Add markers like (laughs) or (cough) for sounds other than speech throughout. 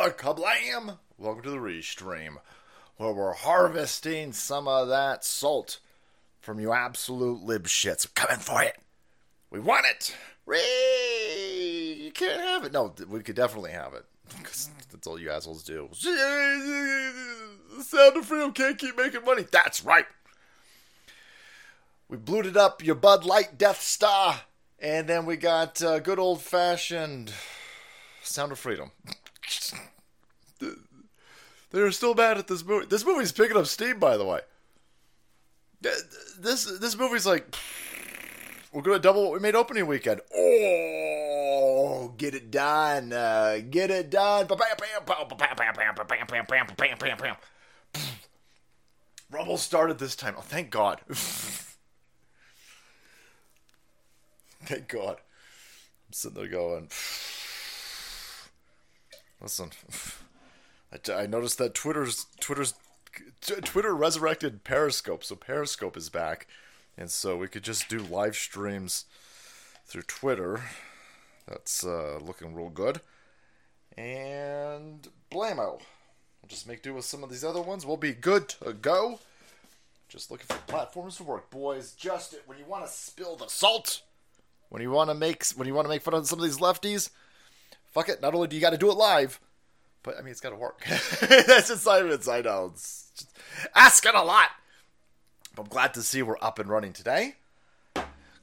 Bella Kablam! Welcome to the Restream, where we're harvesting some of that salt from you absolute lib shits. We're coming for it. We want it. Ray, you can't have it. No, we could definitely have it. (laughs) Because that's all you assholes do. (laughs) Sound of Freedom can't keep making money. That's right. We bluted up your Bud Light Death Star. And then we got uh, good old fashioned Sound of Freedom. (laughs) They're still bad at this movie. This movie's picking up steam, by the way. This this movie's like (sniffs) we're gonna double what we made opening weekend. Oh, get it done, uh, get it done. Rumble started this time. Oh, thank God. (laughs) thank God. I'm sitting there going. (sniffs) Listen, (laughs) I, I noticed that Twitter's Twitter's Twitter resurrected Periscope, so Periscope is back, and so we could just do live streams through Twitter. That's uh, looking real good. And blammo, we'll just make do with some of these other ones. We'll be good to go. Just looking for platforms to work, boys. Just it when you want to spill the salt, when you want to make when you want to make fun of some of these lefties fuck it. Not only do you got to do it live, but I mean, it's got to work. (laughs) That's just Simon's. I know. It's just asking a lot. But I'm glad to see we're up and running today.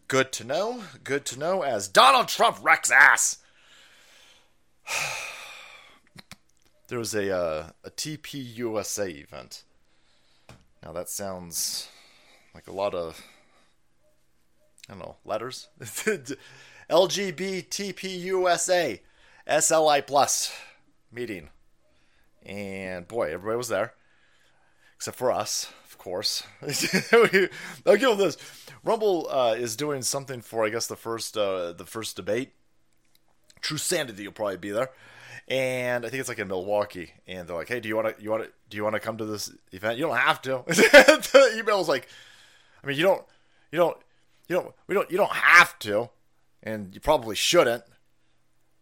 Good to know. Good to know as Donald Trump wrecks ass. (sighs) there was a uh, a TPUSA event. Now that sounds like a lot of I don't know letters. (laughs) LGBTPUSA. SLI Plus meeting. And boy, everybody was there. Except for us, of course. (laughs) I'll give them this. Rumble uh, is doing something for, I guess, the first uh, the first debate. True Sanity will probably be there, and I think it's like in Milwaukee. And they're like, "Hey, do you want to you want to do you want to come to this event? You don't have to." (laughs) the email was like, "I mean, you don't you don't you don't we don't you don't have to, and you probably shouldn't."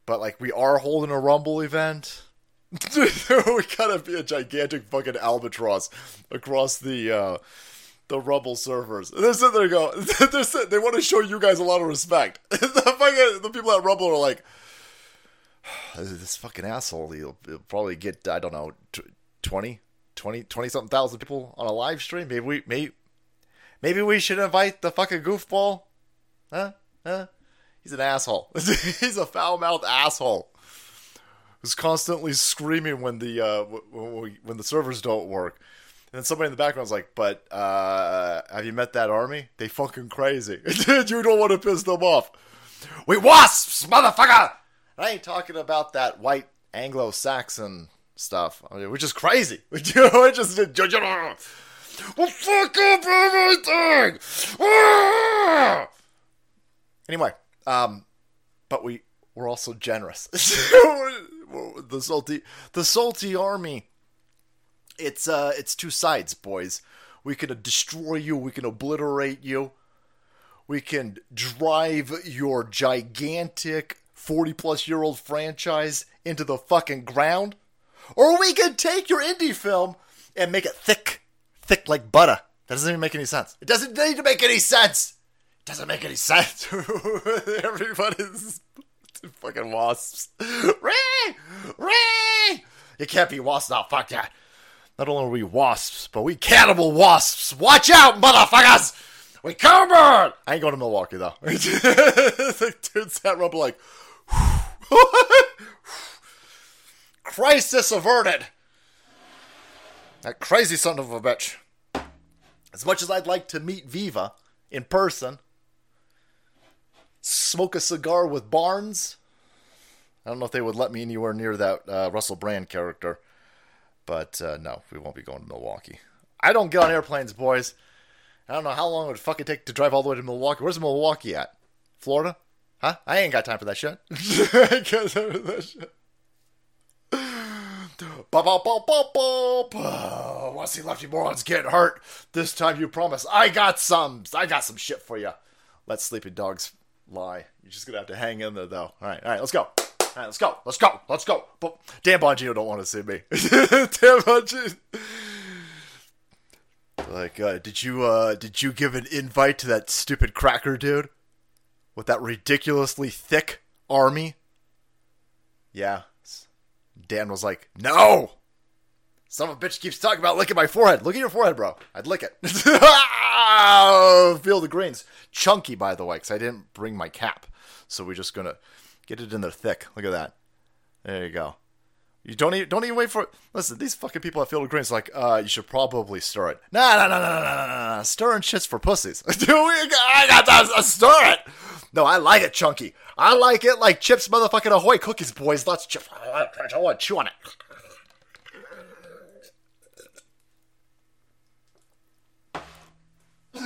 But like we are holding a Rumble event. (laughs) we gotta be a gigantic fucking albatross across the uh, the Rumble servers. they're sitting there going, (laughs) they're sitting, they want to show you guys a lot of respect. (laughs) the fucking the people at Rumble are like, (sighs) this fucking asshole. He'll, he'll probably get I don't know 20, 20, 20 something thousand people on a live stream. Maybe we maybe maybe we should invite the fucking goofball. Huh? Huh? He's an asshole. (laughs) He's a foul mouthed asshole who's constantly screaming when the uh, when, we, when the servers don't work. And then somebody in the background's like, "But uh, have you met that army? They fucking crazy. (laughs) you don't want to piss them off. We wasps, motherfucker. I ain't talking about that white Anglo-Saxon stuff, I mean, which is crazy. (laughs) it just well, fuck up everything. Anyway, um, but we we're also generous. (laughs) the salty the salty army. It's uh it's two sides, boys. We can destroy you. We can obliterate you. We can drive your gigantic 40 plus year old franchise into the fucking ground. Or we can take your indie film and make it thick, thick like butter. That doesn't even make any sense. It doesn't need to make any sense doesn't make any sense. (laughs) Everybody's fucking wasps. Ray! Ray! You can't be wasps now. Fuck that. Not only are we wasps, but we cannibal wasps. Watch out, motherfuckers! We covered! I ain't going to Milwaukee, though. (laughs) Dude sat up like, (laughs) crisis averted. That crazy son of a bitch. As much as I'd like to meet Viva in person, smoke a cigar with Barnes. I don't know if they would let me anywhere near that uh, Russell Brand character, but uh, no, we won't be going to Milwaukee. I don't get on airplanes, boys. I don't know how long it would fucking take to drive all the way to Milwaukee. Where's Milwaukee at? Florida? Huh? I ain't got time for that shit. (laughs) I ain't got time for that shit. Want to see lefty morons get hurt? This time you promise. I got some. I got some shit for you. Let sleeping dogs lie. You're just gonna have to hang in there, though. All right, all right, let's go. All right, let's go. Let's go. Let's go. But Dan Bongino don't want to see me. (laughs) Dan Bongino. Like, uh, did you uh, did you give an invite to that stupid cracker dude with that ridiculously thick army? Yeah. Dan was like, no. Some of a bitch keeps talking about licking my forehead. Look at your forehead, bro. I'd lick it. (laughs) Feel the grains. Chunky, by the way, because I didn't bring my cap. So we're just gonna get it in there thick. Look at that. There you go. You don't even don't even wait for it. Listen, these fucking people at Field of Greens like, uh, you should probably stir it. Nah, nah, nah, nah, nah, nah, nah. Stirring shit's for pussies. (laughs) Dude, I got to stir it. No, I like it chunky. I like it like chips, motherfucking ahoy cookies, boys. Let's chip. (laughs) I want to chew on it.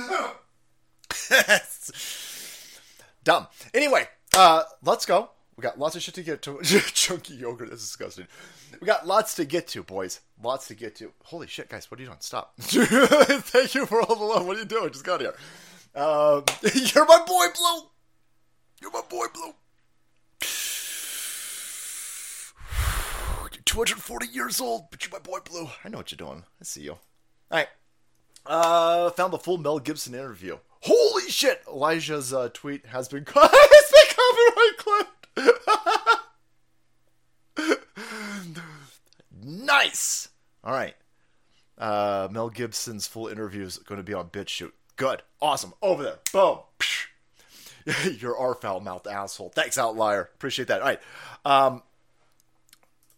(laughs) Dumb. Anyway, uh, let's go. We got lots of shit to get to. (laughs) Chunky yogurt is disgusting. We got lots to get to, boys. Lots to get to. Holy shit, guys! What are you doing? Stop. (laughs) Thank you for all the love. What are you doing? Just got here. Um, you're my boy, Blue. You're my boy, Blue. (sighs) You're 240 years old, but you're my boy, Blue. I know what you're doing. I see you. All right. Uh, found the full Mel Gibson interview. Holy shit! Elijah's uh, tweet has been (laughs) has been copyright (laughs) nice. All right. Uh, Mel Gibson's full interview is going to be on BitChute. Good. Awesome. Over there. Boom. (laughs) You're our foul mouthed asshole. Thanks, Outlier. Appreciate that. All right. Um,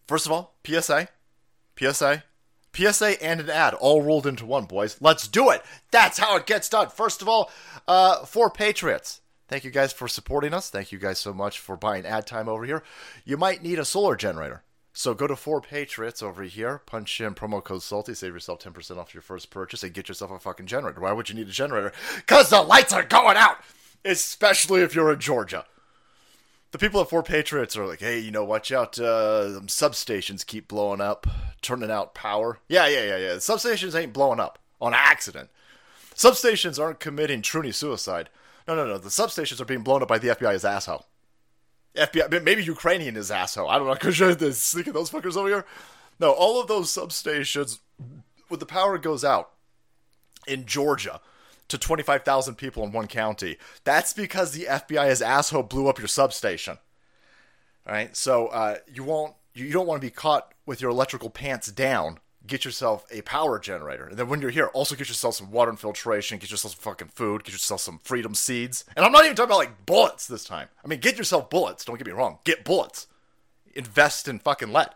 first of all, PSA. PSA. PSA and an ad all rolled into one, boys. Let's do it. That's how it gets done. First of all, uh, 4Patriots. Thank you guys for supporting us. Thank you guys so much for buying ad time over here. You might need a solar generator. So go to 4Patriots over here, punch in promo code SALTY, save yourself 10% off your first purchase, and get yourself a fucking generator. Why would you need a generator? Because the lights are going out! Especially if you're in Georgia. The people at 4Patriots are like, hey, you know, watch out. Uh, substations keep blowing up, turning out power. Yeah, yeah, yeah, yeah. Substations ain't blowing up on accident. Substations aren't committing truly suicide. No, no, no. The substations are being blown up by the FBI as asshole. FBI, maybe Ukrainian is asshole. I don't know, because you're sneaking those fuckers over here. No, all of those substations, when the power goes out in Georgia to 25,000 people in one county, that's because the FBI as asshole blew up your substation. All right, so uh, you won't, you don't want to be caught with your electrical pants down get yourself a power generator. And then when you're here, also get yourself some water infiltration, get yourself some fucking food, get yourself some freedom seeds. And I'm not even talking about like bullets this time. I mean, get yourself bullets. Don't get me wrong. Get bullets. Invest in fucking lead.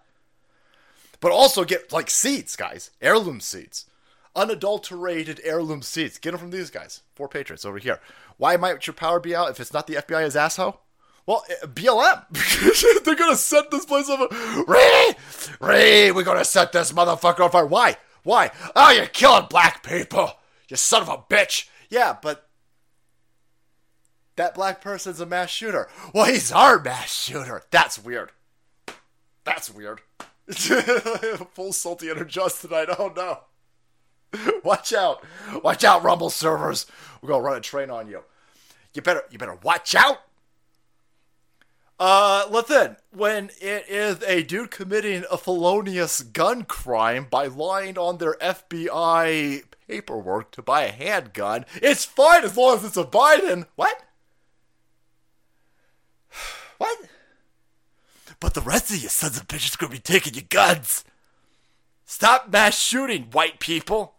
But also get like seeds, guys. Heirloom seeds. Unadulterated heirloom seeds. Get them from these guys. 4Patriots over here. Why might your power be out if it's not the FBI as asshole? Well, uh, BLM. (laughs) They're gonna set this place fire. Ray, Ray, we're gonna set this motherfucker on fire. Why? Why? Oh, you're killing black people. You son of a bitch. Yeah, but that black person's a mass shooter. Well, he's our mass shooter. That's weird. That's weird. (laughs) Full salty just tonight. Oh no. (laughs) Watch out. Watch out, Rumble servers. We're gonna run a train on you. You better you better watch out. Uh, listen, when it is a dude committing a felonious gun crime by lying on their FBI paperwork to buy a handgun, it's fine as long as it's a Biden. What? (sighs) What? But the rest of you sons of bitches gonna be taking your guns. Stop mass shooting, white people.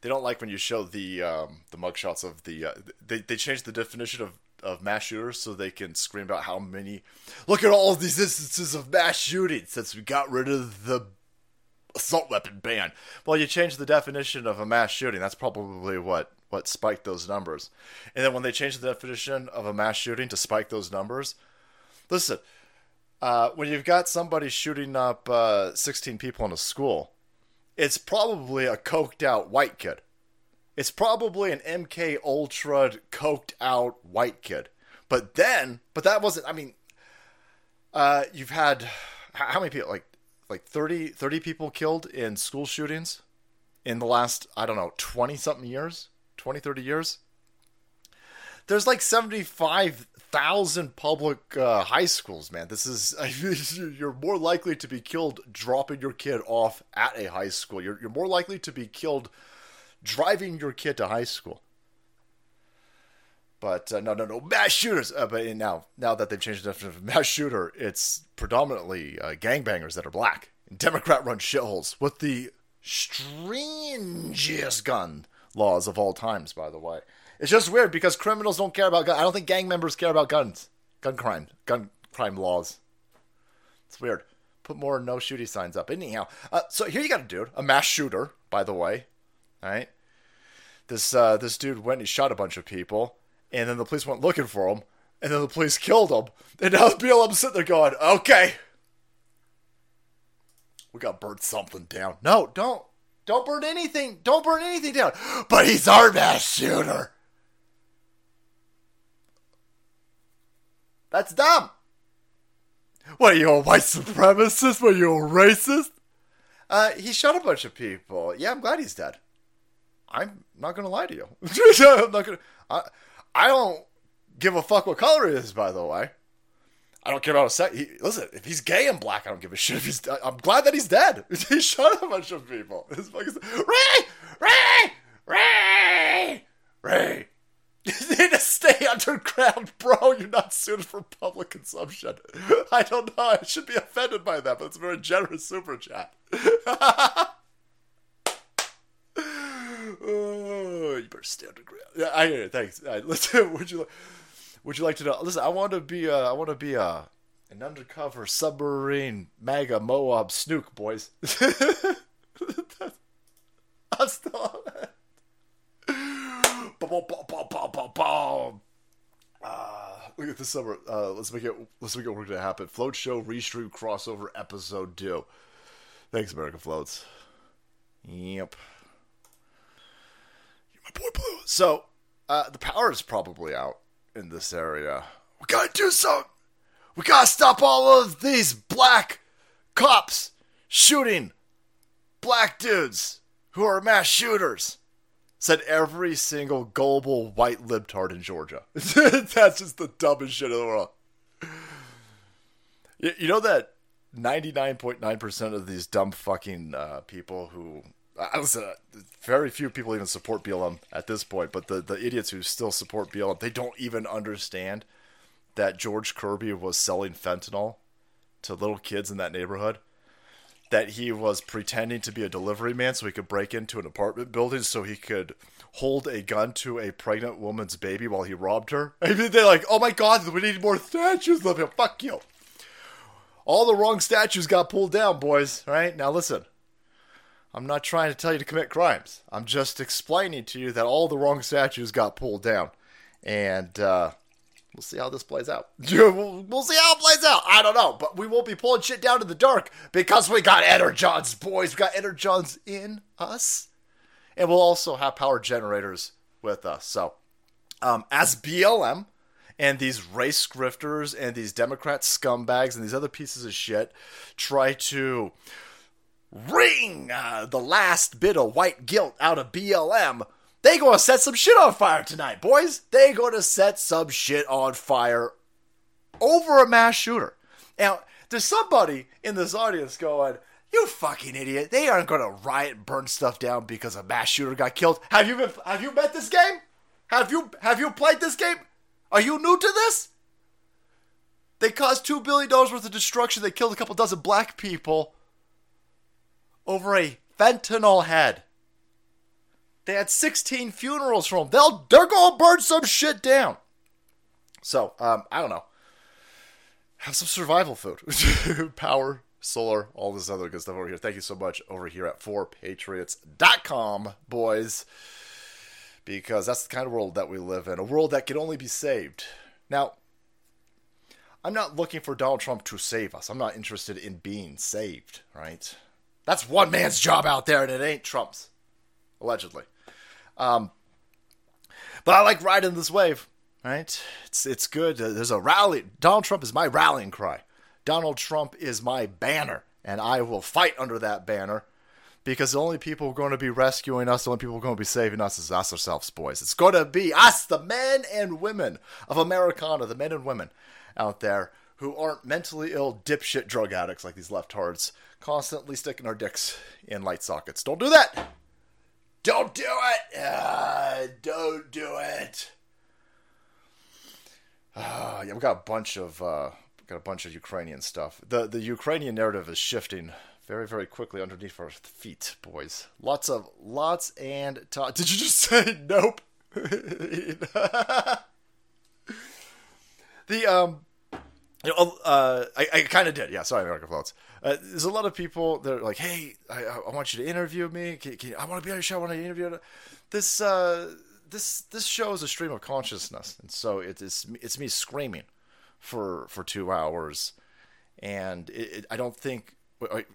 They don't like when you show the um, the mugshots of the. Uh, they they changed the definition of of mass shooters so they can scream about how many look at all these instances of mass shooting since we got rid of the assault weapon ban. Well, you change the definition of a mass shooting. That's probably what what spiked those numbers. And then when they changed the definition of a mass shooting to spike those numbers, listen, uh, when you've got somebody shooting up uh, 16 people in a school, it's probably a coked out white kid. It's probably an MK Ultra coked out white kid. But then, but that wasn't. I mean, uh, you've had how many people? Like, like 30, 30 people killed in school shootings in the last I don't know twenty something years, 20, 30 years. There's like 75,000 public uh, high schools, man. This is (laughs) you're more likely to be killed dropping your kid off at a high school. You're you're more likely to be killed driving your kid to high school. But uh, no, no, no, mass shooters. Uh, but now, now that they've changed the definition of mass shooter, it's predominantly uh, gangbangers that are black. Democrat-run shitholes with the strangest gun laws of all times. By the way, it's just weird because criminals don't care about guns. I don't think gang members care about guns, gun crime, gun crime laws. It's weird. Put more no shooting signs up. Anyhow, uh, so here you got a dude, a mass shooter, by the way. All right, this uh, this dude went and shot a bunch of people and then the police went looking for him, and then the police killed him. And now (laughs) the BLM's sitting there going, okay, we got to burn something down. No, don't. Don't burn anything. Don't burn anything down. But he's our mass shooter. That's dumb. What are you, a white supremacist? What are you, a racist? Uh, he shot a bunch of people. Yeah, I'm glad he's dead. I'm not gonna lie to you. (laughs) I'm not gonna. I, I don't give a fuck what color he is, by the way. I don't care about a sex. He, listen, if he's gay and black, I don't give a shit. If he's, I'm glad that he's dead. (laughs) he shot a bunch of people. (laughs) Fucking Ray, Ray, Ray, Ray. (laughs) You need to stay underground, bro. You're not suited for public consumption. (laughs) I don't know. I should be offended by that, but it's a very generous super chat. oh, (laughs) you better stay underground. Yeah, I hear it. Thanks. Right, listen, would you would you like to know? Listen, I want to be a, I want to be a an undercover submarine MAGA Moab snook, boys. I'm still. Uh, look at this summer. Uh, let's make it. Let's make it work to happen. Float show restream crossover episode two. Thanks, America Floats. Yep. You're My boy Blue. So, uh, the power is probably out in this area. We gotta do something. We gotta stop all of these black cops shooting black dudes who are mass shooters. Said every single gullible white libtard in Georgia. (laughs) That's just the dumbest shit in the world. You, know that 99.9% of these dumb fucking uh, people who I was uh, very few people even support BLM at this point, but the, the idiots who still support BLM, they don't even understand that George Kirby was selling fentanyl to little kids in that neighborhood. That he was pretending to be a delivery man so he could break into an apartment building so he could hold a gun to a pregnant woman's baby while he robbed her. (laughs) I mean, they're like, oh my god, we need more statues of him. Fuck you. All the wrong statues got pulled down, boys. Right, now listen. I'm not trying to tell you to commit crimes. I'm just explaining to you that all the wrong statues got pulled down. And uh, we'll see how this plays out. (laughs) we'll, see how it plays out. I don't know. But we won't be pulling shit down in the dark because we got Energons, boys. We got Energons in us. And we'll also have power generators with us. So, um, as BLM and these race grifters and these Democrat scumbags and these other pieces of shit try to wring uh, the last bit of white guilt out of BLM, they gonna set some shit on fire tonight, boys. They gonna set some shit on fire over a mass shooter. Now, there's somebody in this audience going, "You fucking idiot! They aren't gonna riot and burn stuff down because a mass shooter got killed." Have you been? Have you met this game? Have you have you played this game? Are you new to this? They caused two billion dollars worth of destruction. They killed a couple dozen black people over a fentanyl head. They had 16 funerals for him. They'll they're gonna burn some shit down. So, um, I don't know. Have some survival food. (laughs) Power, solar, all this other good stuff over here. Thank you so much over here at 4patriots.com, boys. Because that's the kind of world that we live in. A world that can only be saved. Now, I'm not looking for Donald Trump to save us. I'm not interested in being saved, right? That's one man's job out there, and it ain't Trump's, allegedly. Um, but I like riding this wave, right? It's it's good. There's a rally. Donald Trump is my rallying cry. Donald Trump is my banner, and I will fight under that banner because the only people going to be rescuing us, the only people going to be saving us is us ourselves, boys. It's going to be us, the men and women of Americana, the men and women out there who aren't mentally ill dipshit drug addicts like these leftards, constantly sticking our dicks in light sockets. Don't do that! Don't do it! Uh, don't do it! Uh, yeah, we got a bunch of uh, got a bunch of Ukrainian stuff. The the Ukrainian narrative is shifting very very quickly underneath our feet, boys. Lots of lots and ta- (laughs) Did you just say nope? (laughs) the um you know, uh, I, I kind of did. Yeah, sorry, American Floats. Uh, there's a lot of people that are like, "Hey, I, I want you to interview me. Can, can, I want to be on your show. I want to interview." This uh, this this show is a stream of consciousness, and so it is it's me screaming for for two hours, and it, it, I don't think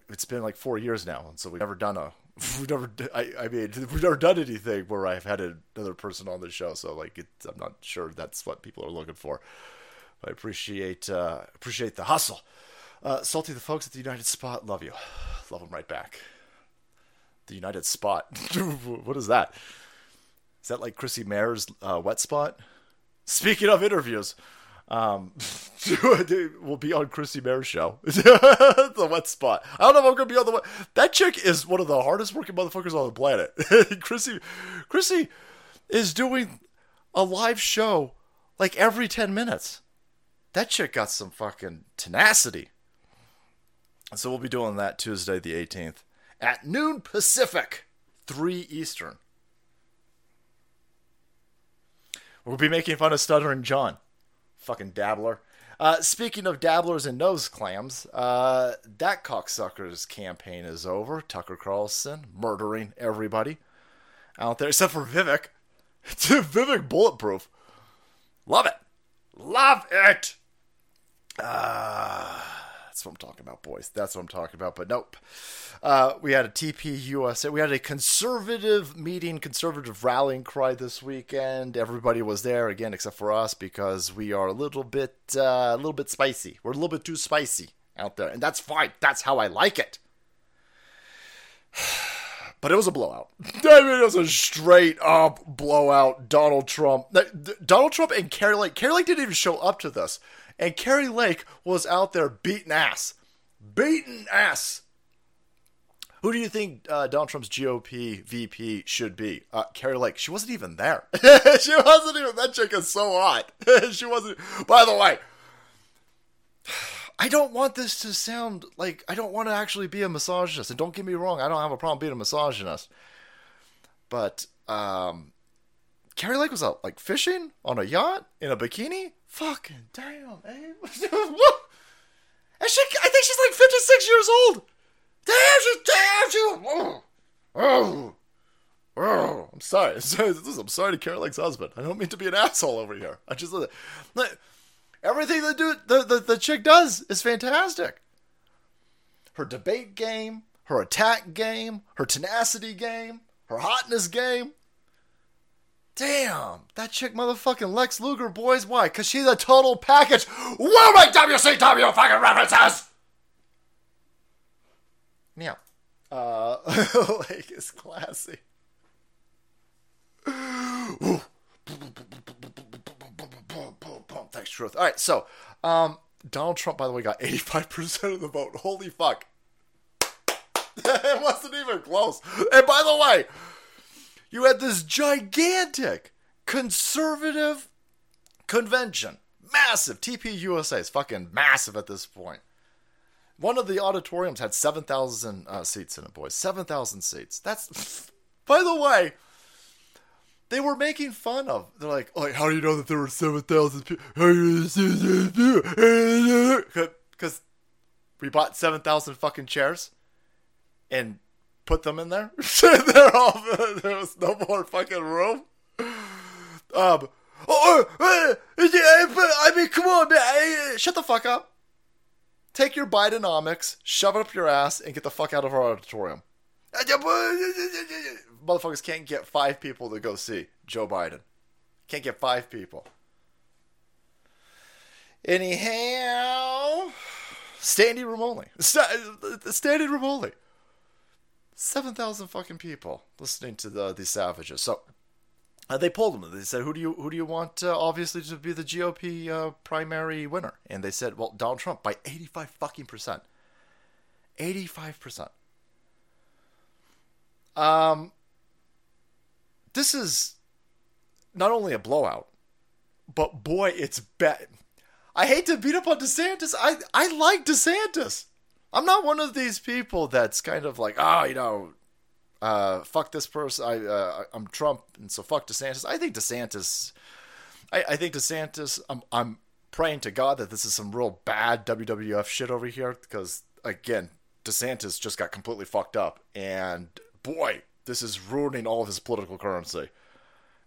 it's been like four years now, and so we've never done a (laughs) we've never I, I mean we've never done anything where I've had another person on the show, so like it, I'm not sure that's what people are looking for. I appreciate uh, appreciate the hustle. Uh, Salty, the folks at the United Spot love you, love them right back. The United Spot, (laughs) what is that? Is that like Chrissie Mayr's uh, wet spot? Speaking of interviews, um, (laughs) we'll be on Chrissie Mayr's show. (laughs) the wet spot. I don't know if I'm gonna be on the wet. That chick is one of the hardest working motherfuckers on the planet. Chrissie, Chrissie is doing a live show like every ten minutes. That chick got some fucking tenacity. So we'll be doing that Tuesday the 18th at noon Pacific, 3 Eastern. We'll be making fun of Stuttering John. Fucking dabbler. Uh, speaking of dabblers and nose clams, uh, that cocksucker's campaign is over. Tucker Carlson murdering everybody out there, except for Vivek. (laughs) Vivek bulletproof. Love it. Love it. Uh, that's what I'm talking about, boys. That's what I'm talking about. But nope. Uh, we had a TP USA. We had a conservative meeting, conservative rallying cry this weekend. Everybody was there again, except for us, because we are a little bit, uh, a little bit spicy. We're a little bit too spicy out there, and that's fine. That's how I like it. (sighs) But it was a blowout. Mean, it was a straight up blowout. Donald Trump, Donald Trump, and Kari Lake. Kari Lake didn't even show up to this. And Kari Lake was out there beating ass. Beating ass. Who do you think uh, Donald Trump's GOP VP should be? Uh, Kari Lake. She wasn't even there. (laughs) she wasn't even. That chick is so hot. (laughs) she wasn't. By the way, I don't want this to sound like I don't want to actually be a misogynist. And don't get me wrong, I don't have a problem being a misogynist. But um, Kari Lake was out like fishing on a yacht in a bikini. Fucking damn, eh? (laughs) and she, I think she's like 56 years old. Damn, she's damn, she. Oh, oh, oh. I'm sorry. (laughs) I'm sorry. I'm sorry to Kari Lake's husband. I don't mean to be an asshole over here. I just like, everything the dude, the, the the chick does is fantastic. Her debate game, her attack game, her tenacity game, her hotness game. Damn, that chick motherfucking Lex Luger, boys. Why? Because she's a total package. We'll make WCW fucking references! Yeah. Uh, (laughs) like, it's classy. Thanks, Truth. All right, so, um, Donald Trump, by the way, got 85% of the vote. Holy fuck. (laughs) it wasn't even close. And by the way, you had this gigantic conservative convention. Massive. TP USA is fucking massive at this point. One of the auditoriums had 7,000 uh, seats in it, boys. 7,000 seats. That's, (laughs) by the way, they were making fun of. They're like, like, how do you know that there were 7,000 people? Because we bought 7,000 fucking chairs and put them in there. (laughs) They're all no more fucking room. Um. Oh, uh, I mean, come on, man. Shut the fuck up. Take your Bidenomics, shove it up your ass, and get the fuck out of our auditorium. Motherfuckers can't get five people to go see Joe Biden. Can't get five people. Anyhow, standing room only. Standing room only. 7,000 fucking people listening to the, these savages. So uh, they polled them. They said, "Who do you who do you want? Uh, obviously, to be the GOP uh, primary winner?" And they said, "Well, Donald Trump by 85 fucking percent. 85 percent." Um, this is not only a blowout, but boy, it's bad. I hate to beat up on DeSantis. I I like DeSantis. I'm not one of these people that's kind of like, oh, you know, uh, fuck this person. I uh, I'm Trump, and so fuck DeSantis. I think DeSantis. I, I think DeSantis. I'm I'm praying to God that this is some real bad WWF shit over here because again, DeSantis just got completely fucked up, and boy, this is ruining all of his political currency.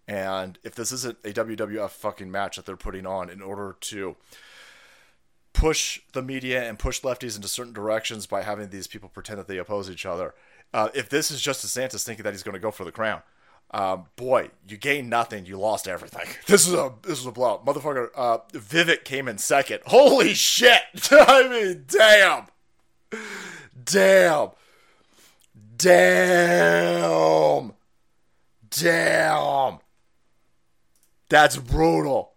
And if this isn't a WWF fucking match that they're putting on in order to push the media and push lefties into certain directions by having these people pretend that they oppose each other, uh, if this is just DeSantis thinking that he's going to go for the crown, um, boy, you gained nothing, you lost everything. (laughs) This is a this is a blowout, motherfucker. Uh, Vivek came in second. Holy shit! (laughs) I mean, damn, damn, damn, damn. That's brutal.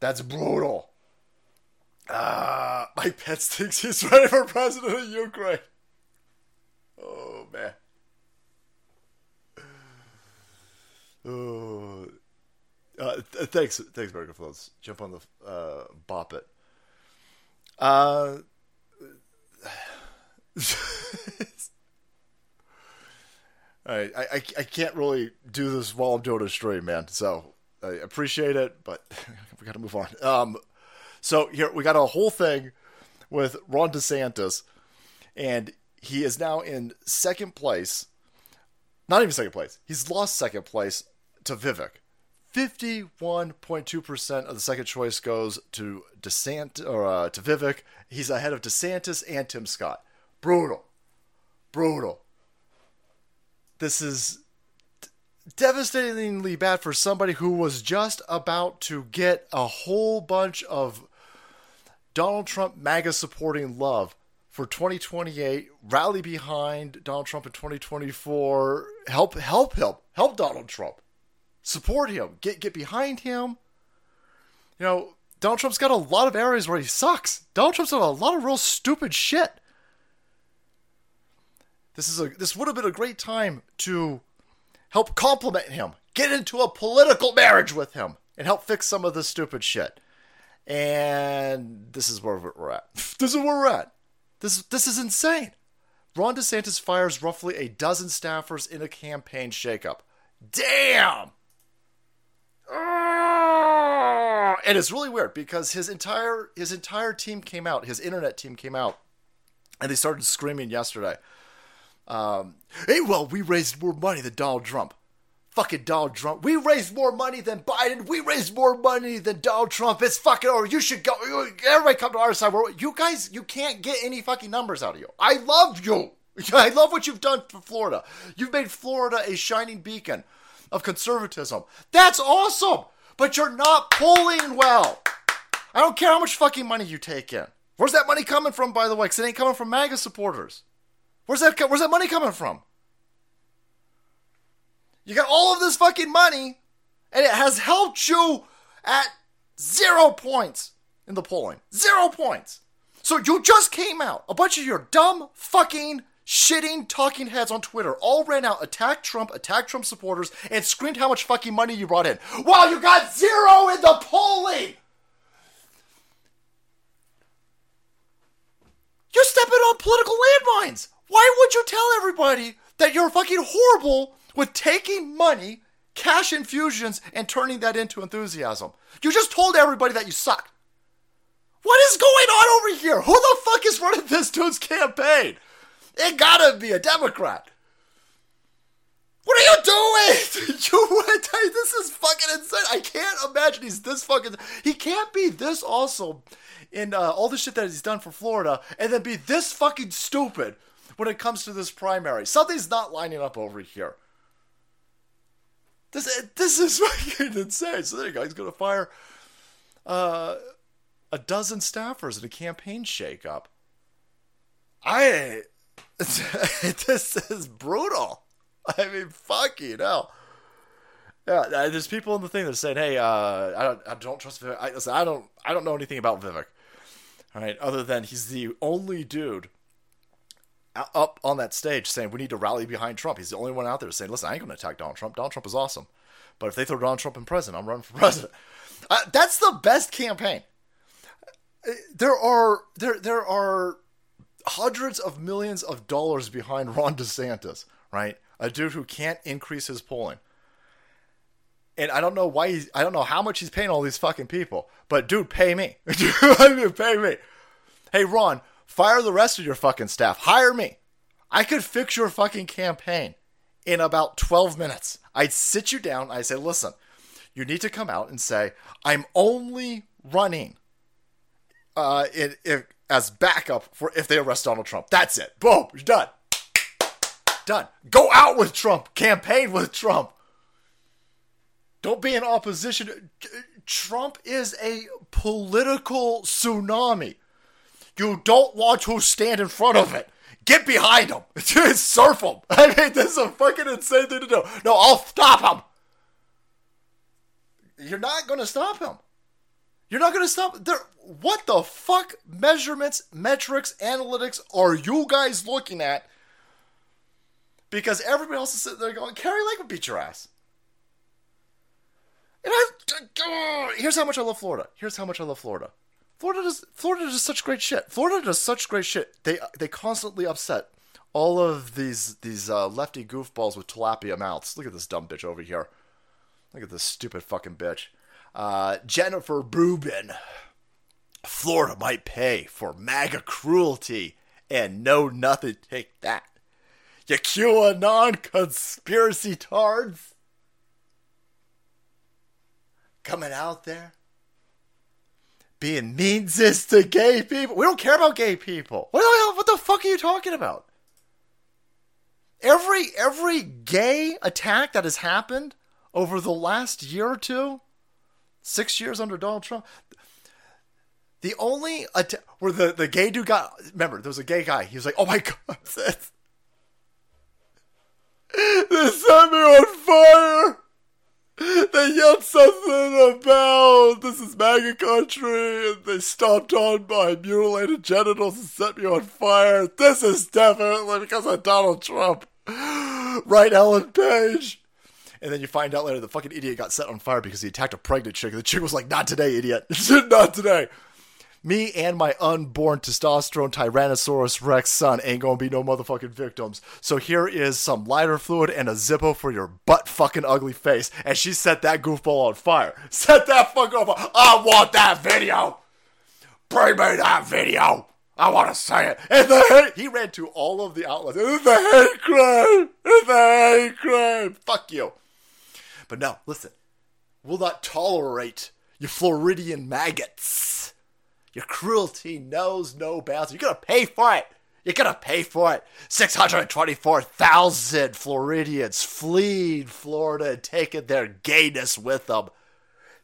That's brutal. Uh, Mike Pence thinks he's ready for president of Ukraine. Oh man. Oh. Uh, th- thanks, thanks, Burger Floats. Jump on the uh, bop it. Uh, (laughs) I, I I can't really do this while I'm doing a stream, man. So I appreciate it, but (laughs) we got to move on. Um, so here we got a whole thing with Ron DeSantis, and he is now in second place. Not even second place. He's lost second place to Vivek. 51.2% of the second choice goes to DeSant or uh, to Vivek. He's ahead of DeSantis and Tim Scott. Brutal. Brutal. This is devastatingly bad for somebody who was just about to get a whole bunch of Donald Trump MAGA supporting love for 2028. Rally behind Donald Trump in 2024. Help, help, help, help Donald Trump. Support him. Get get behind him. You know, Donald Trump's got a lot of areas where he sucks. Donald Trump's done a lot of real stupid shit. This is a this would have been a great time to help compliment him, get into a political marriage with him, and help fix some of this stupid shit. And this is where we're at. (laughs) this is where we're at. This this is insane. Ron DeSantis fires roughly a dozen staffers in a campaign shakeup. Damn. And it's really weird because his entire his entire team came out, his internet team came out, and they started screaming yesterday. Um, hey, well, we raised more money than Donald Trump fucking Donald Trump. We raised more money than Biden. We raised more money than Donald Trump. It's fucking over. You should go. Everybody come to our side. You guys, you can't get any fucking numbers out of you. I love you. (laughs) I love what you've done for Florida. You've made Florida a shining beacon of conservatism. That's awesome. But you're not polling well. I don't care how much fucking money you take in. Where's that money coming from, by the way? Because it ain't coming from MAGA supporters. Where's that? Where's that money coming from? You got all of this fucking money, and it has helped you at zero points in the polling. Zero points. So you just came out. A bunch of your dumb fucking shitting talking heads on Twitter all ran out, attacked Trump, attacked Trump supporters, and screamed how much fucking money you brought in. While you got zero in the polling! You're stepping on political landmines! Why would you tell everybody that you're fucking horrible with taking money, cash infusions, and turning that into enthusiasm. You just told everybody that you suck. What is going on over here? Who the fuck is running this dude's campaign? It gotta be a Democrat. What are you doing? (laughs) you (laughs) this is fucking insane. I can't imagine he's this fucking. He can't be this awesome in uh, all the shit that he's done for Florida, and then be this fucking stupid when it comes to this primary. Something's not lining up over here. This this is (laughs) fucking insane. So there you go. He's going to fire uh, a dozen staffers in a campaign shakeup. I (laughs) this is brutal. I mean, fuck you know. Yeah, uh, there's people in the thing that are saying, "Hey, uh, I don't, I don't trust Vivek. I, listen, I don't, I don't know anything about Vivek. All right, other than he's the only dude up on that stage saying we need to rally behind Trump. He's the only one out there saying, "Listen, I ain't going to attack Donald Trump. Donald Trump is awesome, but if they throw Donald Trump in president, I'm running for (laughs) president." Uh, that's the best campaign. There are there there are hundreds of millions of dollars behind Ron DeSantis, right? A dude who can't increase his polling. And I don't know why he's, I don't know how much he's paying all these fucking people, but dude, pay me. (laughs) dude, pay me. Hey, Ron, fire the rest of your fucking staff. Hire me. I could fix your fucking campaign in about 12 minutes. I'd sit you down. I'd say, listen, you need to come out and say, I'm only running uh, in, in, as backup for if they arrest Donald Trump. That's it. Boom. You're done. Done. Go out with Trump. Campaign with Trump. Don't be in opposition. Trump is a political tsunami. You don't want to stand in front of it. Get behind him. (laughs) Surf him. (laughs) I mean, this is a fucking insane thing to do. No, I'll stop him. You're not going to stop him. You're not going to stop. What the fuck measurements, metrics, analytics are you guys looking at? Because everybody else is sitting there going, Kari Lake would beat your ass. And I, uh, here's how much I love Florida. Here's how much I love Florida. Florida does Florida does such great shit. Florida does such great shit. They they constantly upset all of these these uh, lefty goofballs with tilapia mouths. Look at this dumb bitch over here. Look at this stupid fucking bitch. Uh, Jennifer Rubin. Florida might pay for MAGA cruelty and know nothing. Take that. You QAnon conspiracy tards coming out there being mean to gay people. We don't care about gay people. What the hell? What the fuck are you talking about? Every every gay attack that has happened over the last year or two, six years under Donald Trump, the only attack where the, the gay dude got remember there was a gay guy. He was like, "Oh my god, (laughs) this set me on fire." They yelled something about this is MAGA country, and they stomped on my mutilated genitals and set me on fire. This is definitely because of Donald Trump. Right, Ellen Page? And then you find out later the fucking idiot got set on fire because he attacked a pregnant chick. And the chick was like, Not today, idiot. (laughs) Not today me and my unborn testosterone Tyrannosaurus Rex son ain't gonna be no motherfucking victims. So here is some lighter fluid and a Zippo for your butt fucking ugly face. And she set that goofball on fire. (laughs) Set that fuck on fire. I want that video. Bring me that video. I want to say it. And the hate, he ran to all of the outlets. It's the hate crime. It's the hate crime. Fuck you. But no, listen. We'll not tolerate you Floridian maggots your cruelty knows no bounds. You're gonna pay for it. You're gonna pay for it. 624,000 Floridians fleed Florida and taken their gayness with them.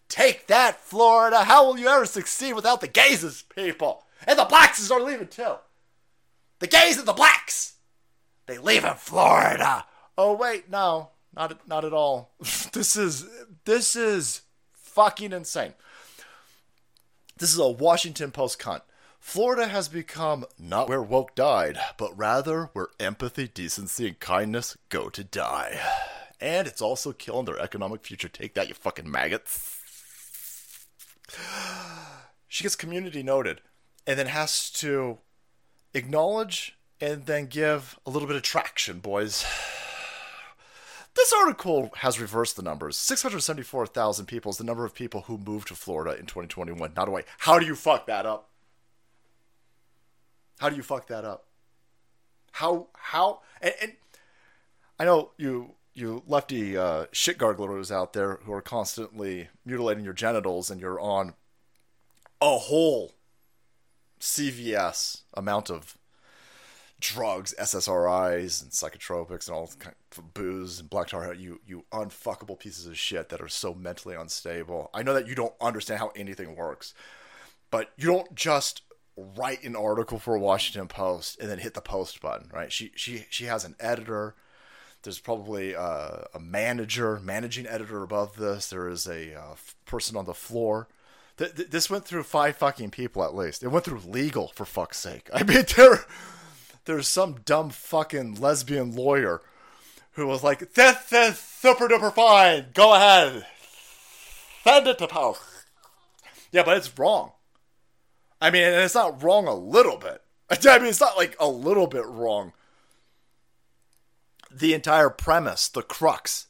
Take that, Florida. How will you ever succeed without the gays people? And the blacks are leaving too. The gays and the blacks. They leave in Florida. Oh wait, no, not not at all. (laughs) this is this is fucking insane. This is a Washington Post cunt. Florida has become not where woke died, but rather where empathy, decency, and kindness go to die. And it's also killing their economic future. Take that, you fucking maggots. She gets community noted and then has to acknowledge and then give a little bit of traction, boys. This article has reversed the numbers. 674,000 people is the number of people who moved to Florida in 2021. Not away. How do you fuck that up? How do you fuck that up? How how and, and I know you you lefty uh, shit garglers out there who are constantly mutilating your genitals and you're on a whole CVS amount of drugs, SSRIs and psychotropics and all kind of booze and black tar, you you unfuckable pieces of shit that are so mentally unstable. I know that you don't understand how anything works, but you don't just write an article for Washington Post and then hit the post button, right? She she she has an editor. There's probably a, a manager, managing editor above this. There is a uh, person on the floor. Th- th- this went through five fucking people at least. It went through legal for fuck's sake. I mean, (laughs) there there's some dumb fucking lesbian lawyer who was like, "This is super duper fine. Go ahead, send it to post." Yeah, but it's wrong. I mean, and it's not wrong a little bit. (laughs) I mean, it's not like a little bit wrong. The entire premise, the crux,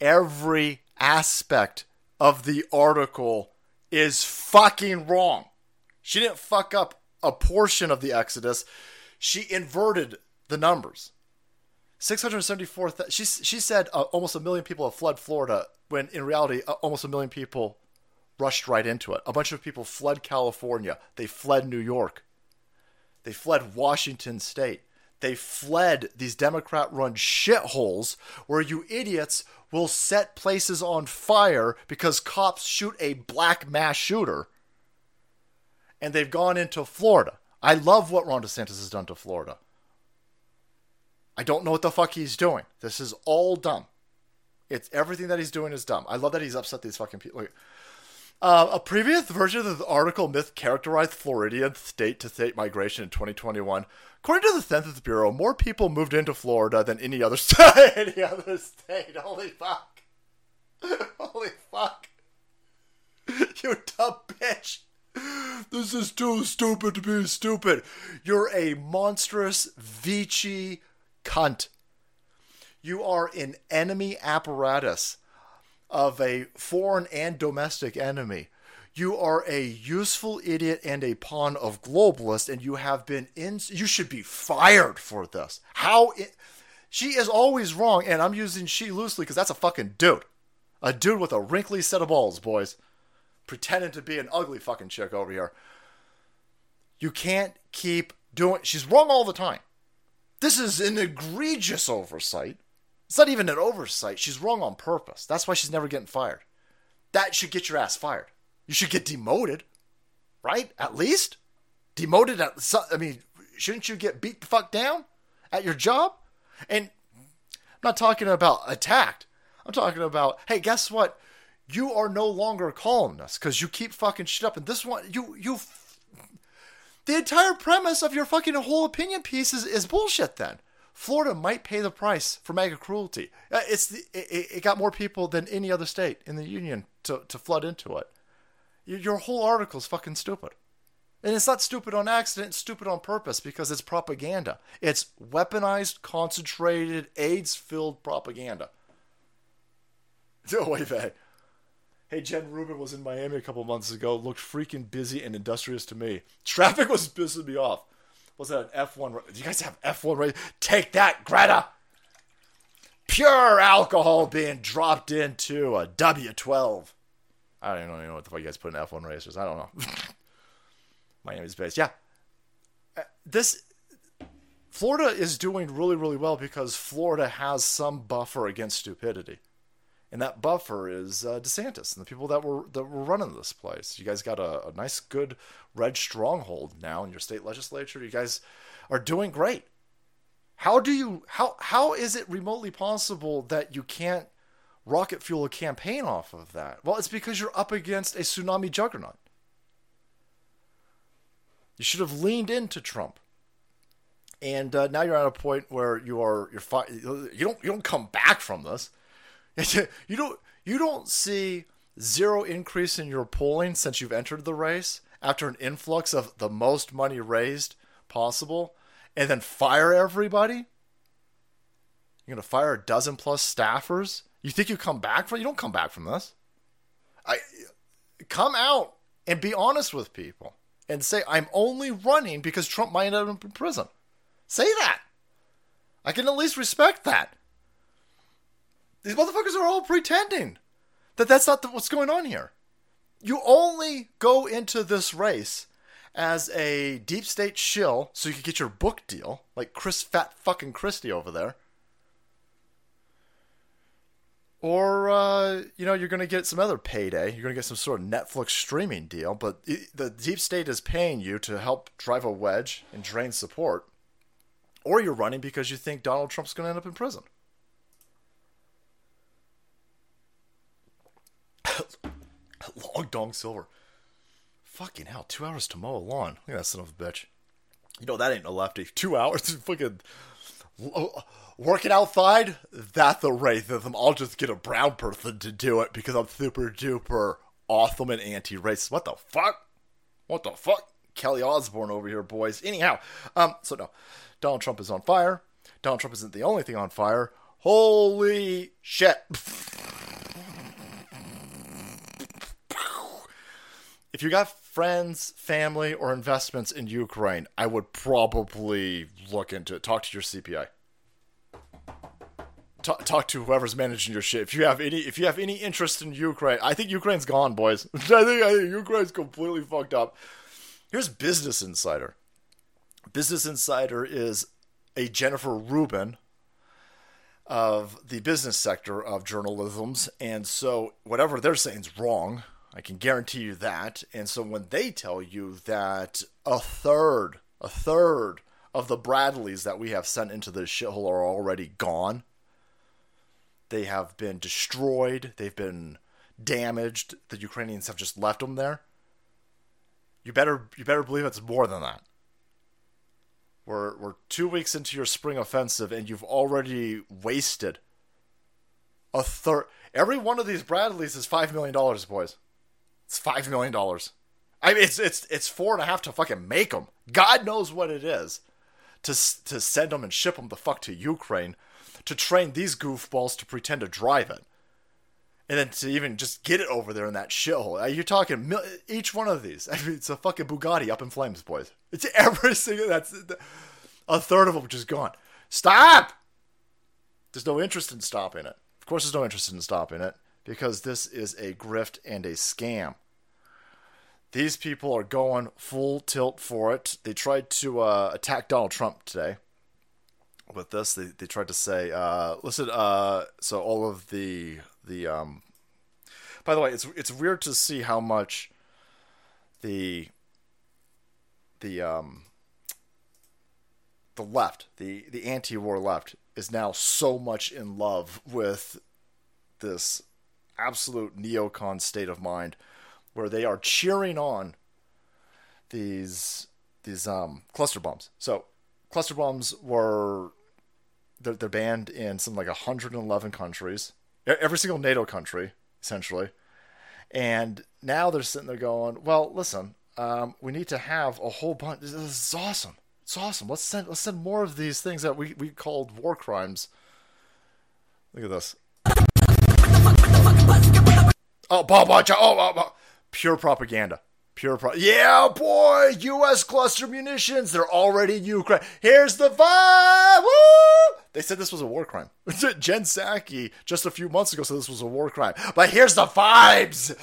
every aspect of the article is fucking wrong. She didn't fuck up a portion of the Exodus. She inverted the numbers. 674 she she said uh, almost a million people have fled Florida when in reality uh, almost a million people rushed right into it. A bunch of people fled California. They fled New York. They fled Washington state. They fled these Democrat run shitholes where you idiots will set places on fire because cops shoot a black mass shooter. And they've gone into Florida. I love what Ron DeSantis has done to Florida. I don't know what the fuck he's doing. This is all dumb. It's everything that he's doing is dumb. I love that he's upset these fucking people. Uh, a previous version of the article myth characterized Floridian state to state migration in 2021. According to the Census Bureau, more people moved into Florida than any other (laughs) state. any other state. Holy fuck. (laughs) Holy fuck. (laughs) You dumb bitch. This is too stupid to be stupid. You're a monstrous Vici cunt. You are an enemy apparatus of a foreign and domestic enemy. You are a useful idiot and a pawn of globalists, and you have been in. You should be fired for this. How? It, she is always wrong, and I'm using she loosely because that's a fucking dude. A dude with a wrinkly set of balls, boys. Pretending to be an ugly fucking chick over here. You can't keep doing. She's wrong all the time. This is an egregious oversight. It's not even an oversight. She's wrong on purpose. That's why she's never getting fired. That should get your ass fired. You should get demoted, right? At least demoted. At I mean, shouldn't you get beat the fuck down at your job? And I'm not talking about attacked. I'm talking about, hey, guess what? You are no longer calling us because you keep fucking shit up. And this one, you you. The entire premise of your fucking whole opinion piece is, is bullshit. Then Florida might pay the price for MAGA cruelty. Uh, it's the, it, it, got more people than any other state in the union to, to flood into it. Your whole article is fucking stupid. And it's not stupid on accident, it's stupid on purpose because it's propaganda. It's weaponized, concentrated, AIDS filled propaganda. (laughs) Oh, wait, hey. Jen Rubin was in Miami a couple months ago, looked freaking busy and industrious to me. Traffic was pissing me off was that an F1? Do you guys have F1 race? Take that, Greta! Pure alcohol being dropped into a W12. I don't even know what the fuck you guys put in F1 racers. I don't know. (laughs) Miami's based. Yeah. Uh, this Florida is doing really, really well because Florida has some buffer against stupidity and that buffer is uh, DeSantis and the people that were that were running this place. You guys got a, a, nice, good red stronghold now in your state legislature. You guys are doing great. How do you how how is it remotely possible that you can't rocket fuel a campaign off of that? Well, it's because you're up against a tsunami juggernaut. You should have leaned into Trump. And uh, now you're at a point where you are you're fi- you don't you don't come back from this you don't you don't see zero increase in your polling since you've entered the race after an influx of the most money raised possible and then fire everybody? You're going to fire a dozen plus staffers? You think you come back from you don't come back from this. I come out and be honest with people and say i'm only running because trump might end up in prison. Say that. I can at least respect that these motherfuckers are all pretending that that's not the, what's going on here. You only go into this race as a deep state shill so you can get your book deal, like Chris Fat fucking Christie over there. or uh, you know you're going to get some other payday. You're going to get some sort of Netflix streaming deal, but it, the deep state is paying you to help drive a wedge and drain support, or you're running because you think Donald Trump's going to end up in prison. (coughs) Long Dong Silver. Fucking hell, two hours to mow a lawn. Look at that son of a bitch. You know that ain't a lefty. Two hours to fucking working outside. That's a racism. I'll just get a brown person to do it because I'm super duper awesome and anti-racist. What the fuck? What the fuck? Kelly Osbourne over here, boys. Anyhow, um, so no, Donald Trump is on fire. Donald Trump isn't the only thing on fire. Holy shit. (laughs) if you got friends, family, or investments in Ukraine, I would probably look into it. Talk to your CPI. Talk, talk to whoever's managing your shit. If you have any, if you have any interest in Ukraine, I think Ukraine's gone, boys. (laughs) I think I think Ukraine's completely fucked up. Here's Business Insider. Business Insider is a Jennifer Rubin of the business sector of journalism's, and so whatever they're saying is wrong. I can guarantee you that. And so when they tell you that a third, a third of the Bradleys that we have sent into this shithole are already gone, they have been destroyed, they've been damaged, the Ukrainians have just left them there. You better you better believe it's more than that. We're we're 2 weeks into your spring offensive and you've already wasted a third every one of these Bradleys is 5 million dollars, boys. It's five million dollars. I mean, it's it's it's four and a half to fucking make them. God knows what it is to to send them and ship them the fuck to Ukraine to train these goofballs to pretend to drive it, and then to even just get it over there in that shithole. You're talking each one of these. (laughs) I mean, it's a fucking Bugatti up in flames, boys. It's (laughs) every single. That's a third of them just gone. Stop. There's no interest in stopping it. Of course, there's no interest in stopping it because this is a grift and a scam. These people are going full tilt for it. They tried to uh, attack Donald Trump today with this. They, they tried to say, uh, listen, uh, so all of the the um, by the way, it's it's weird to see how much the the um the left, the the anti-war left, is now so much in love with this absolute neocon state of mind where they are cheering on these these um, cluster bombs. So cluster bombs were they're, they're banned in something like 111 countries, every single NATO country essentially, and now they're sitting there going, "Well, listen, um, we need to have a whole bunch. This is awesome. It's awesome. Let's send let's send more of these things that we we called war crimes. Look at this. Oh, Bob, watch out. Oh, oh, oh, pure propaganda. Pure pro. Yeah, boy. U.S. cluster munitions. They're already in Ukraine. Here's the vibe. Woo! They said this was a war crime. (laughs) Jen Psaki just a few months ago said this was a war crime. But here's the vibes.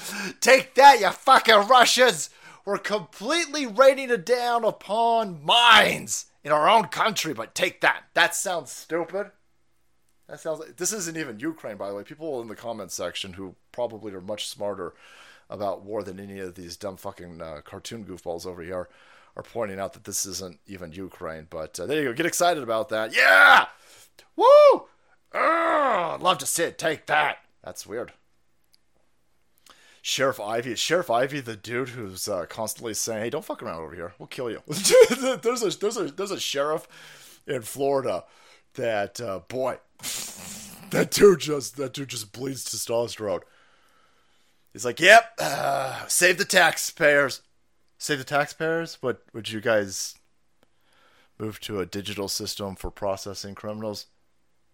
Take that, you fucking Russians. We're completely raining it down upon mines in our own country. But take that. That sounds stupid. That sounds like this isn't even Ukraine, by the way. People in the comments section who probably are much smarter about war than any of these dumb fucking uh, cartoon goofballs over here are pointing out that this isn't even Ukraine. But uh, there you go. Get excited about that. Yeah! Woo! I'd love to see it. Take that. That's weird. Sheriff Ivey. Sheriff Ivey the dude who's uh, constantly saying, "Hey, don't fuck around over here. We'll kill you." (laughs) there's a there's a there's a sheriff in Florida that uh, boy, that dude just that dude just bleeds testosterone. He's like, "Yep, uh, save the taxpayers, save the taxpayers." What would you guys move to a digital system for processing criminals?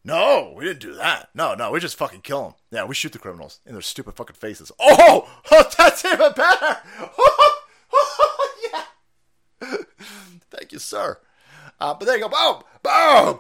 No, we didn't do that. No, no, we just fucking kill them. Yeah, we shoot the criminals in their stupid fucking faces. Oh, (laughs) oh that's even better. (laughs) (laughs) yeah. Thank you, sir. Uh, but there you go. Boom, boom.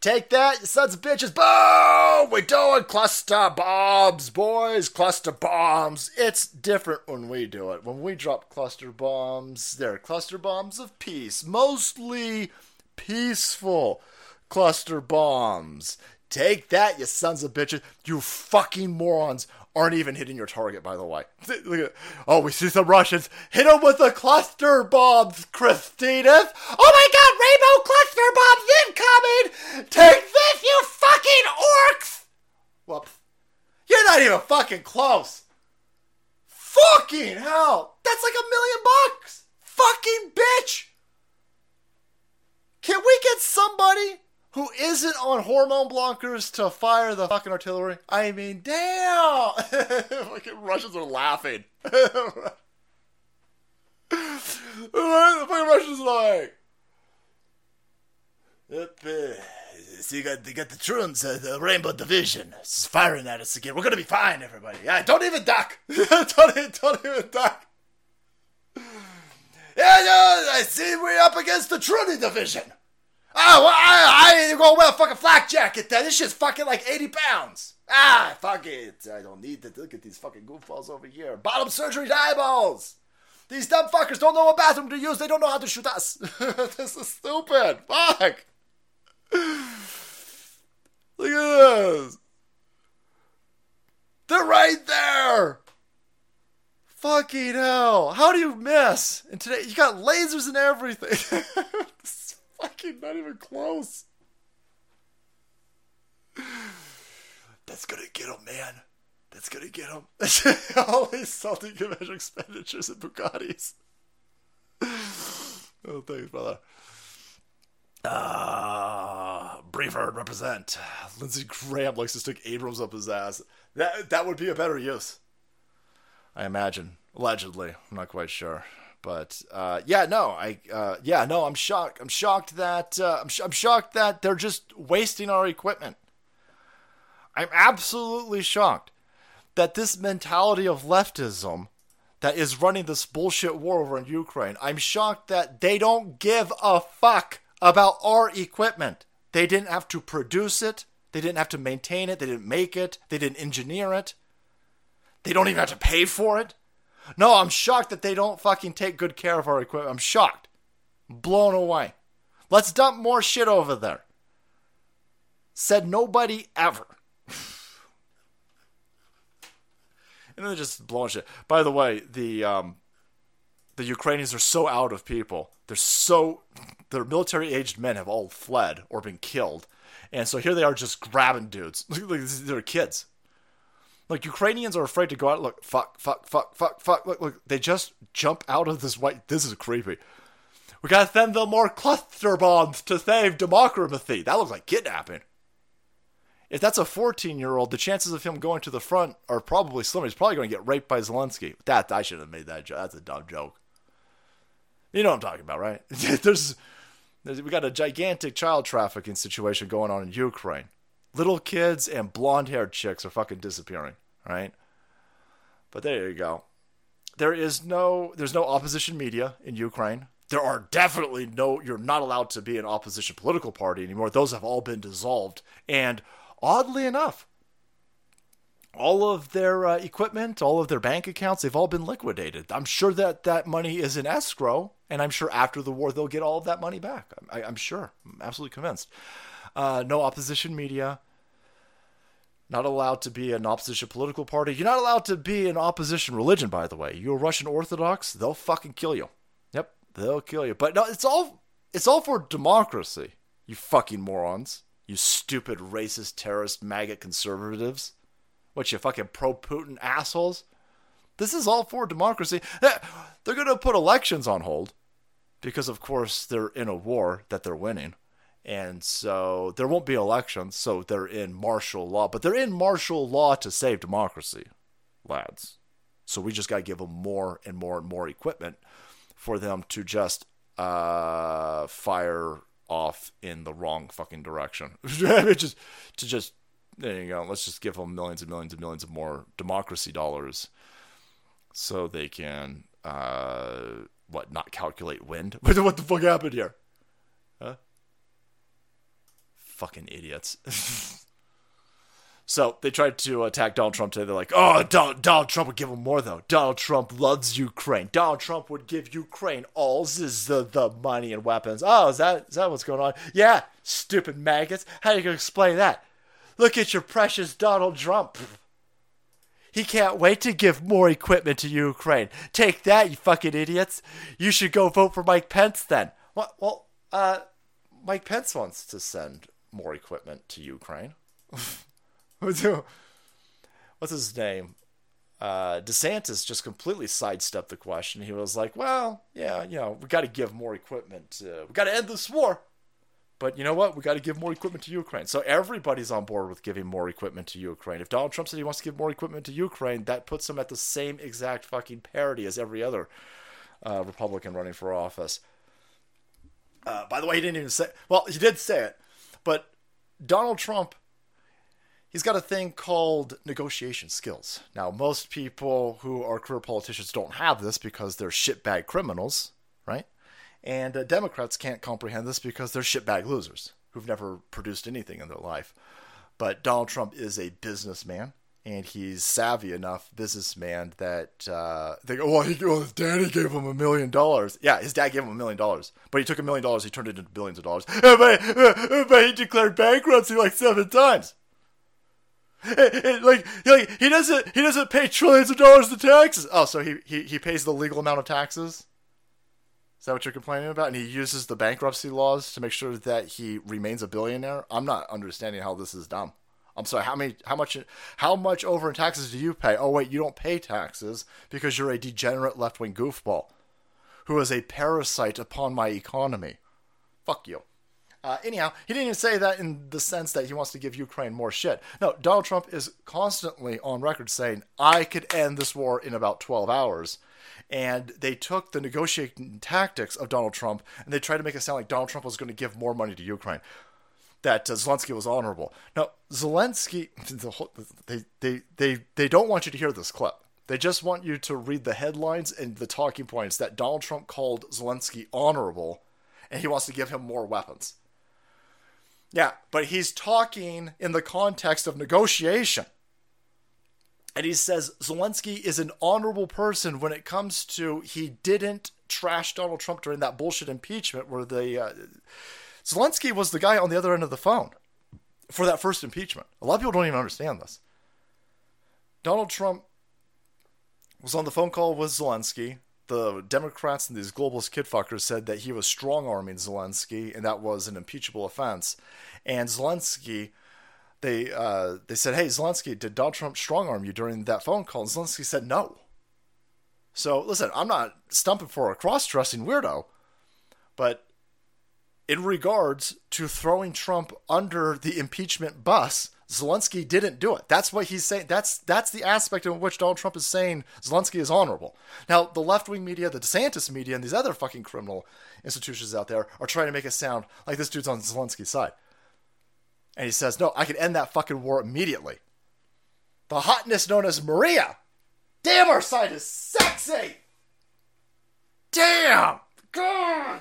Take that, you sons of bitches. Boom! We're doing cluster bombs, boys. Cluster bombs. It's different when we do it. When we drop cluster bombs, they're cluster bombs of peace. Mostly peaceful cluster bombs. Take that, you sons of bitches. You fucking morons aren't even hitting your target, by the way. (laughs) Oh, we see some Russians. Hit them with the cluster bombs, Christina. Oh my god, rainbow cluster bombs incoming! Take this, you fucking orcs! Whoops. You're not even fucking close. Fucking hell. That's like a million bucks. Fucking bitch. Can we get somebody who isn't on hormone blockers to fire the fucking artillery? I mean, damn! (laughs) fucking Russians are laughing. The (laughs) fucking Russians are like, Yep, uh, you got, you got the Truns, uh, the Rainbow Division, it's firing at us again. We're gonna be fine, everybody. Yeah, don't even duck. (laughs) don't, even, don't even duck. Yeah, yeah, I see we're up against the Trudy Division. Oh, well, I, I ain't gonna wear a fucking flak jacket then. This shit's fucking like 80 pounds. Ah, fuck it. I don't need to look at these fucking goofballs over here. Bottom surgery eyeballs. These dumb fuckers don't know what bathroom to use. They don't know how to shoot us. (laughs) this is stupid. Fuck. Look at this. They're right there. Fucking hell. How do you miss? And today you got lasers and everything. (laughs) fucking not even close. That's gonna get him, man. That's gonna get him. (laughs) These salty commercial expenditures and Bugattis. (laughs) oh, thanks, brother. Ah, uh, Braveheart represent. Lindsey Graham likes to stick Abrams up his ass. That that would be a better use. I imagine. Allegedly. I'm not quite sure. But uh, yeah, no, I uh, yeah, no, I'm shocked. I'm shocked that uh, I'm, sh- I'm shocked that they're just wasting our equipment. I'm absolutely shocked that this mentality of leftism that is running this bullshit war over in Ukraine. I'm shocked that they don't give a fuck about our equipment. They didn't have to produce it. They didn't have to maintain it. They didn't make it. They didn't engineer it. They don't even have to pay for it. No, I'm shocked that they don't fucking take good care of our equipment. I'm shocked. blown away. Let's dump more shit over there. Said nobody ever. (laughs) and then they're just blowing shit. By the way, the um, the Ukrainians are so out of people. They're so their military aged men have all fled or been killed, and so here they are just grabbing dudes. (laughs) Look, they're kids. Like Ukrainians are afraid to go out. Look, fuck, fuck, fuck, fuck, fuck. Look, look. They just jump out of this white. This is creepy. We gotta send them more cluster bombs to save democracy. That looks like kidnapping. If that's a 14 year old, the chances of him going to the front are probably slim. He's probably going to get raped by Zelensky. That I should have made that joke. That's a dumb joke. You know what I'm talking about, right? (laughs) there's, there's, we got a gigantic child trafficking situation going on in Ukraine. Little kids and blonde haired chicks are fucking disappearing, right? But there you go. There is no there's no opposition media in Ukraine. There are definitely no you're not allowed to be an opposition political party anymore. Those have all been dissolved. And oddly enough, all of their uh, equipment, all of their bank accounts, they've all been liquidated. I'm sure that that money is in escrow, and I'm sure after the war they'll get all of that money back. I, am sure. I'm absolutely convinced. Uh, no opposition media. Not allowed to be an opposition political party. You're not allowed to be an opposition religion, by the way. You're Russian Orthodox, they'll fucking kill you. Yep, they'll kill you. But no, it's all it's all for democracy. You fucking morons. You stupid racist terrorist maggot conservatives. What you fucking pro Putin assholes? This is all for democracy. They're going to put elections on hold because, of course, they're in a war that they're winning. And so there won't be elections, so they're in martial law. But they're in martial law to save democracy, lads. So we just got to give them more and more and more equipment for them to just uh, fire off in the wrong fucking direction. (laughs) just to just there you go. Let's just give them millions and millions and millions of more democracy dollars, so they can uh, what not calculate wind. (laughs) what the fuck happened here? Fucking idiots. (laughs) So they tried to attack Donald Trump today. They're like, oh, Donald, Donald Trump would give them more, though. Donald Trump loves Ukraine. Donald Trump would give Ukraine all the, the money and weapons. Oh, is that is that what's going on? Yeah, stupid maggots. How are you going to explain that? Look at your precious Donald Trump. He can't wait to give more equipment to Ukraine. Take that, you fucking idiots. You should go vote for Mike Pence then. What? Well, uh, Mike Pence wants to send more equipment to Ukraine. (laughs) What's his name? Uh, DeSantis just completely sidestepped the question. He was like, "Well, yeah, you know, we got to give more equipment. Uh, we got to end this war." But you know what? We got to give more equipment to Ukraine. So everybody's on board with giving more equipment to Ukraine. If Donald Trump said he wants to give more equipment to Ukraine, that puts him at the same exact fucking parity as every other uh, Republican running for office. Uh, by the way, he didn't even say. Well, he did say it, Donald Trump, he's got a thing called negotiation skills. Now, most people who are career politicians don't have this because they're shitbag criminals, right? And uh, Democrats can't comprehend this because they're shitbag losers who've never produced anything in their life. But Donald Trump is a businessman, and he's savvy enough businessman that uh, they go, well, he, well, his daddy gave him a million dollars. Yeah, his dad gave him a million dollars, but he took a million dollars, he turned it into billions of dollars. (laughs) but, but he declared bankruptcy like seven times. It, it, like, like he doesn't he doesn't pay trillions of dollars in taxes. Oh, so he, he he pays the legal amount of taxes. Is that what you're complaining about? And he uses the bankruptcy laws to make sure that he remains a billionaire. I'm not understanding how this is dumb. I'm sorry. How many? How much? How much over in taxes do you pay? Oh wait, you don't pay taxes because you're a degenerate left-wing goofball who is a parasite upon my economy. Fuck you. Uh, anyhow, he didn't even say that in the sense that he wants to give Ukraine more shit. No, Donald Trump is constantly on record saying, I could end this war in about 12 hours. And they took the negotiating tactics of Donald Trump and they tried to make it sound like Donald Trump was going to give more money to Ukraine that uh, Zelensky was honorable. Now, Zelensky, (laughs) they, they, they, they don't want you to hear this clip. They just want you to read the headlines and the talking points that Donald Trump called Zelensky honorable, and he wants to give him more weapons. Yeah, but he's talking in the context of negotiation. And he says Zelensky is an honorable person when it comes to he didn't trash Donald Trump during that bullshit impeachment where the. Uh, Zelensky was the guy on the other end of the phone for that first impeachment. A lot of people don't even understand this. Donald Trump was on the phone call with Zelensky. The Democrats and these globalist kid fuckers said that he was strong arming Zelensky, and that was an impeachable offense. And Zelensky, they uh, they said, "Hey, Zelensky, did Donald Trump strong arm you during that phone call?" And Zelensky said, "No." So listen, I'm not stumping for a cross-dressing weirdo, but in regards to throwing Trump under the impeachment bus, Zelensky didn't do it. That's what he's saying. That's that's the aspect in which Donald Trump is saying Zelensky is honorable. Now, the left wing media, the DeSantis media, and these other fucking criminal institutions out there are trying to make it sound like this dude's on Zelensky's side. And he says, no, I can end that fucking war immediately. The hotness known as Maria. Damn, our side is sexy. Damn. God.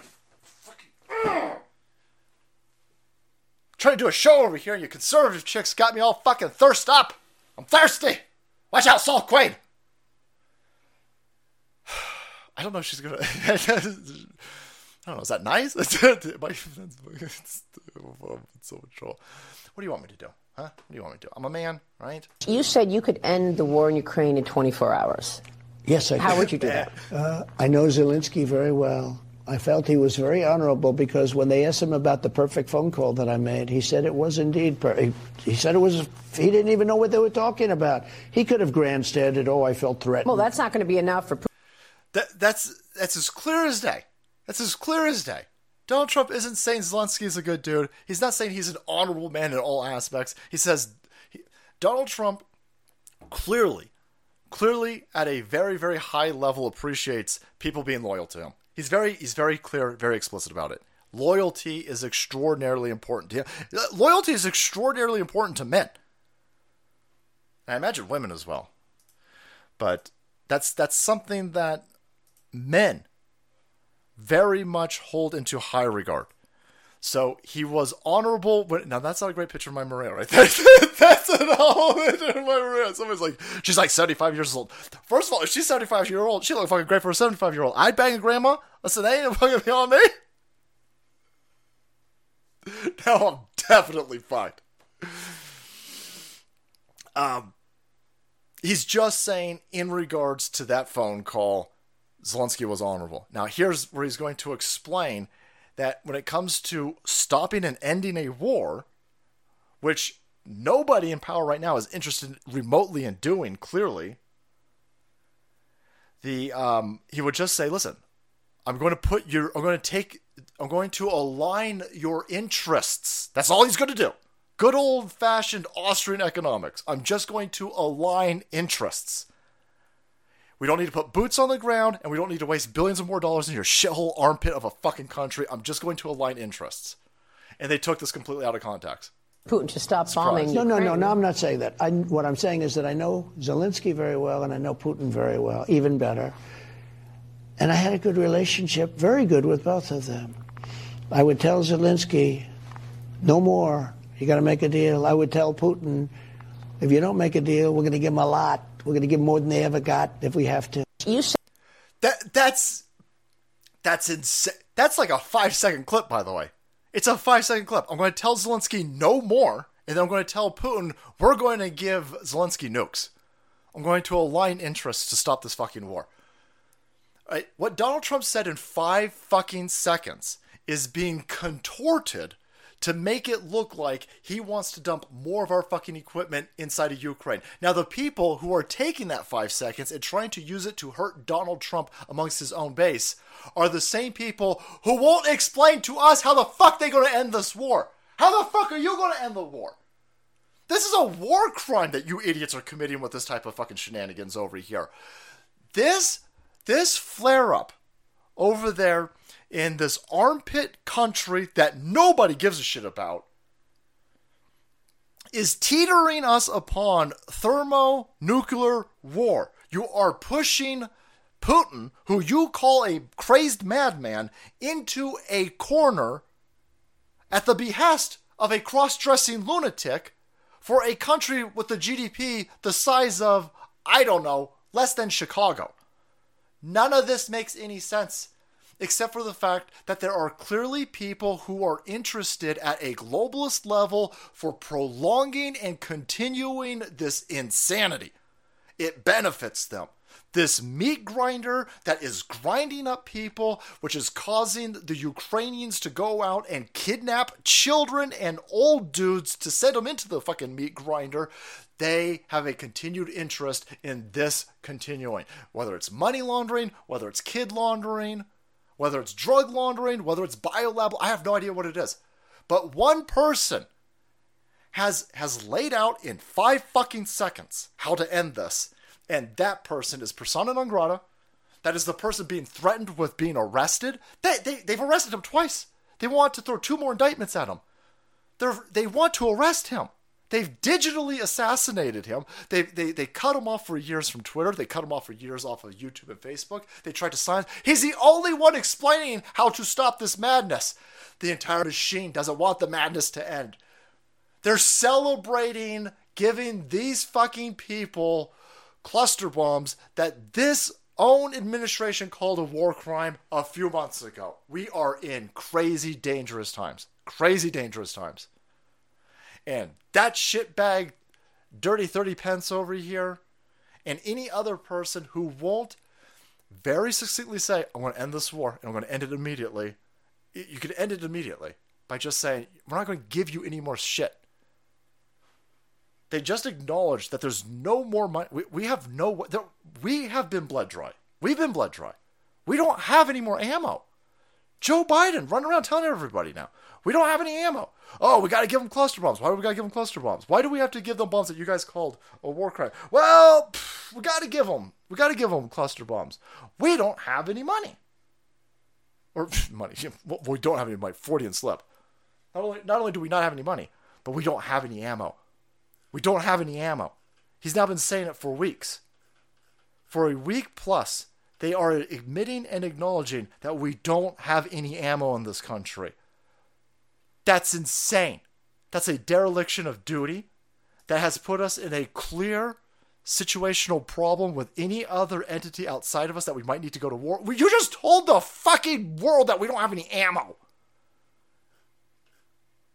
Trying to do a show over here, and you conservative chicks got me all fucking thirst up. I'm thirsty. Watch out, Saul Quain. (sighs) I don't know if she's gonna. (laughs) I don't know. Is that nice? (laughs) it's, so much trouble. What do you want me to do? Huh? What do you want me to do? I'm a man, right? You said you could end the war in Ukraine in 24 hours. Yes, I How would you do that? Uh, I know Zelensky very well. I felt he was very honorable because when they asked him about the perfect phone call that I made, he said it was indeed perfect. He said it was, he didn't even know what they were talking about. He could have grandstanded, oh, I felt threatened. Well, that's not going to be enough for. That, that's, that's as clear as day. That's as clear as day. Donald Trump isn't saying Zelensky is a good dude. He's not saying he's an honorable man in all aspects. He says he, Donald Trump clearly, clearly at a very, very high level appreciates people being loyal to him. He's very he's very clear, very explicit about it. Loyalty is extraordinarily important to him. Loyalty is extraordinarily important to men. I imagine women as well. But that's that's something that men very much hold into high regard. So he was honorable. But now that's not a great picture of my Maria, right? (laughs) That's, that's an whole picture of my Maria. Somebody's like, she's like 75 years old. First of all, if she's 75 year old, she look fucking great for a 75 year old. I'd bang a grandma. Listen, they ain't fucking beyond me. (laughs) Now I'm definitely fine. Um, he's just saying in regards to that phone call, Zelensky was honorable. Now, here's where he's going to explain that when it comes to stopping and ending a war, which nobody in power right now is interested remotely in doing, clearly, the um, he would just say, "Listen, I'm going to put your, I'm going to take, I'm going to align your interests. That's all he's going to do. Good old fashioned Austrian economics. I'm just going to align interests. We don't need to put boots on the ground, and we don't need to waste billions of more dollars in your shithole armpit of a fucking country. I'm just going to align interests. And they took this completely out of context. Putin to stop bombing. No, no, no, Ukraine. no. I'm not saying that. I, what I'm saying is that I know Zelensky very well, and I know Putin very well, even better. And I had a good relationship, very good with both of them. I would tell Zelensky, no more. You got to make a deal. I would tell Putin, if you don't make a deal, we're going to give him a lot. We're going to give more than they ever got if we have to. You said That that's that's insane. That's like a five second clip, by the way. It's a five second clip. I'm going to tell Zelensky no more, and then I'm going to tell Putin we're going to give Zelensky nukes. I'm going to align interests to stop this fucking war. Right? What Donald Trump said in five fucking seconds is being contorted to make it look like he wants to dump more of our fucking equipment inside of Ukraine. Now, the people who are taking that five seconds and trying to use it to hurt Donald Trump amongst his own base are the same people who won't explain to us how the fuck they're going to end this war. How the fuck are you going to end the war? This is a war crime that you idiots are committing with this type of fucking shenanigans over here. This this flare up over there in this armpit country that nobody gives a shit about is teetering us upon thermonuclear war. You are pushing Putin, who you call a crazed madman, into a corner at the behest of a cross dressing lunatic for a country with a GDP the size of, I don't know, less than Chicago. None of this makes any sense, except for the fact that there are clearly people who are interested at a globalist level for prolonging and continuing this insanity. It benefits them. This meat grinder that is grinding up people, which is causing the Ukrainians to go out and kidnap children and old dudes to send them into the fucking meat grinder, they have a continued interest in this continuing. Whether it's money laundering, whether it's kid laundering, whether it's drug laundering, whether it's biolab, I have no idea what it is. But one person has has laid out in five fucking seconds how to end this, and that person is persona non grata. That is the person being threatened with being arrested. They, they they've arrested him twice. They want to throw two more indictments at him. They they want to arrest him. They've digitally assassinated him. They, they they cut him off for years from Twitter. They cut him off for years off of YouTube and Facebook. They tried to silence. He's the only one explaining how to stop this madness. The entire machine doesn't want the madness to end. They're celebrating giving these fucking people cluster bombs that this own administration called a war crime a few months ago. We are in crazy dangerous times. Crazy dangerous times. And that shitbag, dirty 30 pence over here, and any other person who won't very succinctly say, I'm going to end this war and I'm going to end it immediately, you could end it immediately by just saying, We're not going to give you any more shit. They just acknowledge that there's no more money. We, we have no. We have been blood dry. We've been blood dry. We don't have any more ammo. Joe Biden running around telling everybody now, we don't have any ammo. Oh, we got to give them cluster bombs. Why do we got to give them cluster bombs? Why do we have to give them bombs that you guys called a war crime? Well, pff, we got to give them. We got to give them cluster bombs. We don't have any money. Or money. (laughs) We don't have any money. 40 and slip. Not only, not only do we not have any money, but we don't have any ammo. We don't have any ammo. He's now been saying it for weeks. For a week plus, they are admitting and acknowledging that we don't have any ammo in this country. That's insane. That's a dereliction of duty that has put us in a clear situational problem with any other entity outside of us that we might need to go to war. You just told the fucking world that we don't have any ammo.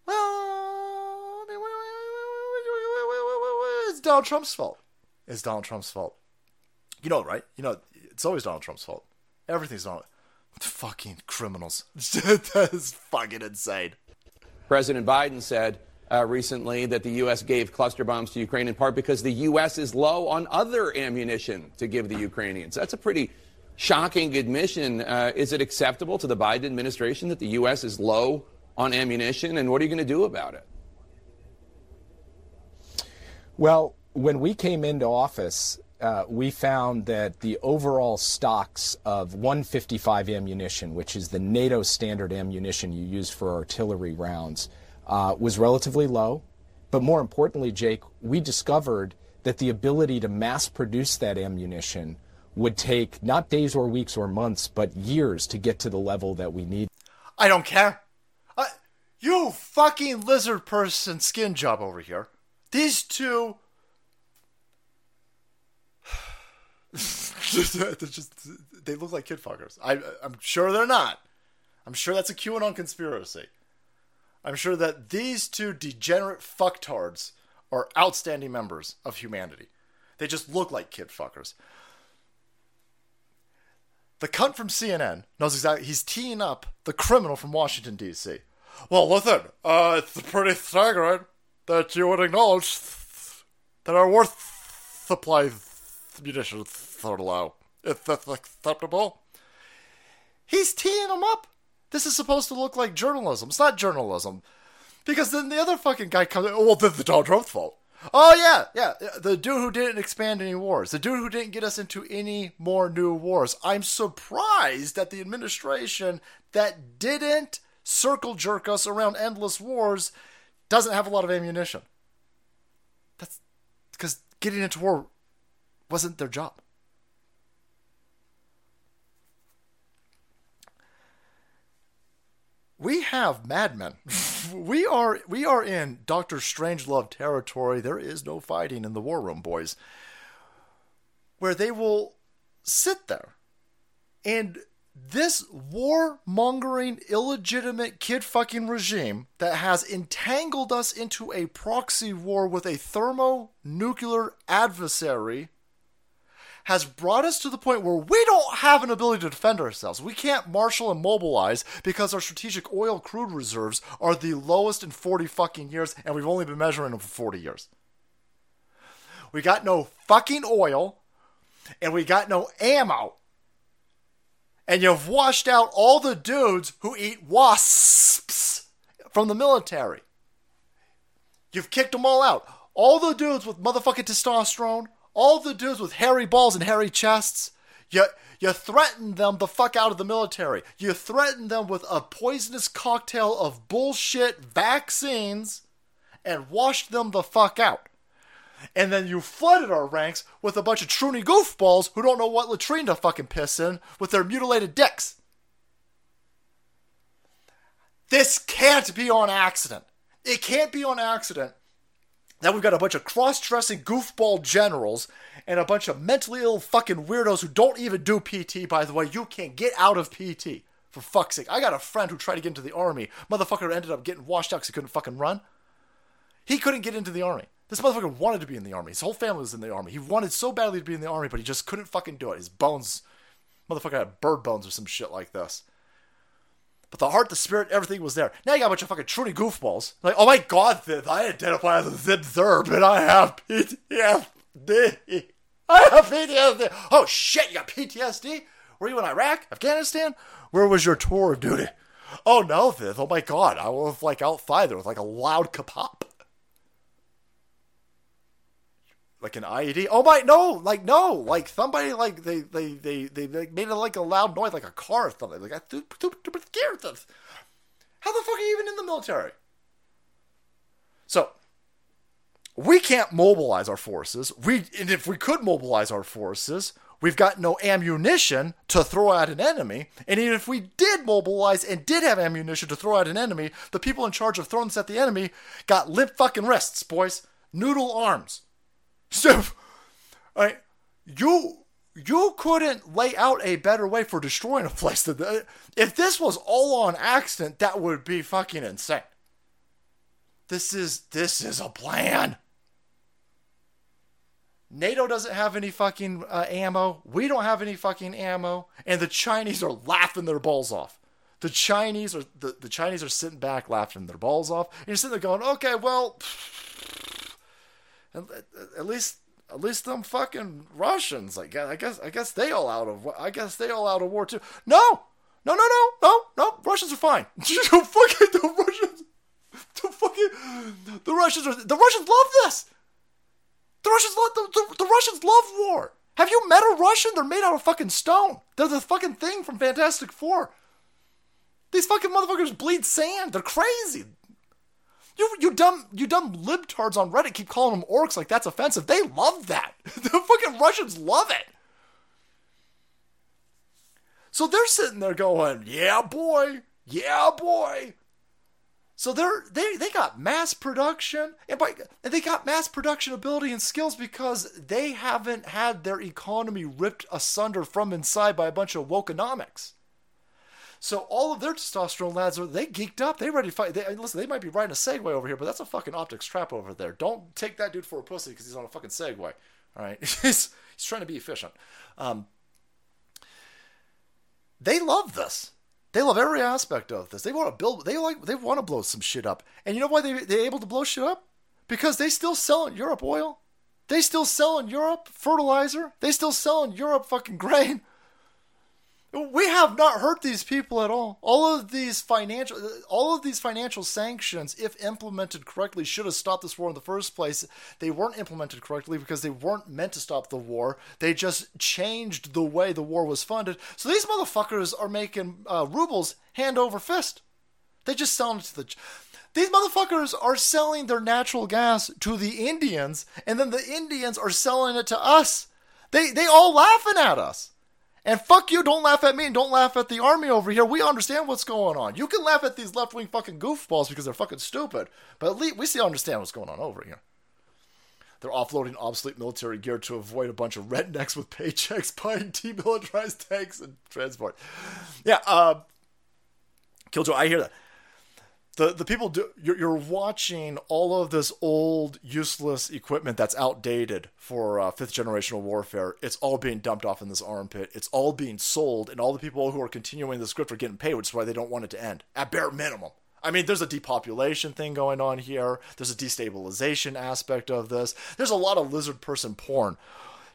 Well, it's Donald Trump's fault. It's Donald Trump's fault. You know, right? You know, it's always Donald Trump's fault. Everything's Donald. Fucking criminals. (laughs) that is fucking insane. President Biden said uh, recently that the U.S. gave cluster bombs to Ukraine in part because the U.S. is low on other ammunition to give the Ukrainians. That's a pretty shocking admission. Uh, is it acceptable to the Biden administration that the U.S. is low on ammunition, and what are you going to do about it? Well, when we came into office, uh, we found that the overall stocks of 155 ammunition, which is the NATO standard ammunition you use for artillery rounds, uh, was relatively low. But more importantly, Jake, we discovered that the ability to mass produce that ammunition would take not days or weeks or months, but years to get to the level that we need. I don't care. Uh, you fucking lizard person skin job over here. These two just, they look like kid fuckers. I, I'm sure they're not. I'm sure that's a QAnon conspiracy. I'm sure that these two degenerate fucktards are outstanding members of humanity. They just look like kid fuckers. The cunt from CNN knows exactly. He's teeing up the criminal from Washington, D.C. Well, listen, uh, it's pretty staggering that you would acknowledge that our war supply munitions are low. Is this acceptable? He's teeing them up. This is supposed to look like journalism. It's not journalism. Because then the other fucking guy comes, oh, well, this is Donald Trump's fault. Oh, yeah, yeah. The dude who didn't expand any wars. The dude who didn't get us into any more new wars. I'm surprised that the administration that didn't circle jerk us around endless wars doesn't have a lot of ammunition. That's because getting into war wasn't their job. We have madmen. (laughs) we are we are in Doctor Strangelove territory. There is no fighting in the war room, boys. Where they will sit there and this war-mongering, illegitimate kid-fucking regime that has entangled us into a proxy war with a thermonuclear adversary has brought us to the point where we don't have an ability to defend ourselves. We can't marshal and mobilize because our strategic oil crude reserves are the lowest in 40 fucking years, and we've only been measuring them for 40 years. We got no fucking oil, and we got no ammo. And you've washed out all the dudes who eat wasps from the military. You've kicked them all out. All the dudes with motherfucking testosterone, all the dudes with hairy balls and hairy chests, you, you threatened them the fuck out of the military. You threatened them with a poisonous cocktail of bullshit vaccines and washed them the fuck out. And then you flooded our ranks with a bunch of troony goofballs who don't know what latrine to fucking piss in with their mutilated dicks. This can't be on accident. It can't be on accident now we've got a bunch of cross-dressing goofball generals and a bunch of mentally ill fucking weirdos who don't even do PT, by the way. You can't get out of PT. For fuck's sake. I got a friend who tried to get into the army. Motherfucker ended up getting washed out because he couldn't fucking run. He couldn't get into the army. This motherfucker wanted to be in the army. His whole family was in the army. He wanted so badly to be in the army, but he just couldn't fucking do it. His bones, motherfucker had bird bones or some shit like this. But the heart, the spirit, everything was there. Now you got a bunch of fucking truly goofballs. Like, oh my god, Viv, I identify as a Zib Zerb and I have PTSD. I have PTSD. Oh shit, you got PTSD? Were you in Iraq? Afghanistan? Where was your tour of duty? Oh no, Viv, oh my god, I was like outside there with like a loud kapop. Like an IED. Oh my, no, like no, like somebody like they they they they, made it like a loud noise, like a car or something. Like I scared them. How the fuck are you even in the military? So we can't mobilize our forces. We and if we could mobilize our forces, we've got no ammunition to throw at an enemy. And even if we did mobilize and did have ammunition to throw at an enemy, the people in charge of throwing this at the enemy got limp fucking wrists, boys. Noodle arms. So, (laughs) I, you you couldn't lay out a better way for destroying a place. That. If this was all on accident, that would be fucking insane. This is this is a plan. NATO doesn't have any fucking uh, ammo. We don't have any fucking ammo, and the Chinese are laughing their balls off. The Chinese are the, the Chinese are sitting back laughing their balls off, and you're sitting there going, "Okay, well, at, (laughs) at least at least them fucking Russians. I guess I guess I guess they all out of I guess they all out of war too. No, no, no, no, no, no. Russians are fine. (laughs) fucking the Russians, the fucking the Russians are the Russians love this. The Russians love the, the, the Russians love war. Have you met a Russian? They're made out of fucking stone. They're the fucking thing from Fantastic Four. These fucking motherfuckers bleed sand. They're crazy. You you dumb you dumb libtards on Reddit keep calling them orcs like that's offensive. They love that. (laughs) the fucking Russians love it. So they're sitting there going, "Yeah, boy. Yeah, boy." So they're they they got mass production and by and they got mass production ability and skills because they haven't had their economy ripped asunder from inside by a bunch of wokenomics. So all of their testosterone lads are they geeked up. They ready to fight. They, listen, they might be riding a Segway over here, but that's a fucking optics trap over there. Don't take that dude for a pussy because he's on a fucking Segway. All right, (laughs) he's he's trying to be efficient. Um, they love this. They love every aspect of this. They want to build. They like. They want to blow some shit up. And you know why they they're able to blow shit up? Because they still sell in Europe oil. They still sell in Europe fertilizer. They still sell in Europe fucking grain. We have not hurt these people at all. All of these financial, all of these financial sanctions, if implemented correctly, should have stopped this war in the first place. They weren't implemented correctly because they weren't meant to stop the war. They just changed the way the war was funded. So these motherfuckers are making uh, rubles hand over fist. They just sell it to the. These motherfuckers are selling their natural gas to the Indians, and then the Indians are selling it to us. They they all laughing at us. And fuck you, don't laugh at me and don't laugh at the army over here. We understand what's going on. You can laugh at these left wing fucking goofballs because they're fucking stupid. But at least we still understand what's going on over here. They're offloading obsolete military gear to avoid a bunch of rednecks with (laughs) paychecks buying demilitarized tanks and transport. Yeah, uh, Killjoy, I hear that the the people do you're, you're watching all of this old useless equipment that's outdated for uh, fifth generational warfare it's all being dumped off in this armpit it's all being sold and all the people who are continuing the script are getting paid which is why they don't want it to end at bare minimum I mean, there's a depopulation thing going on here. There's a destabilization aspect of this. There's a lot of lizard person porn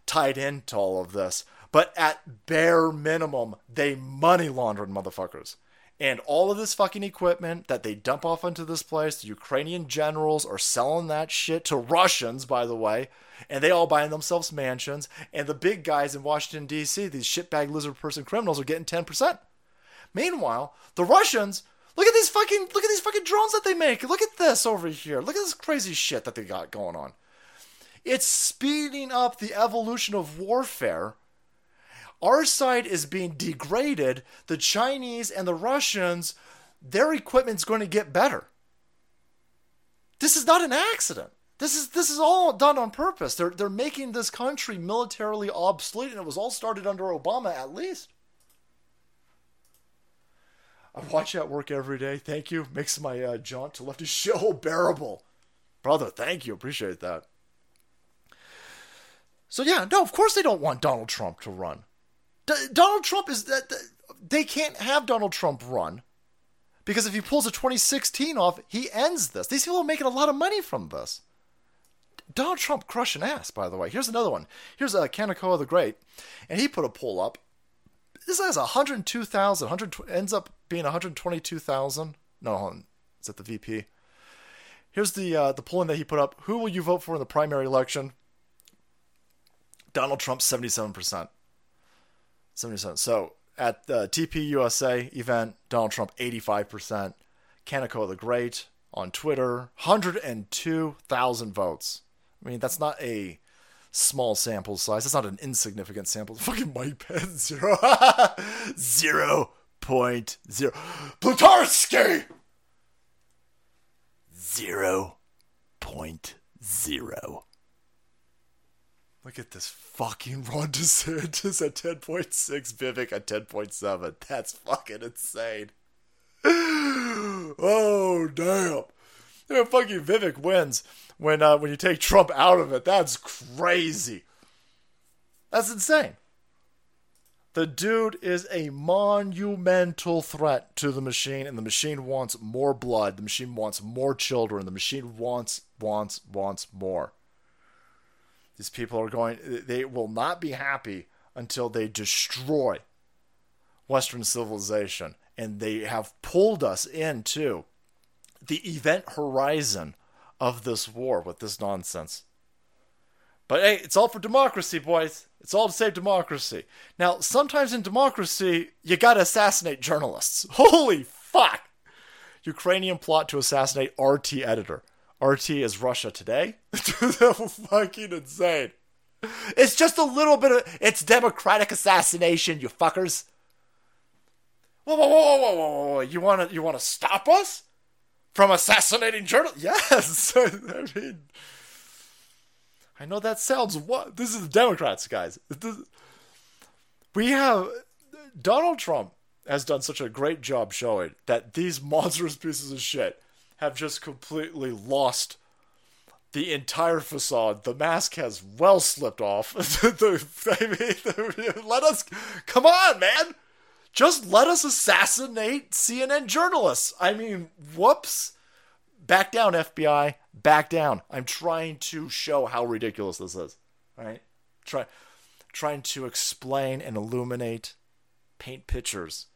tied into all of this. But at bare minimum, they money laundering motherfuckers. And all of this fucking equipment that they dump off into this place, the Ukrainian generals are selling that shit to Russians, by the way, and they all buying themselves mansions. And the big guys in Washington, D.C., these shitbag lizard person criminals, are getting 10%. Meanwhile, the Russians, look at these fucking look at these fucking drones that they make. Look at this over here. Look at this crazy shit that they got going on. It's speeding up the evolution of warfare our side is being degraded. The Chinese and the Russians, their equipment's going to get better. This is not an accident. This is this is all done on purpose. They're they're making this country militarily obsolete, and it was all started under Obama, at least. I watch that work every day. Thank you. Makes my uh, jaunt to lefty (laughs) show bearable, brother. Thank you. Appreciate that. So yeah, no, of course they don't want Donald Trump to run. D- Donald Trump is that they can't have Donald Trump run because if he pulls a 2016 off, he ends this. These people are making a lot of money from this. Donald Trump crushing ass, by the way. Here's another one. Here's uh, Kanekoa the Great, and he put a poll up. This has 102,000. 100 ends up being 122,000. No, is that the VP? Here's the uh, the polling that he put up. Who will you vote for in the primary election? Donald Trump, 77%. 77. So at the TP USA event, Donald Trump 85%. Kanekoa the Great on Twitter, 102,000 votes. I mean, that's not a small sample size. That's not an insignificant sample. (laughs) Fucking Mike Pence, (laughs) zero. zero point zero. Plutarski! Zero point zero. Look at this fucking (laughs) Ron DeSantis at 10.6, Vivek at 10.7. That's fucking insane. (gasps) oh, damn. Yeah, fucking Vivek wins when uh, when you take Trump out of it. That's crazy. That's insane. The dude is a monumental threat to the machine, and the machine wants more blood. The machine wants more children. The machine wants, wants, wants more. These people are going, they will not be happy until they destroy Western civilization. And they have pulled us into the event horizon of this war with this nonsense. But hey, it's all for democracy, boys. It's all to save democracy. Now, sometimes in democracy, you gotta assassinate journalists. (laughs) Holy fuck! Ukrainian plot to assassinate RT editor. RT is Russia Today. (laughs) fucking insane. It's just a little bit of. It's democratic assassination, you fuckers. Whoa, whoa, whoa, whoa, whoa, whoa! You wanna, you wanna stop us from assassinating journalists? (laughs) Yes. (laughs) I mean. I know that sounds what this is the Democrats, guys. We have Donald Trump has done such a great job showing that these monstrous pieces of shit have just completely lost the entire facade. The mask has well slipped off. (laughs) let us come on, man. Just let us assassinate CNN journalists. I mean, whoops. Back down, FBI. Back down. I'm trying to show how ridiculous this is. Right? Try, trying to explain and illuminate, paint pictures.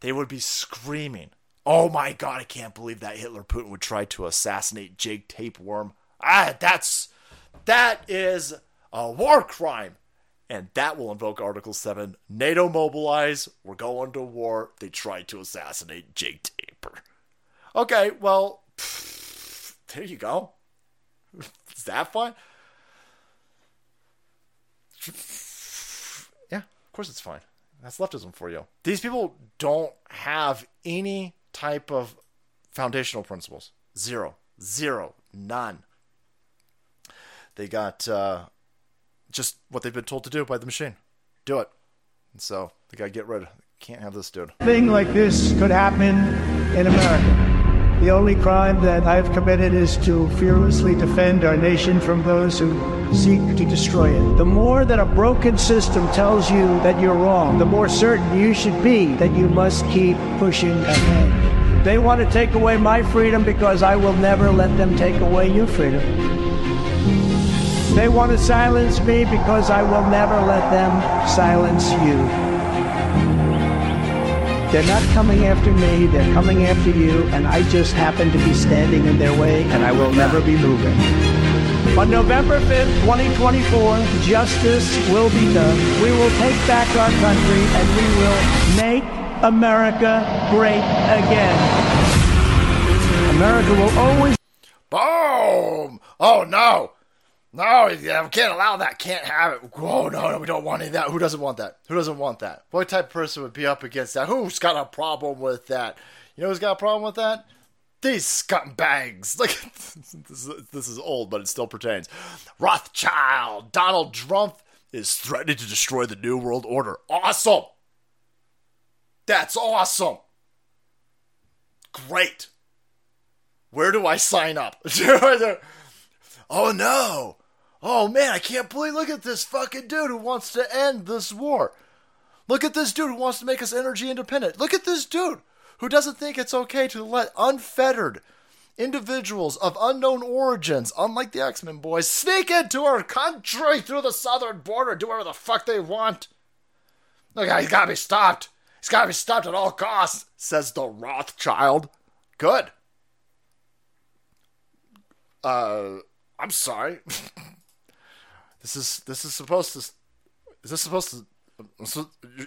They would be screaming, Oh my god, I can't believe that Hitler Putin would try to assassinate Jake Tapeworm. Ah, that's that is a war crime. And that will invoke Article 7. NATO mobilize. We're going to war. They tried to assassinate Jake Taper. Okay, well, pff, (laughs) there you go. (laughs) Is that fine? (laughs) Yeah, of course it's fine. That's leftism for you. These people don't have any type of foundational principles. Zero. Zero. None. They got uh, just what they've been told to do by the machine. Do it. And so they got to get rid of Can't have this dude. Thing like this could happen in America. The only crime that I've committed is to fearlessly defend our nation from those who seek to destroy it. The more that a broken system tells you that you're wrong, the more certain you should be that you must keep pushing ahead. They want to take away my freedom because I will never let them take away your freedom. They want to silence me because I will never let them silence you. They're not coming after me, they're coming after you, and I just happen to be standing in their way, and I will never be moving. On November 5th, 2024, justice will be done. We will take back our country, and we will make America great again. America will always. Boom! Oh no! No, yeah, we can't allow that. Can't have it. Oh no, no, we don't want any of that. Who doesn't want that? Who doesn't want that? What type of person would be up against that? Who's got a problem with that? You know who's got a problem with that? These scumbags. (laughs) Like this, this is old, but it still pertains. Rothschild. Donald Trump is threatening to destroy the New World Order. Awesome. That's awesome. Great. Where do I sign up? (laughs) oh no. Oh man, I can't believe look at this fucking dude who wants to end this war. Look at this dude who wants to make us energy independent. Look at this dude who doesn't think it's okay to let unfettered individuals of unknown origins, unlike the X Men boys, sneak into our country through the southern border, do whatever the fuck they want. Look, he's gotta be stopped. He's gotta be stopped at all costs, says the Rothschild. Good. Uh, I'm sorry. (laughs) This is this is supposed to. Is this supposed to?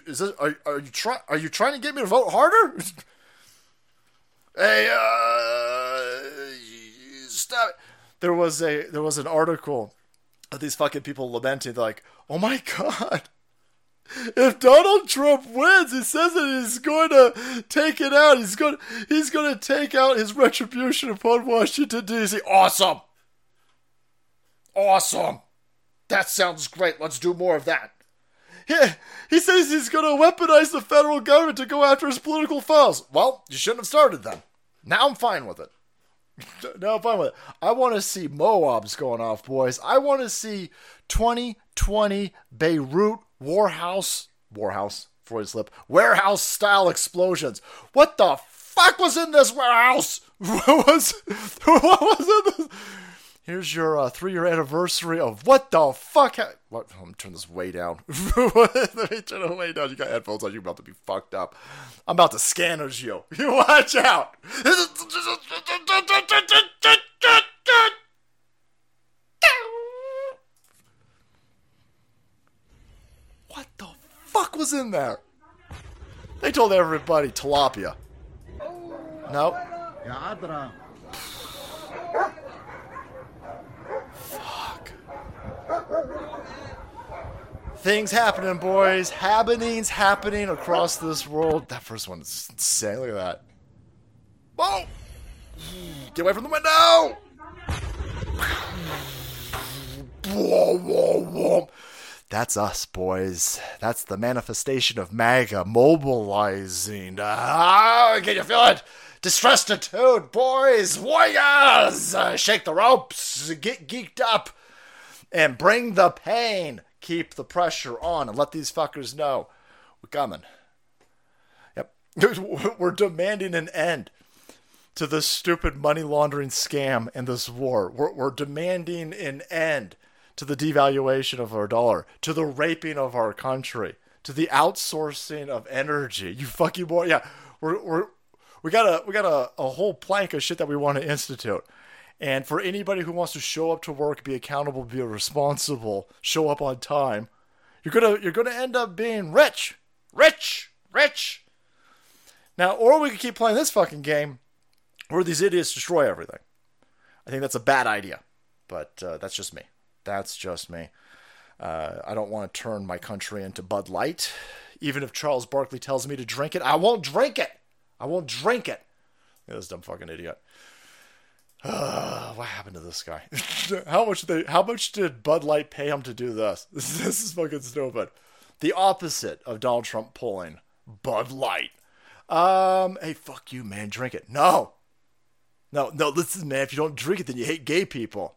Is this are, are you trying are you trying to get me to vote harder? (laughs) hey, uh, stop it. There was a there was an article of these fucking people lamenting. Like, oh my god. (laughs) If Donald Trump wins, he says that he's going to take it out. He's going he's going to take out his retribution upon Washington D.C. Awesome. Awesome. That sounds great. Let's do more of that. Yeah, he says he's going to weaponize the federal government to go after his political foes. Well, you shouldn't have started then. Now I'm fine with it. (laughs) no, I'm fine with it. I want to see Moabs going off, boys. I want to see 2020 Beirut Warhouse, Warhouse, Freud slip, warehouse style explosions. What the fuck was in this warehouse? (laughs) What was, (laughs) what was in this? Here's your uh, three year anniversary of what the fuck? Ha- what? I'm gonna turn this way down. (laughs) Let me turn it way down. You got headphones on. You're about to be fucked up. I'm about to scanners you. (laughs) You watch out. What the fuck was in there? They told everybody tilapia. No. Fuck. Things happening, boys. Happenings happening across this world. That first one is insane. Look at that. Whoa! Get away from the window! Whoa, whoa, whoa. That's us, boys. That's the manifestation of MAGA mobilizing. Ah, can you feel it? Distressed attitude, boys, warriors! Uh, shake the ropes, get geeked up, and bring the pain. Keep the pressure on and let these fuckers know we're coming. Yep. (laughs) We're demanding an end to this stupid money laundering scam and this war. We're, we're demanding an end to the devaluation of our dollar, to the raping of our country, to the outsourcing of energy. You fucking boy, yeah, we're we're we got a we got a, a whole plank of shit that we want to institute. And for anybody who wants to show up to work, be accountable, be responsible, show up on time, you're gonna you're gonna end up being rich, rich, rich. Now, or we could keep playing this fucking game, where these idiots destroy everything. I think that's a bad idea, but uh, that's just me. That's just me. Uh, I don't want to turn my country into Bud Light. Even if Charles Barkley tells me to drink it, I won't drink it. I won't drink it. Yeah, this dumb fucking idiot. Uh, (sighs) what happened to this guy? (laughs) how much they? How much did Bud Light pay him to do this? (laughs) This, is fucking stupid. The opposite of Donald Trump pulling Bud Light. Um, hey, fuck you, man. Drink it. No, no, no. Listen, man. If you don't drink it, then you hate gay people.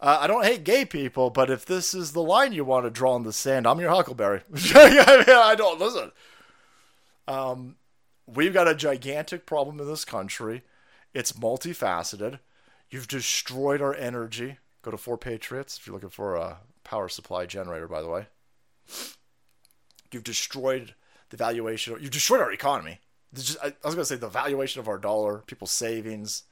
Uh, I don't hate gay people, but if this is the line you want to draw in the sand, I'm your Huckleberry. I, (laughs) I don't listen. Um, we've got a gigantic problem in this country. It's multifaceted. You've destroyed our energy. Go to 4Patriots if you're looking for a power supply generator, by the way. You've destroyed the valuation. You've destroyed our economy. I, I was going to say the valuation of our dollar, people's savings,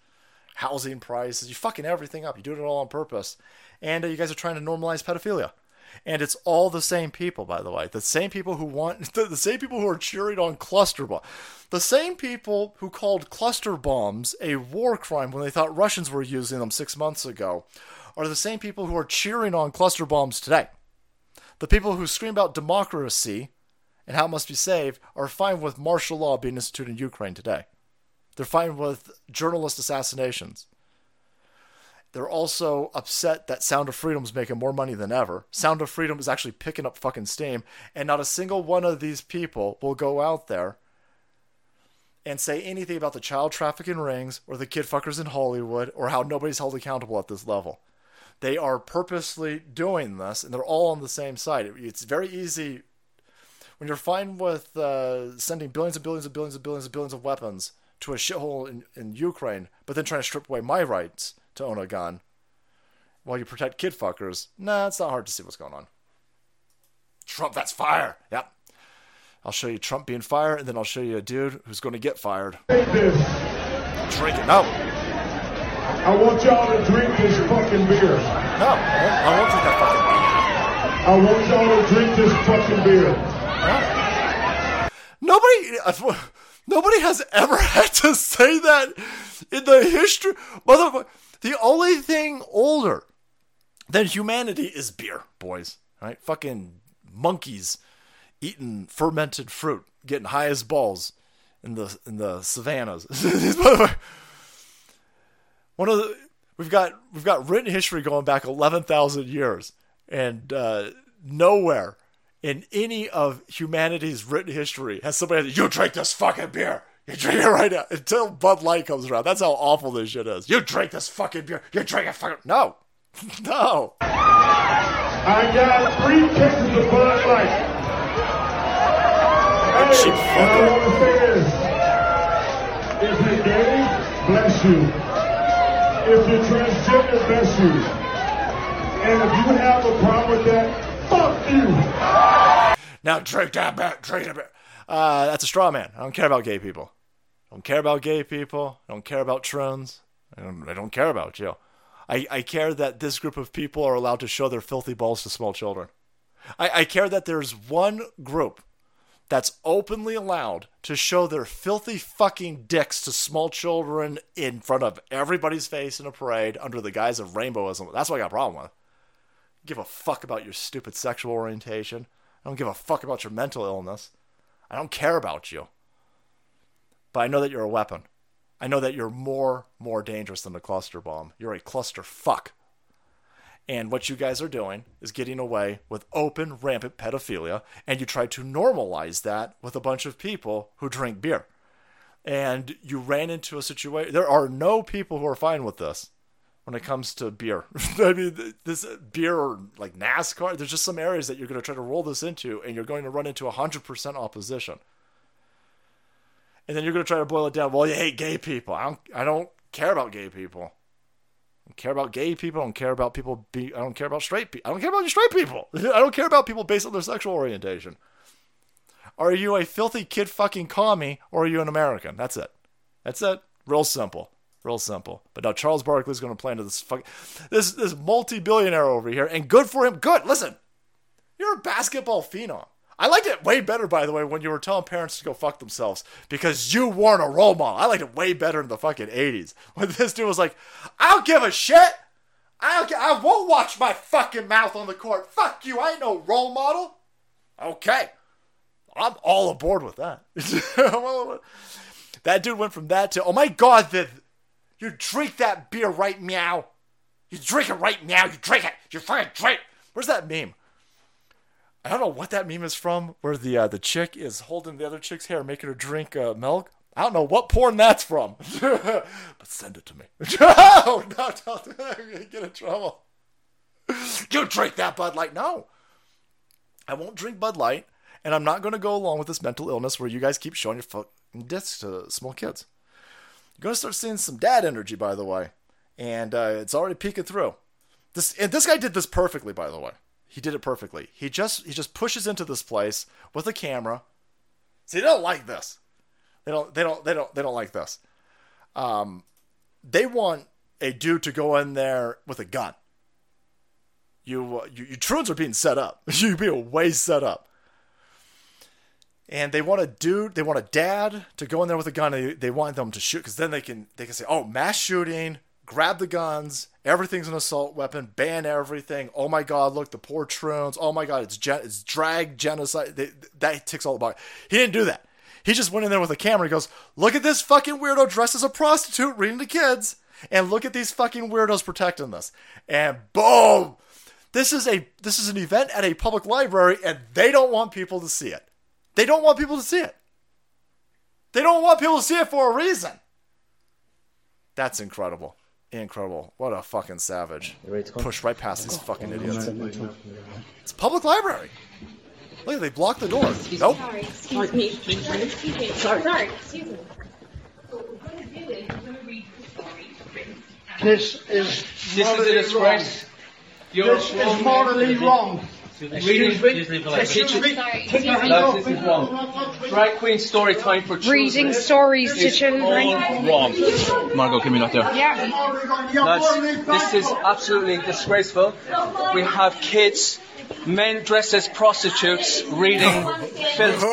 housing prices. You fucking everything up. You're doing it all on purpose. And uh, you guys are trying to normalize pedophilia. And it's all the same people, by the way. The same people who want, (laughs) the, the same people who are cheering on cluster bombs. The same people who called cluster bombs a war crime when they thought Russians were using them six months ago are the same people who are cheering on cluster bombs today. The people who scream about democracy and how it must be saved are fine with martial law being instituted in Ukraine today. They're fine with journalist assassinations. They're also upset that Sound of Freedom is making more money than ever. Sound of Freedom is actually picking up fucking steam, and not a single one of these people will go out there and say anything about the child trafficking rings or the kid fuckers in Hollywood or how nobody's held accountable at this level. They are purposely doing this, and they're all on the same side. It's very easy when you're fine with uh, sending billions and billions and billions and billions and billions of weapons to a shithole in, in Ukraine, but then trying to strip away my rights to own a gun while you protect kid fuckers. Nah, it's not hard to see what's going on. Trump, that's fire. Yep. I'll show you Trump being fired, and then I'll show you a dude who's going to get fired. Drink this. Drink it. No. I want y'all to drink this fucking beer. No. I won't drink that fucking beer. I want y'all to drink this fucking beer. fucking beer. Nobody. Nobody has ever (laughs) had to say that in the history. Motherfucker. The only thing older than humanity is beer, boys. Right? Fucking monkeys eating fermented fruit, getting high as balls in the in the savannas. (laughs) One of the we've got we've got written history going back eleven thousand years, and uh, nowhere in any of humanity's written history has somebody said, "You drink this fucking beer." You drink it right now until Bud Light comes around. That's how awful this shit is. You drink this fucking beer. You drink it fucking. No. (laughs) no. I got three cases of Bud Light. Hey, cheap and I want to say this. If you're gay, bless you. If you're transgender, bless you. And if you have a problem with that, fuck you. Now drink that beer. Drink that beer. Uh, that's a straw man. I don't care about gay people. I don't care about gay people. I don't care about trans. I don't, I don't care about you. I, I care that this group of people are allowed to show their filthy balls to small children. I, I care that there's one group that's openly allowed to show their filthy fucking dicks to small children in front of everybody's face in a parade under the guise of rainbowism. That's what I got a problem with. Give a fuck about your stupid sexual orientation. I don't give a fuck about your mental illness. I don't care about you. But I know that you're a weapon. I know that you're more, more dangerous than a cluster bomb. You're a cluster fuck. And what you guys are doing is getting away with open, rampant pedophilia, and you try to normalize that with a bunch of people who drink beer. And you ran into a situation. There are no people who are fine with this when it comes to beer. (laughs) I mean, this beer or like NASCAR, there's just some areas that you're going to try to roll this into, and you're going to run into 100% opposition. And then you're going to try to boil it down. Well, you hate gay people. I don't. I don't care about gay people. I don't care about gay people. I don't care about people. Be. I don't care about straight people. I don't care about straight people. (laughs) I don't care about people based on their sexual orientation. Are you a filthy kid fucking commie, or are you an American? That's it. That's it. Real simple. Real simple. But now Charles Barkley's going to play into this fuck, this this multi-billionaire over here, and good for him. Good. Listen, you're a basketball phenom. I liked it way better, by the way, when you were telling parents to go fuck themselves because you weren't a role model. I liked it way better in the fucking 80s when this dude was like, I don't give a shit. I don't, I won't watch my fucking mouth on the court. Fuck you. I ain't no role model. Okay. I'm all aboard with that. (laughs) that dude went from that to, oh my God, the, you drink that beer right meow. You drink it right now. You drink it. You fucking drink. Where's that meme? I don't know what that meme is from, where the uh, the chick is holding the other chick's hair, making her drink uh, milk. I don't know what porn that's from, (laughs) but send it to me. (laughs) no, no, don't (laughs) get in trouble. You drink that Bud Light? No, I won't drink Bud Light, and I'm not going to go along with this mental illness where you guys keep showing your fucking dicks to small kids. You're going to start seeing some dad energy, by the way, and uh, it's already peeking through. This and this guy did this perfectly, by the way. He did it perfectly. He just he just pushes into this place with a camera. See, they don't like this. They don't they don't they don't they don't like this. Um, they want a dude to go in there with a gun. You uh, you, you troons are being set up. (laughs) You're being way set up. And they want a dude, they want a dad to go in there with a gun. They, they want them to shoot because then they can they can say, oh, mass shooting, grab the guns, everything's an assault weapon, ban everything. Oh my God, look, the poor troons. Oh my God, it's gen- it's drag genocide. They, that ticks all about. He didn't do that. He just went in there with a camera. He goes, look at this fucking weirdo dressed as a prostitute reading to kids, and look at these fucking weirdos protecting this. And boom, this is a this is an event at a public library, and they don't want people to see it. They don't want people to see it. They don't want people to see it for a reason. That's incredible. Incredible. What a fucking savage. Push right past these fucking idiots. It's a public library. Look, they blocked the door. Nope. Sorry, excuse me. Excuse me. Sorry. Sorry, excuse me. This is This is a wrong. disgrace. You're This is morally wrong. Reading, Excuse me. Sorry, Take your hand Lads, off this is wrong. Drag queen story time for children. Reading stories to children. all wrong. Margot, give me that there. Yeah. Morally. You're morally Lads, this is absolutely disgraceful. We have kids, men dressed as prostitutes, reading filth. (laughs)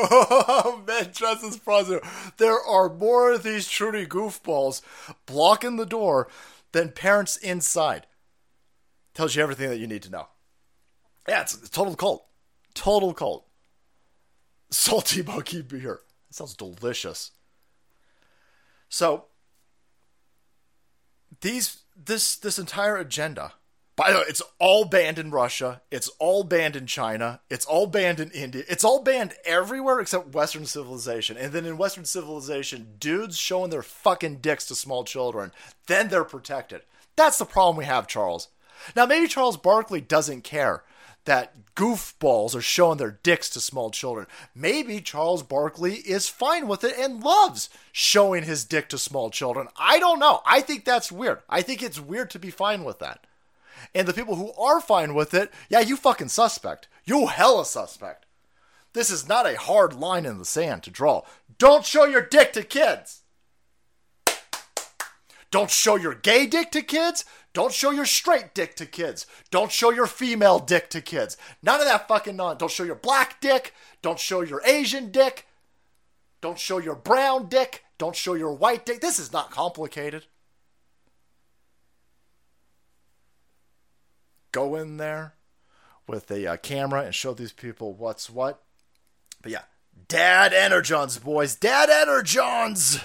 Oh, men dressed as prostitutes. There are more of these Trudy goofballs blocking the door than parents inside. Tells you everything that you need to know. Yeah, it's total cult. Total cult. Salty (laughs) monkey beer. That sounds delicious. So these this this entire agenda By the way, it's all banned in Russia. It's all banned in China. It's all banned in India. It's all banned everywhere except Western civilization. And then in Western civilization, dudes showing their fucking dicks to small children, then they're protected. That's the problem we have, Charles. Now, maybe Charles Barkley doesn't care that goofballs are showing their dicks to small children. Maybe Charles Barkley is fine with it and loves showing his dick to small children. I don't know. I think that's weird. I think it's weird to be fine with that. And the people who are fine with it, yeah, you fucking suspect. You hella suspect. This is not a hard line in the sand to draw. Don't show your dick to kids. Don't show your gay dick to kids. Don't show your straight dick to kids. Don't show your female dick to kids. None of that fucking nonsense. Don't show your black dick. Don't show your Asian dick. Don't show your brown dick. Don't show your white dick. This is not complicated. Go in there with a uh, camera and show these people what's what. But yeah, Dad Energons, boys. Dad Energons!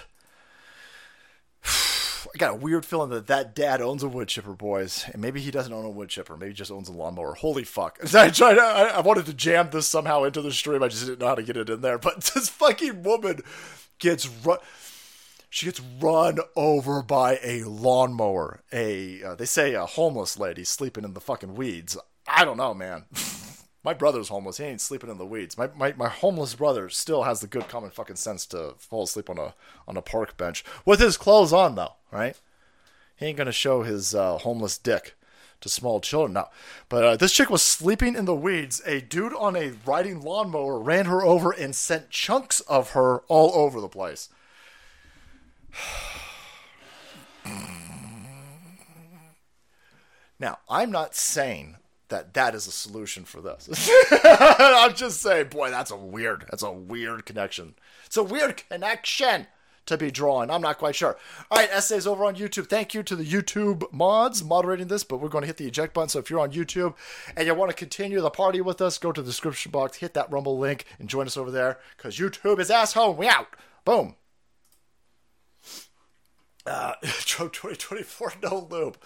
I got a weird feeling that that dad owns a wood chipper, boys, and maybe he doesn't own a wood chipper. Maybe he just owns a lawnmower. Holy fuck! (laughs) I tried. I, I wanted to jam this somehow into the stream. I just didn't know how to get it in there. But (laughs) this fucking woman gets run. She gets run over by a lawnmower. A uh, they say a homeless lady sleeping in the fucking weeds. I don't know, man. (laughs) My brother's homeless. He ain't sleeping in the weeds. My, my my homeless brother still has the good common fucking sense to fall asleep on a on a park bench with his clothes on though, right? He ain't gonna show his uh, homeless dick to small children now. But uh, this chick was sleeping in the weeds. A dude on a riding lawnmower ran her over and sent chunks of her all over the place. (sighs) Now, I'm not saying that that is a solution for this. (laughs) I'm just saying, boy, that's a weird, that's a weird connection. It's a weird connection to be drawn. I'm not quite sure. All right, essays over on YouTube. Thank you to the YouTube mods moderating this, but we're going to hit the eject button. So if you're on YouTube and you want to continue the party with us, go to the description box, hit that Rumble link, and join us over there because YouTube is asshole. We out. Boom. Uh, (laughs) Trump 2024 no loop.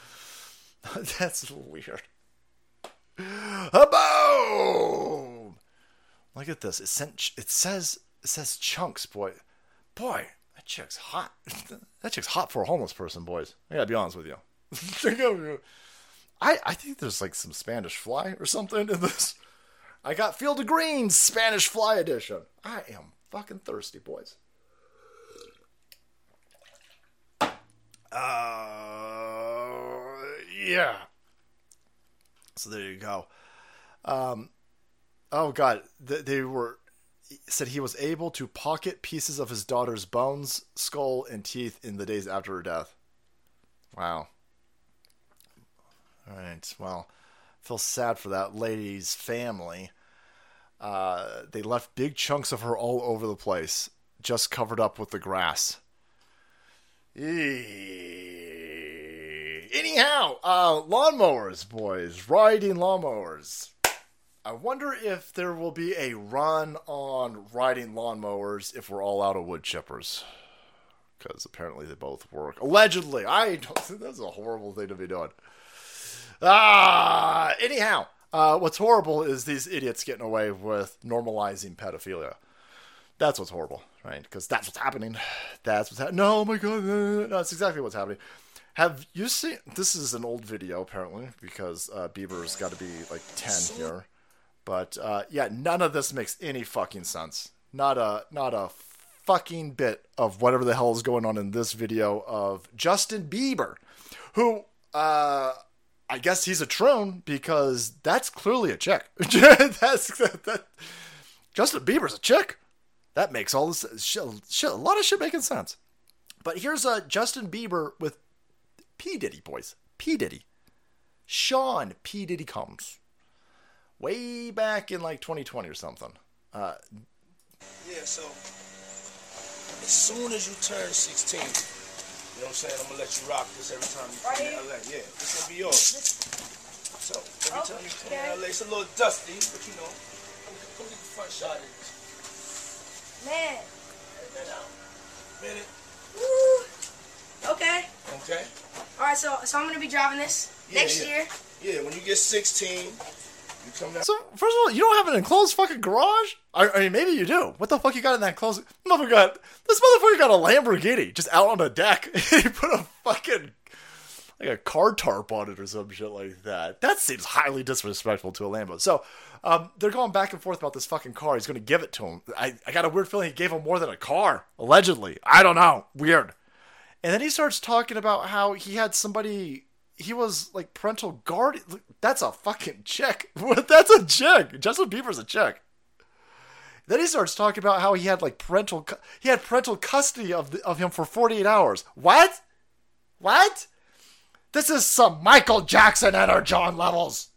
(laughs) That's weird. A boom! Look at this. It sent. It says. It says chunks, boy. Boy, that chick's hot. (laughs) that chick's hot for a homeless person, boys. I gotta be honest with (laughs) you. I I think there's like some Spanish fly or something in this. I got Field of Greens Spanish Fly Edition. I am fucking thirsty, boys. Uh, yeah. So there you go. Um, oh god, they, were said he was able to pocket pieces of his daughter's bones, skull, and teeth in the days after her death. Wow. All right. Well, feel sad for that lady's family. Uh, they left big chunks of her all over the place, just covered up with the grass. Eee. Anyhow, uh, lawnmowers, boys, riding lawnmowers. I wonder if there will be a run on riding lawnmowers if we're all out of wood chippers. Because apparently they both work. Allegedly. I don't, (laughs) that's a horrible thing to be doing. Ah, anyhow, uh, what's horrible is these idiots getting away with normalizing pedophilia. That's what's horrible, right? Because that's what's happening. That's what's happening. No, oh my god, that's exactly what's happening. Have you seen? This is an old video, apparently, because uh, Bieber's got to be like ten here. But uh, yeah, none of this makes any fucking sense. Not a not a fucking bit of whatever the hell is going on in this video of Justin Bieber, who uh, I guess he's a troon because that's clearly a chick. (laughs) that's that, that, Justin Bieber's a chick. That makes all this shit, shit, a lot of shit making sense. But here's uh, Justin Bieber with P Diddy boys. P Diddy, Sean P Diddy Combs way back in like 2020 or something. Uh, Yeah, so as soon as you turn 16, you know what I'm saying? I'm gonna let you rock this every time you come to LA. Yeah, this gonna be yours. So every time you come to LA, it's a little dusty, but you know, come get the front shot of this. Man. Minute. Woo. Okay. Okay. All right. So so I'm gonna be driving this Yeah, next yeah. year. Yeah, when you get 16, you come down. So first of all, you don't have an enclosed fucking garage. I, I mean, maybe you do. What the fuck you got in that closed? Motherfucker got this motherfucker got a Lamborghini just out on a deck. (laughs) he put a fucking like a car tarp on it or some shit like that. That seems highly disrespectful to a Lambo. So um, they're going back and forth about this fucking car. He's going to give it to him. I, I got a weird feeling he gave him more than a car, allegedly. I don't know. Weird. And then he starts talking about how he had somebody. He was like parental guardian. That's a fucking chick. (laughs) That's a chick. Justin Bieber's a check. Then he starts talking about how he had like parental. He had parental custody of the, of him for 48 hours. What? What? This is some Michael Jackson energon levels.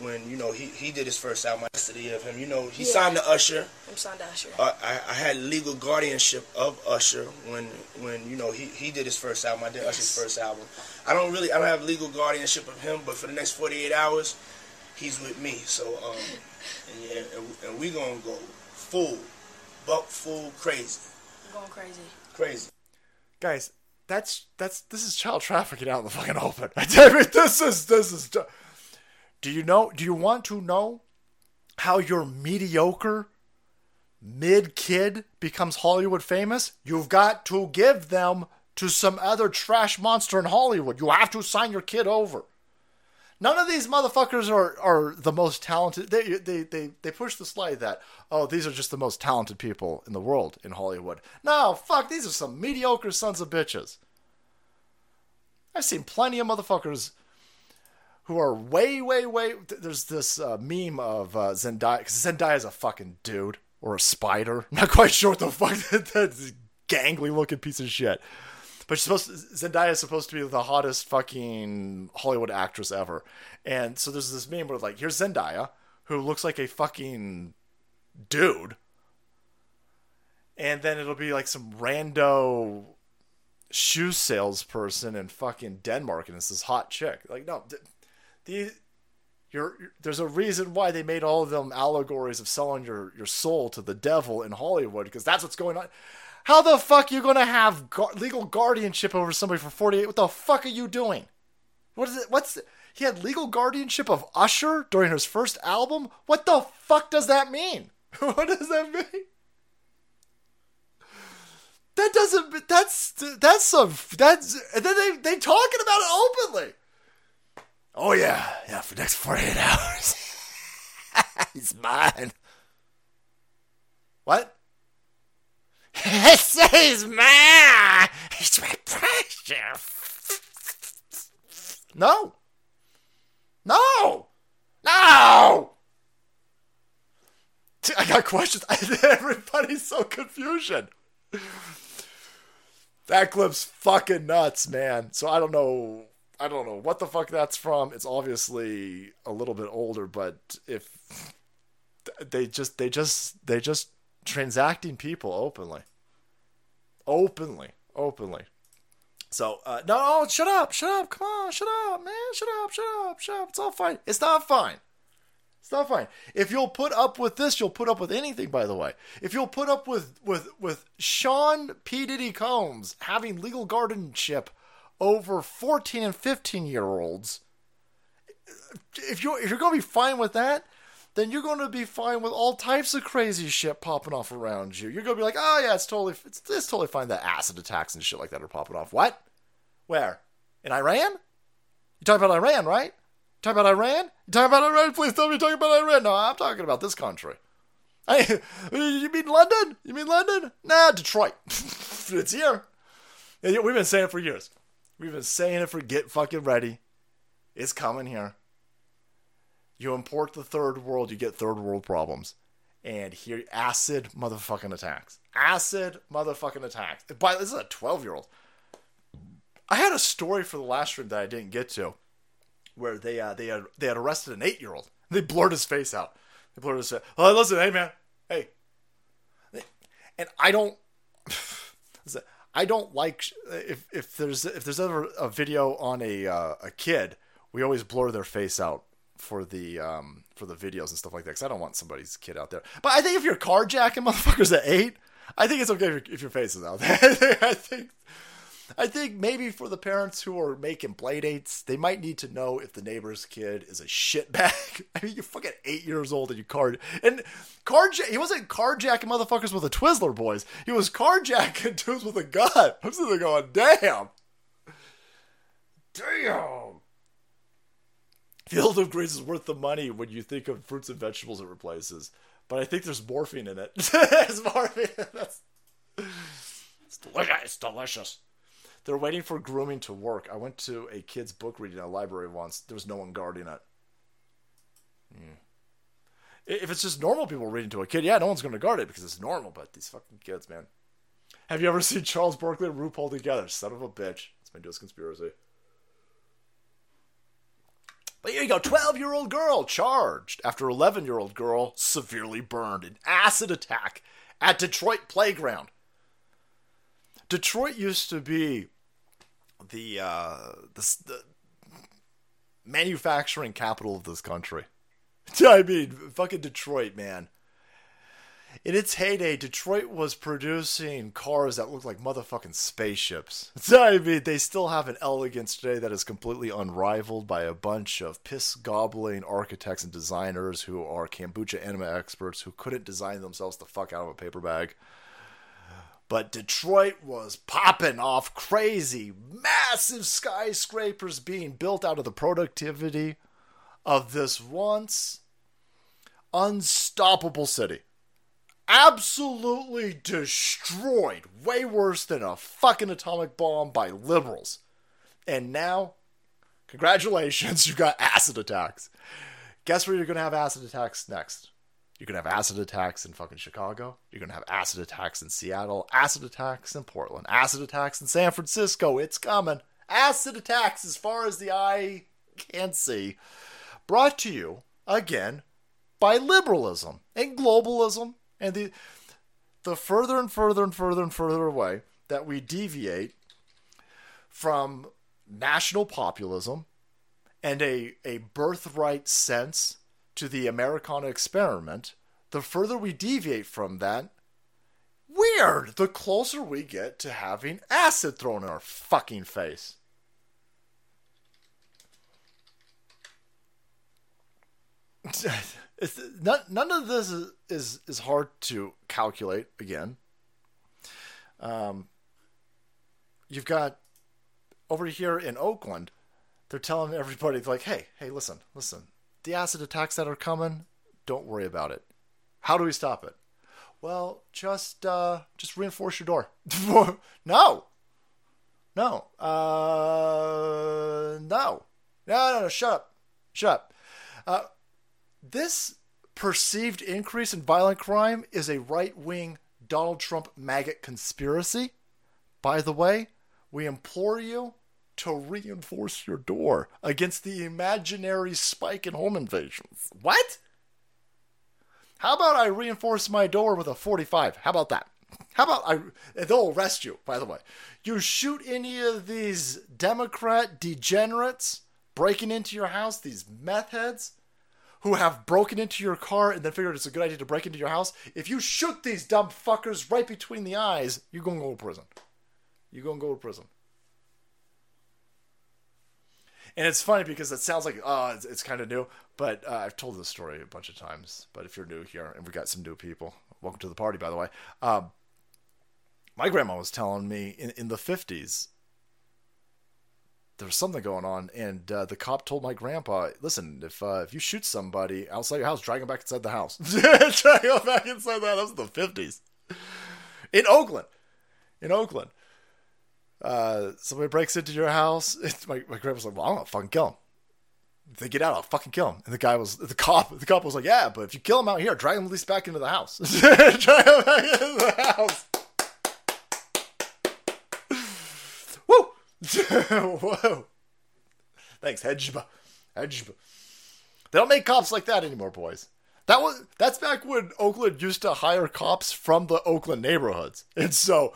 When, you know, he, he did his first album, custody of him. You know, he Yeah. signed to Usher. I'm signed to Usher. Uh, I, I had legal guardianship of Usher when, when you know, he, he did his first album. I did Usher's first album. I don't really, I don't have legal guardianship of him, but for the next 48 hours, he's with me. So, um, (laughs) and, yeah, and, and we gonna go full, buck full crazy. I'm going crazy. Crazy. Guys, that's that's this is child trafficking out in the fucking open. (laughs) I mean, this is this is. Do you know? Do you want to know how your mediocre mid kid becomes Hollywood famous? You've got to give them to some other trash monster in Hollywood. You have to sign your kid over. None of these motherfuckers are, are the most talented. They, they, they, they push the slide that, oh, these are just the most talented people in the world in Hollywood. No, fuck, these are some mediocre sons of bitches. I've seen plenty of motherfuckers who are way, way, way. There's this uh, meme of uh, Zendaya, because Zendaya is a fucking dude or a spider. I'm (laughs) not quite sure what the fuck (laughs) that, that gangly looking piece of shit. But she's supposed to, Zendaya is supposed to be the hottest fucking Hollywood actress ever. And so there's this meme where like, here's Zendaya, who looks like a fucking dude. And then it'll be like some rando shoe salesperson in fucking Denmark, and it's this hot chick. Like, no, the you're, you're- there's a reason why they made all of them allegories of selling your your soul to the devil in Hollywood because that's what's going on. How the fuck are you gonna have gu- legal guardianship over somebody for 48? What the fuck are you doing? What is it? What's he had legal guardianship of Usher during his first album? What the fuck does that mean? (laughs) what does that mean? That doesn't. That's that's some. That's and then they they talking about it openly. Oh yeah, yeah. For the next forty eight (laughs) hours, he's mine. What? he's mine. He's my precious. No. No. No. I got questions. (laughs) Everybody's so confusion. That clip's fucking nuts, man. So I don't know. I don't know what the fuck that's from. It's obviously a little bit older, but if they just they just they just transacting people openly, openly, openly. So uh, no, no, shut up, shut up, come on, shut up, man, shut up, shut up, shut up. It's all fine. It's not fine. It's not fine. If you'll put up with this, you'll put up with anything. By the way, if you'll put up with with with Sean P Diddy Combs having legal guardianship over fourteen and fifteen year olds, if you if you're gonna be fine with that, then you're gonna be fine with all types of crazy shit popping off around you. You're gonna be like, oh yeah, it's totally it's, it's totally fine that acid attacks and shit like that are popping off. What? Where? In Iran? You talking about Iran, right? You talking about Iran? You talking about Iran? Please tell me you're talking about Iran. No, I'm talking about this country. (laughs) Hey, you mean London? You mean London? Nah, Detroit. (laughs) it's here. We've been saying it for years. We've been saying it for get fucking ready. It's coming here. You import the third world, you get third world problems. And here, acid motherfucking attacks. Acid motherfucking attacks. By this is a 12 year old. I had a story for the last stream that I didn't get to, where they uh, they had they had arrested an eight year old. They blurred his face out. They blurred his face. Oh, listen, hey man, hey. And I don't. (sighs) I don't like if if there's if there's ever a video on a uh, a kid, we always blur their face out for the um for the videos and stuff like that because I don't want somebody's kid out there. But I think if you're carjacking motherfuckers at eight, I think it's okay if if your face is out there. (laughs) I think I think maybe for the parents who are making play dates, they might need to know if the neighbor's kid is a shitbag. (laughs) I mean, you're fucking eight years old and you card and carjack. He wasn't carjacking motherfuckers with a Twizzler, boys. He was carjacking (laughs) dudes with a gun. I'm sitting there going, damn, damn. Field of Greens is worth the money when you think of fruits and vegetables it replaces. But I think there's morphine in it. (laughs) there's morphine. That's, it's delicious. It's delicious. They're waiting for grooming to work. I went to a kid's book reading at a library once. There was no one guarding it. Hmm. If it's just normal people reading to a kid, yeah, no one's going to guard it because it's normal. But these fucking kids, man. Have you ever (laughs) seen Charles Barkley and RuPaul together? Son of a bitch. It's newest conspiracy. But here you go 12 year old girl charged after 11 year old girl severely burned in acid attack at Detroit Playground. Detroit used to be the, uh, the, the manufacturing capital of this country. (laughs) I mean, fucking Detroit, man. In its heyday, Detroit was producing cars that looked like motherfucking spaceships. (laughs) I mean, they still have an elegance today that is completely unrivaled by a bunch of piss gobbling architects and designers who are kombucha anime experts who couldn't design themselves the fuck out of a paper bag. But Detroit was popping off crazy, massive skyscrapers being built out of the productivity of this once unstoppable city absolutely destroyed, way worse than a fucking atomic bomb by liberals. And now, congratulations, (laughs) you got acid attacks. Guess where you're gonna have acid attacks next? You're gonna have acid attacks in fucking Chicago. You're gonna have acid attacks in Seattle. Acid attacks in Portland. Acid attacks in San Francisco. It's coming. Acid attacks as far as the eye can see. Brought to you again by liberalism and globalism and the the further and further and further and further away that we deviate from national populism and a, a birthright sense to the Americana experiment, the further we deviate from that, weird, the closer we get to having acid thrown in our fucking face. (laughs) none, none of this is, is is hard to calculate again um you've got over here in oakland they're telling everybody like hey hey listen listen the acid attacks that are coming don't worry about it. How do we stop it? Well just uh just reinforce your door. (laughs) No. No. Uh no. No no no shut up. Shut up. Uh this perceived increase in violent crime is a right wing Donald Trump MAGA conspiracy. By the way, we implore you to reinforce your door against the imaginary spike in home invasions. What? How about I reinforce my door with a 45? How about that? How about I? They'll arrest you, by the way. You shoot any of these Democrat degenerates breaking into your house, these meth heads, who have broken into your car and then figured it's a good idea to break into your house, if you shoot these dumb fuckers right between the eyes, you're gonna go to prison. You're gonna go to prison. And it's funny because it sounds like, oh, it's, it's kind of new, but uh, I've told this story a bunch of times. But if you're new here, and we got some new people, welcome to the party, by the way. Um, my grandma was telling me in, in the 50s, there was something going on, and uh, the cop told my grandpa, "Listen, if uh, if you shoot somebody outside your house, drag him back inside the house. (laughs) drag him back inside the house." That was the fifties in Oakland. In Oakland, uh, somebody breaks into your house. (laughs) my my grandpa's like, "Well, I'm gonna fucking kill him." If they get out, I'll fucking kill him. And the guy was the cop. The cop was like, "Yeah, but if you kill him out here, drag him at least back into the house. (laughs) drag him back into the house." (laughs) Whoa. Thanks, Hedgeba. Hedgeba. They don't make cops like that anymore, boys. That was that's back when Oakland used to hire cops from the Oakland neighborhoods. And so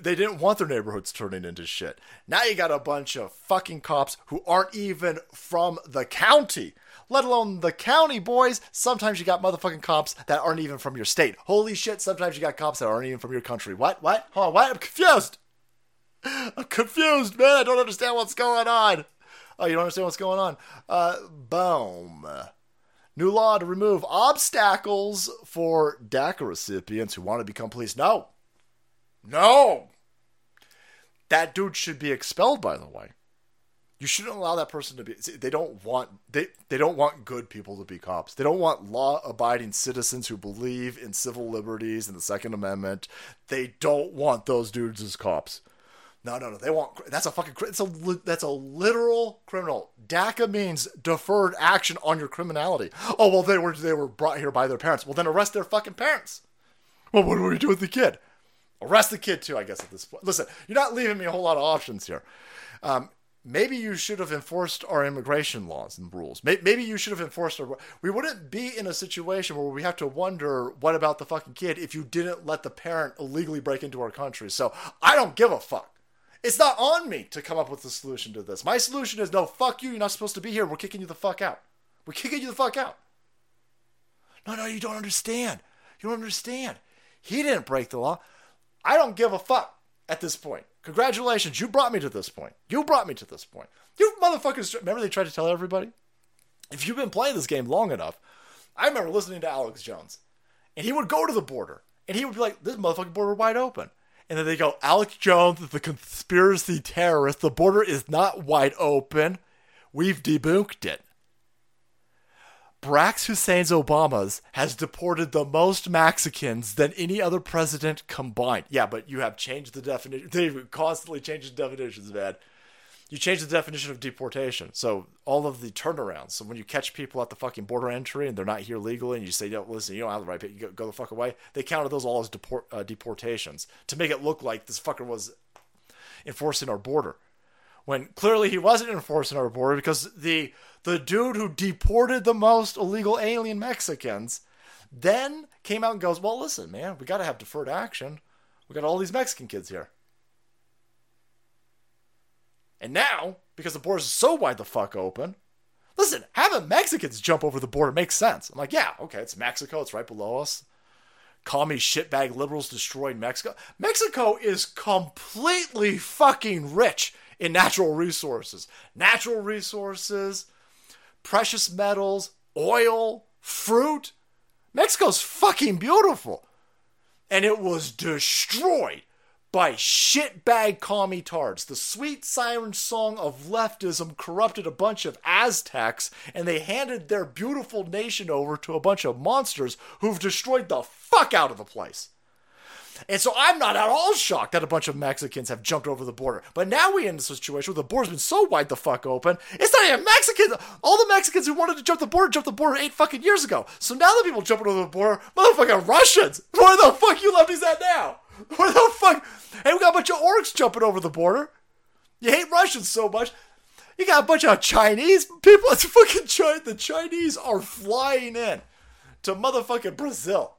they didn't want their neighborhoods turning into shit. Now you got a bunch of fucking cops who aren't even from the county, let alone the county, boys. Sometimes you got motherfucking cops that aren't even from your state. Holy shit, sometimes you got cops that aren't even from your country. What? What? Hold on, what? I'm confused. (laughs) I'm confused, man. I don't understand what's going on. Oh, you don't understand what's going on? Uh, boom. New law to remove obstacles for DACA recipients who want to become police. No. No. That dude should be expelled, by the way. You shouldn't allow that person to be. They don't want they they don't want good people to be cops. They don't want law-abiding citizens who believe in civil liberties and the Second Amendment. They don't want those dudes as cops. No, no, no. They want that's a fucking it's a that's a literal criminal. DACA means deferred action on your criminality. Oh well, they were they were brought here by their parents. Well, then arrest their fucking parents. Well, what do we do with the kid? Arrest the kid too, I guess. At this point, listen, you're not leaving me a whole lot of options here. Um, maybe you should have enforced our immigration laws and rules. Maybe you should have enforced our. We wouldn't be in a situation where we have to wonder what about the fucking kid if you didn't let the parent illegally break into our country. So I don't give a fuck. It's not on me to come up with a solution to this. My solution is no, fuck you. You're not supposed to be here. We're kicking you the fuck out. We're kicking you the fuck out. No, no, you don't understand. You don't understand. He didn't break the law. I don't give a fuck at this point. Congratulations, you brought me to this point. You brought me to this point. You motherfuckers, remember they tried to tell everybody? If you've been playing this game long enough, I remember listening to Alex Jones, and he would go to the border, and he would be like, this motherfucking border wide open. And then they go, Alex Jones is the conspiracy terrorist. The border is not wide open. We've debunked it. Barack Hussein's Obama's has deported the most Mexicans than any other president combined. Yeah, but you have changed the definition. (laughs) They've constantly change the definitions, man. You change the definition of deportation. So all of the turnarounds. So when you catch people at the fucking border entry and they're not here legally, and you say, "No, listen, you don't have the right, you go, go the fuck away." They counted those all as deport, uh, deportations to make it look like this fucker was enforcing our border when clearly he wasn't enforcing our border because the the dude who deported the most illegal alien Mexicans then came out and goes, "Well, listen, man, we got to have deferred action. We got all these Mexican kids here." And now, because the border is so wide the fuck open, listen, having Mexicans jump over the border makes sense. I'm like, yeah, okay, it's Mexico, it's right below us. Commie shitbag liberals destroyed Mexico. Mexico is completely fucking rich in natural resources. Natural resources, precious metals, oil, fruit. Mexico's fucking beautiful. And it was destroyed by shitbag commie tards. The sweet siren song of leftism corrupted a bunch of Aztecs, and they handed their beautiful nation over to a bunch of monsters who've destroyed the fuck out of the place. And so I'm not at all shocked that a bunch of Mexicans have jumped over the border. But now we're in a situation where the border's been so wide the fuck open, it's not even Mexicans. All the Mexicans who wanted to jump the border jumped the border eight fucking years ago. So now the people jumping over the border, motherfucking Russians. (laughs) Where the fuck you lefties at now? (laughs) Where the fuck? Hey, we got a bunch of orcs jumping over the border. You hate Russians so much. You got a bunch of Chinese people. (laughs) It's fucking China. The Chinese are flying in to motherfucking Brazil.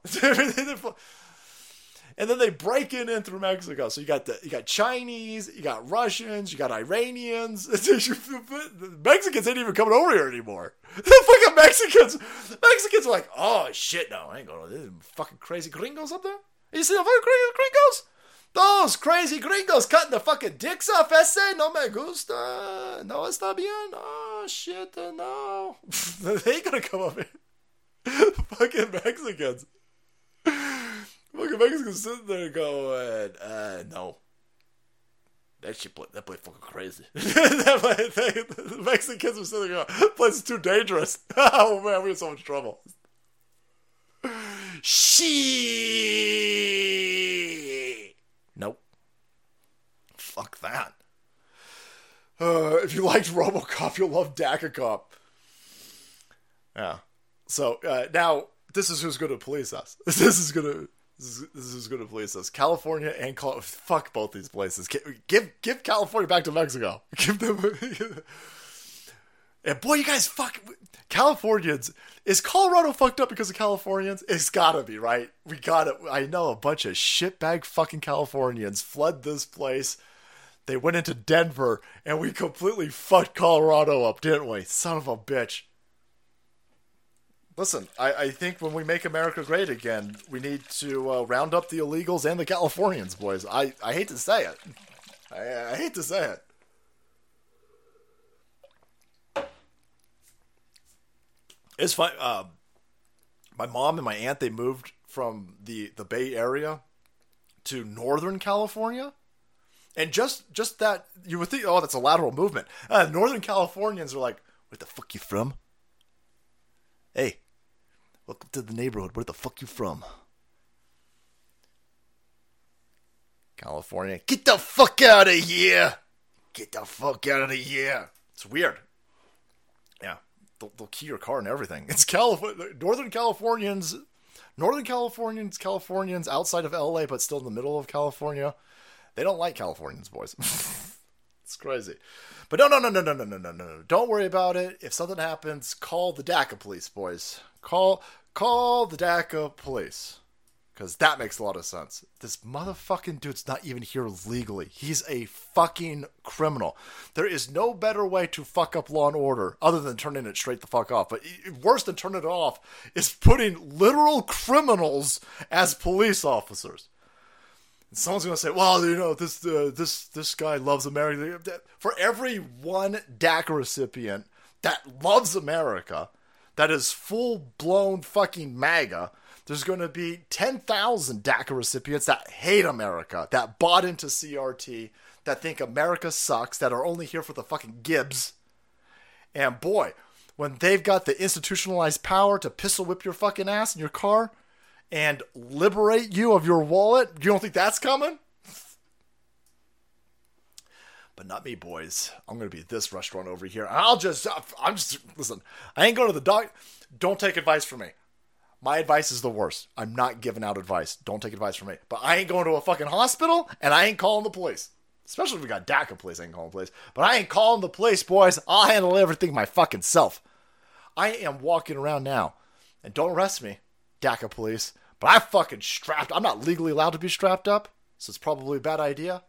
And then they break in in through Mexico. So you got the you got Chinese, you got Russians, you got Iranians. (laughs) Mexicans ain't even coming over here anymore. (laughs) The fucking Mexicans, Mexicans are like, oh shit, no, I ain't going. There's fucking crazy gringos up there. You see the fucking gringos? Those crazy gringos cutting the fucking dicks off. Eh, Ese no me gusta. No está bien. Oh shit, eh, no. (laughs) they ain't gonna come up here. fucking Mexicans. Fucking Mexicans sitting there going, uh, no. That shit, play, that play fucking crazy. (laughs) that play, they, the Mexicans are sitting there going, place is too dangerous. (laughs) oh man, we're in so much trouble. She. Nope. Fuck that. Uh, if you liked RoboCop, you'll love DACA Cop. Yeah. So uh, now this is who's going to police us. (laughs) This is going to this is, this is to police us. California and Col- fuck both these places. Give give California back to Mexico. (laughs) Give them. (laughs) and boy, you guys fuck Californians. Is Colorado fucked up because of Californians? It's gotta be right. We got it. I know a bunch of shitbag fucking Californians fled this place. They went into Denver and we completely fucked Colorado up, didn't we? Son of a bitch. Listen, I, I think when we make America great again, we need to uh, round up the illegals and the Californians, boys. I, I hate to say it. I, I hate to say it. It's fine. Uh, my mom and my aunt they moved from the the Bay Area to Northern California, and just just that you would think, oh, that's a lateral movement. Uh, Northern Californians are like, where the fuck you from? Hey, welcome to the neighborhood. Where the fuck you from? California. Get the fuck out of here! Get the fuck out of here! It's weird. Yeah, they'll, they'll key your car and everything. It's California. Northern Californians, Northern Californians, Californians outside of LA, but still in the middle of California. They don't like Californians, boys. (laughs) it's crazy. But no, no, no, no, no, no, no, no, no. Don't worry about it. If something happens, call the DACA police, boys. Call, call the DACA police. Because that makes a lot of sense. This motherfucking dude's not even here legally. He's a fucking criminal. There is no better way to fuck up law and order other than turning it straight the fuck off. But worse than turning it off is putting literal criminals as police officers. Someone's gonna say, "Well, you know, this uh, this this guy loves America." For every one DACA recipient that loves America, that is full blown fucking MAGA there's going to be 10,000 DACA recipients that hate America, that bought into CRT, that think America sucks, that are only here for the fucking Gibbs. And boy, when they've got the institutionalized power to pistol whip your fucking ass in your car and liberate you of your wallet, you don't think that's coming? But not me, boys. I'm gonna be at this restaurant over here. I'll just, I'm just, listen. I ain't going to the doc. Don't take advice from me. My advice is the worst. I'm not giving out advice. Don't take advice from me. But I ain't going to a fucking hospital and I ain't calling the police. Especially if we got DACA police, I ain't calling the police. But I ain't calling the police, boys. I'll handle everything my fucking self. I am walking around now. And don't arrest me, DACA police. But I fucking strapped. I'm not legally allowed to be strapped up. So it's probably a bad idea.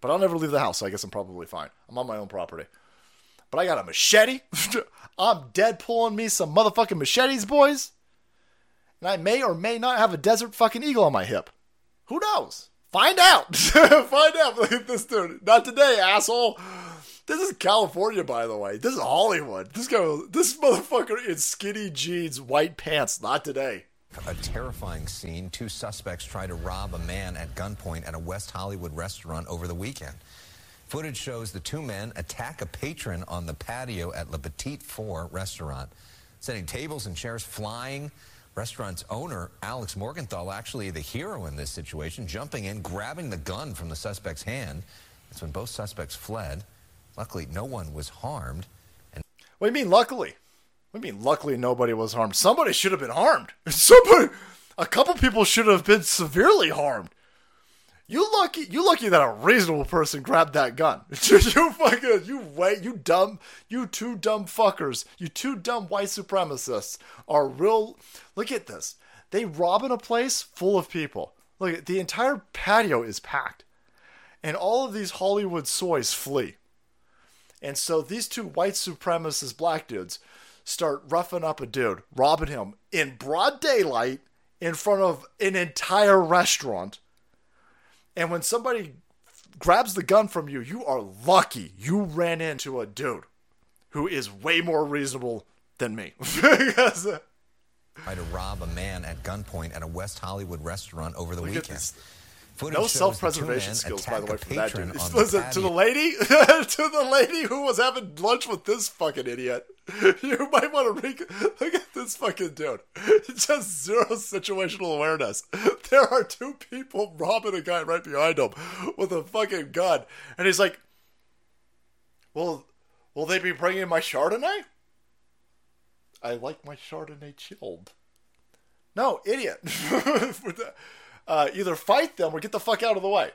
But I'll never leave the house, so I guess I'm probably fine. I'm on my own property. But I got a machete. (laughs) I'm dead pulling me some motherfucking machetes, boys. And I may or may not have a desert fucking eagle on my hip. Who knows? Find out. (laughs) Find out. (laughs) Look at this dude. Not today, asshole. This is California, by the way. This is Hollywood. This guy, this motherfucker in skinny jeans, white pants. Not today. A terrifying scene. Two suspects try to rob a man at gunpoint at a West Hollywood restaurant over the weekend. Footage shows the two men attack a patron on the patio at Le Petit Four restaurant, sending tables and chairs flying. Restaurant's owner, Alex Morgenthau, actually the hero in this situation, jumping in, grabbing the gun from the suspect's hand. That's when both suspects fled. Luckily, no one was harmed. And what do you mean, luckily? What do you mean, luckily nobody was harmed? Somebody should have been harmed. (laughs) Somebody, a couple people should have been severely harmed. You lucky, you lucky that a reasonable person grabbed that gun. (laughs) you fucking, you wait, you dumb, you two dumb fuckers, you two dumb white supremacists are real. Look at this. They rob in a place full of people. Look, at the entire patio is packed, and all of these Hollywood soys flee. And so these two white supremacist black dudes start roughing up a dude, robbing him in broad daylight in front of an entire restaurant and when somebody grabs the gun from you, you are lucky you ran into a dude who is way more reasonable than me. (laughs) because, uh, Try to rob a man at gunpoint at a West Hollywood restaurant over the weekend. Footage no self-preservation skills, by the way, from that dude. (laughs) Listen to the lady, (laughs) to the lady who was having lunch with this fucking idiot. (laughs) You might want to re- look at this fucking dude. It's just zero situational awareness. There are two people robbing a guy right behind him with a fucking gun, and he's like, "Well, will they be bringing my Chardonnay?" I like my Chardonnay chilled. No, idiot. Uh, either fight them or get the fuck out of the way.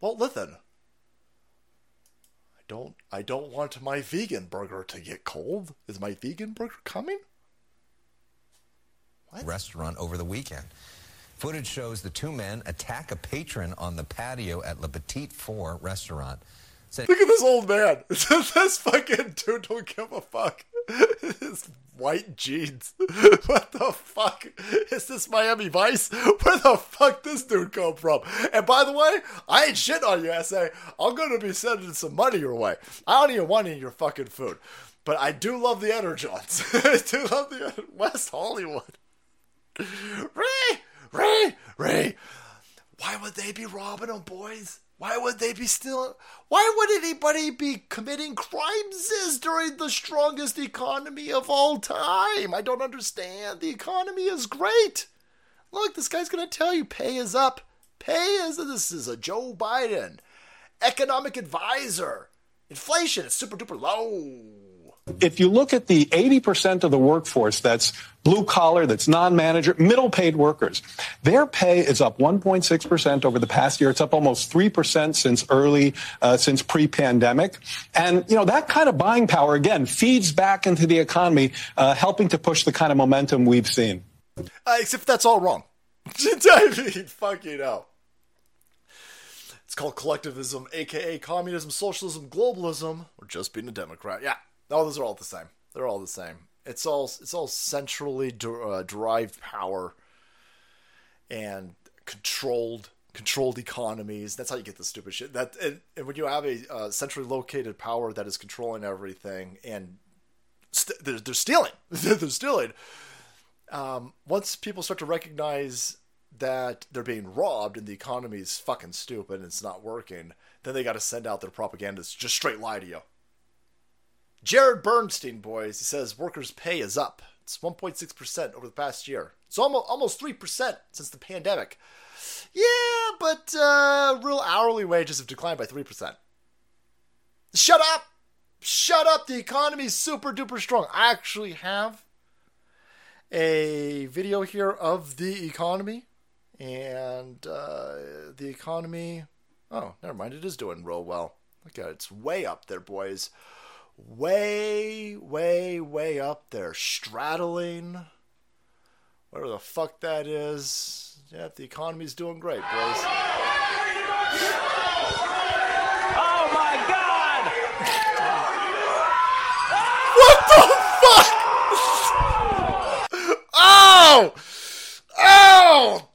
Well, listen. I don't. I don't want my vegan burger to get cold. Is my vegan burger coming? What? Restaurant over the weekend. Footage shows the two men attack a patron on the patio at Le Petit Four restaurant. Say- Look at this old man. (laughs) this fucking dude don't give a fuck. (laughs) His white jeans. (laughs) what the fuck is this Miami Vice? (laughs) Where the fuck this dude come from? And by the way, I ain't shit on you, SA. I'm gonna be sending some money your way. I don't even want any of your fucking food, but I do love the Energons. I do love the West Hollywood. Ray, Ray, Ray. Why would they be robbing them, boys? Why would they be stealing? Why would anybody be committing crimes during the strongest economy of all time? I don't understand. The economy is great. Look, this guy's going to tell you pay is up. Pay is, this is a Joe Biden economic advisor. Inflation is super duper low. If you look at the 80% of the workforce that's blue collar, that's non manager, middle paid workers, their pay is up 1.6% over the past year. It's up almost 3% since early, uh, since pre pandemic. And, you know, that kind of buying power, again, feeds back into the economy, uh, helping to push the kind of momentum we've seen. Uh, except that's all wrong. (laughs) I mean, fucking hell. It's called collectivism, aka communism, socialism, globalism, or just being a Democrat. Yeah, no, those are all the same. They're all the same. It's all it's all centrally der- uh, derived power and controlled controlled economies. That's how you get the stupid shit. That and, and when you have a uh, centrally located power that is controlling everything and st- they're, they're stealing, (laughs) they're stealing. Um, once people start to recognize that they're being robbed and the economy is fucking stupid and it's not working, then they got to send out their propagandists just straight lie to you. Jared Bernstein, boys, he says workers' pay is up. It's 1.6% over the past year. It's almost almost 3% since the pandemic. Yeah, but uh, real hourly wages have declined by 3%. Shut up! Shut up! The economy's super duper strong. I actually have a video here of the economy. And uh, the economy. Oh, never mind. It is doing real well. Look at it. It's way up there, boys way, way, way up there, straddling whatever the fuck that is. Yeah, the economy's doing great, boys. Oh my god! what the fuck? Oh! Oh!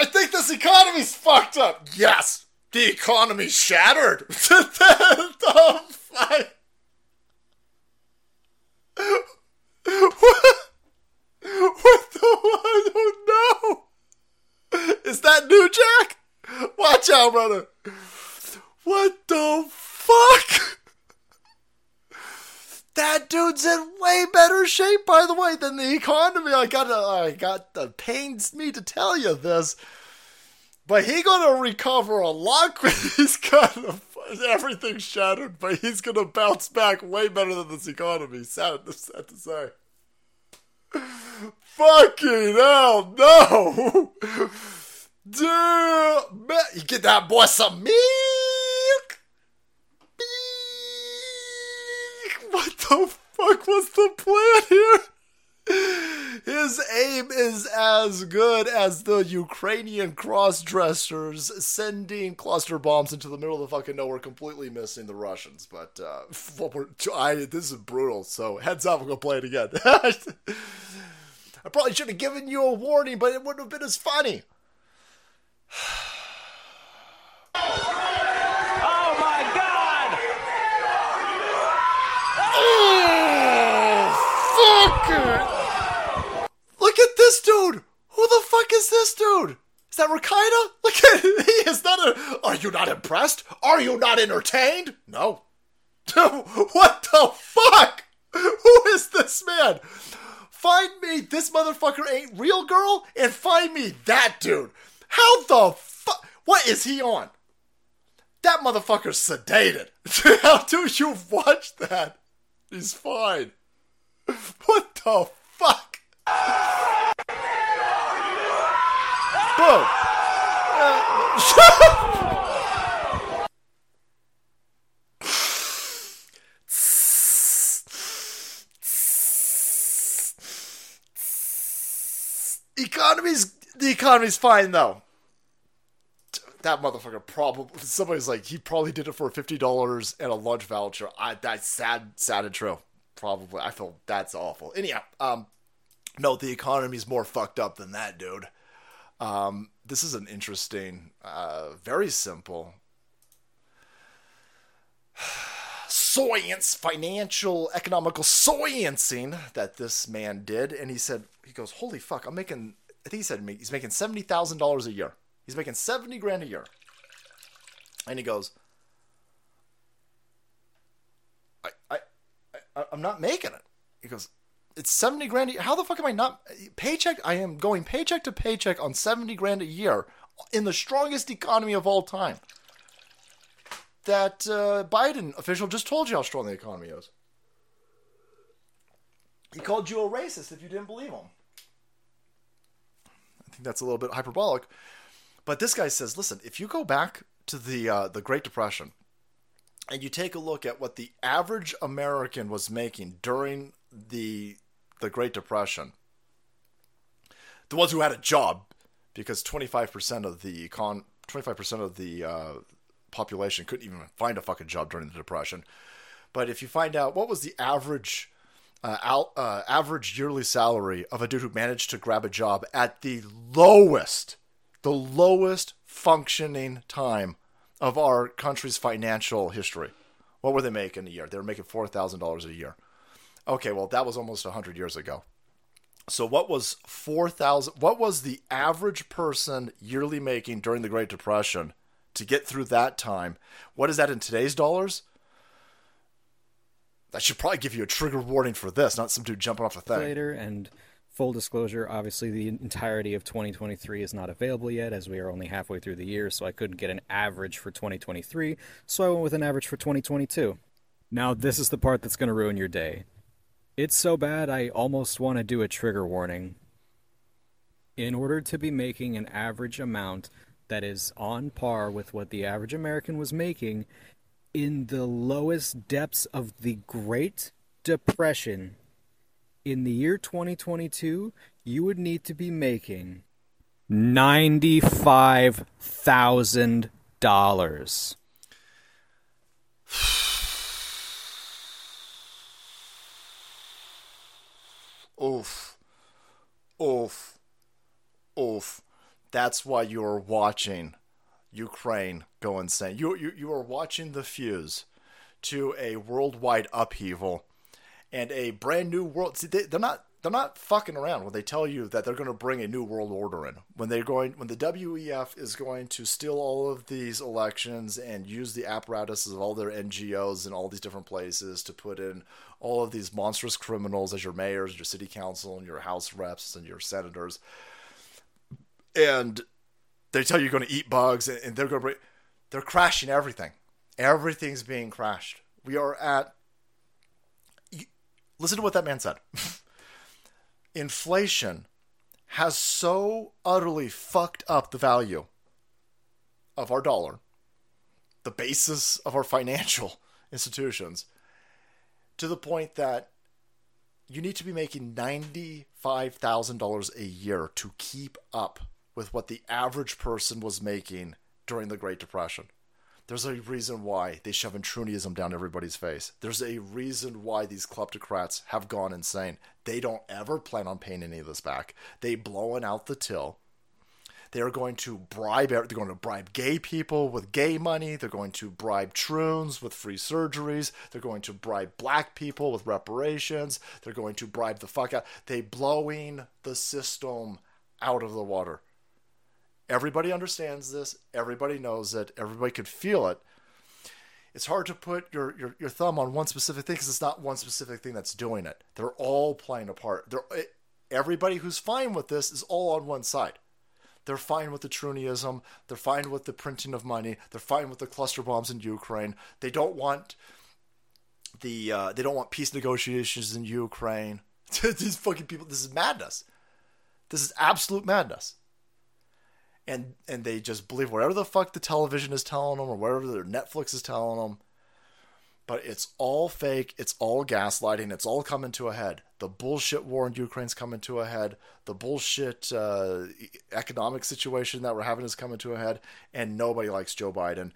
I think this economy's fucked up. Yes, the economy's shattered. (laughs) the fuck? What? What the? I don't know. Is that New Jack? Watch out, brother. What the fuck? That dude's in way better shape, by the way, than the economy. I got, I got the pains me to tell you this, but he gonna recover a lot. (laughs) He's got everything shattered, but he's gonna bounce back way better than this economy. Sad, sad to say. Fucking hell, no! Dude, you get that boy some milk. What the fuck was the plan here? His aim is as good as the Ukrainian cross-dressers sending cluster bombs into the middle of the fucking nowhere, completely missing the Russians. But uh, I, this is brutal. So heads up, I'm gonna play it again. (laughs) I probably should have given you a warning, but it wouldn't have been as funny. (sighs) (sighs) Oh my god! Oh, fuck it! Look at this dude! Who the fuck is this dude? Is that Rakaida? (laughs) Look at he is not a. Are you not impressed? Are you not entertained? No. (laughs) what the fuck? (laughs) Who is this man? Find me this motherfucker ain't real girl and find me that dude. How the fuck? What is he on? That motherfucker's sedated. How do you watch that? He's fine. What the fuck? Boom. economy's the economy's fine though. That motherfucker probably somebody's like he probably did it for fifty dollars and a lunch voucher. I that's sad, sad and true. probably I feel that's awful. Anyhow, um, no, the economy's more fucked up than that, dude. Um, this is an interesting, uh, very simple (sighs) science, financial, economical sciencing that this man did, and he said he goes, "Holy fuck, I'm making." I think he said he's making seventy thousand dollars a year. He's making seventy grand a year, and he goes, "I, I, I I'm not making it." He goes, "It's seventy grand. A year. How the fuck am I not paycheck? I am going paycheck to paycheck on seventy grand a year in the strongest economy of all time." that uh, Biden official just told you how strong the economy is. He called you a racist if you didn't believe him. I think that's a little bit hyperbolic, but this guy says, "Listen, if you go back to the uh, the Great Depression and you take a look at what the average American was making during the the Great Depression, the ones who had a job, because twenty five percent of the con twenty five percent of the uh, population couldn't even find a fucking job during the depression. But if you find out what was the average uh, out, uh, average yearly salary of a dude who managed to grab a job at the lowest, the lowest functioning time of our country's financial history, what were they making a year? They were making four thousand dollars a year. Okay, well that was almost hundred years ago. So what was four thousand? What was the average person yearly making during the Great Depression? to get through that time. What is that in today's dollars? That should probably give you a trigger warning for this, not some dude jumping off a thing. Later and full disclosure, obviously the entirety of 2023 is not available yet as we are only halfway through the year, so I couldn't get an average for 2023, so I went with an average for 2022. Now, this is the part that's going to ruin your day. It's so bad I almost want to do a trigger warning. In order to be making an average amount that is on par with what the average American was making in the lowest depths of the Great Depression. In the year 2022, you would need to be making $95,000. (sighs) (sighs) (sighs) Oof. Oof. Oof. That's why you're watching Ukraine go insane. You, you, you are watching the fuse to a worldwide upheaval and a brand new world. See, they, they're not they're not fucking around when they tell you that they're going to bring a new world order in. When they're going, when the WEF is going to steal all of these elections and use the apparatuses of all their NGOs in all these different places to put in all of these monstrous criminals as your mayors, your city council, and your house reps and your senators and they tell you you're going to eat bugs and they're going to bring, they're crashing everything. Everything's being crashed. We are at listen to what that man said (laughs) inflation has so utterly fucked up the value of our dollar the basis of our financial (laughs) institutions to the point that you need to be making $95,000 a year to keep up with what the average person was making during the Great Depression. There's a reason why they shove intrunism down everybody's face. There's a reason why these kleptocrats have gone insane. They don't ever plan on paying any of this back. They're blowing out the till. They are going to bribe. They're going to bribe gay people with gay money. They're going to bribe troons with free surgeries. They're going to bribe black people with reparations. They're going to bribe the fuck out. They're blowing the system out of the water. Everybody understands this. Everybody knows it. Everybody could feel it. It's hard to put your, your, your thumb on one specific thing because it's not one specific thing that's doing it. They're all playing a part. They're, everybody who's fine with this is all on one side. They're fine with the Trunionism. They're fine with the printing of money. They're fine with the cluster bombs in Ukraine. They don't want the uh, they don't want peace negotiations in Ukraine. (laughs) These fucking people. This is madness. This is absolute madness and and they just believe whatever the fuck the television is telling them or whatever their Netflix is telling them. But it's all fake. It's all gaslighting. It's all coming to a head. The bullshit war in Ukraine's coming to a head. The bullshit uh, economic situation that we're having is coming to a head. And nobody likes Joe Biden.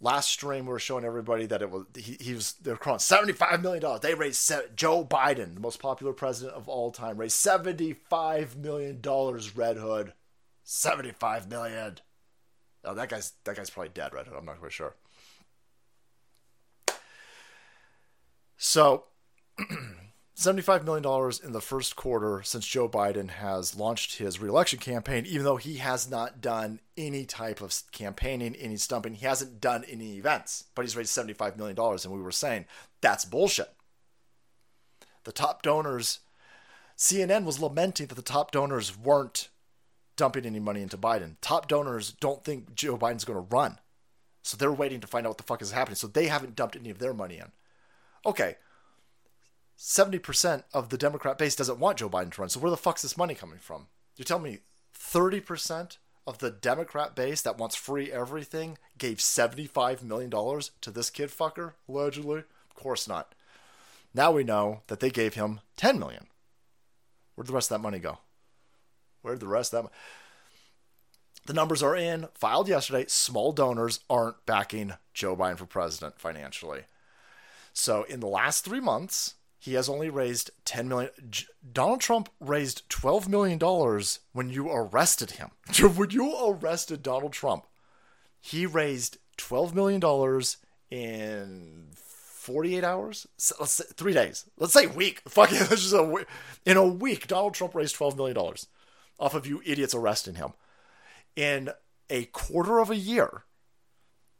last stream we were showing everybody that it was he, he was they're calling 75 million dollars they raised se- joe biden the most popular president of all time raised 75 million dollars red hood 75 million oh that guy's that guy's probably dead right? i'm not quite sure so (clears throat) $75 million in the first quarter since Joe Biden has launched his reelection campaign, even though he has not done any type of campaigning, any stumping. He hasn't done any events, but he's raised $75 million. And we were saying that's bullshit. The top donors, CNN was lamenting that the top donors weren't dumping any money into Biden. Top donors don't think Joe Biden's going to run. So they're waiting to find out what the fuck is happening. So they haven't dumped any of their money in. Okay, 70% of the Democrat base doesn't want Joe Biden to run. So where the fuck's this money coming from? You tell me 30% of the Democrat base that wants free everything gave $75 million to this kid fucker, allegedly? Of course not. Now we know that they gave him 10 million. Where'd the rest of that money go? Where'd the rest of that The numbers are in, filed yesterday. Small donors aren't backing Joe Biden for president financially. So in the last three months, he has only raised 10 million. Donald trump raised 12 million dollars when you arrested him. (laughs) When you arrested donald trump he raised 12 million dollars in 48 hours? So let's say three days. Let's say week. Fucking just a week. (laughs) in a week donald trump raised 12 million dollars off of you idiots arresting him in a quarter of a year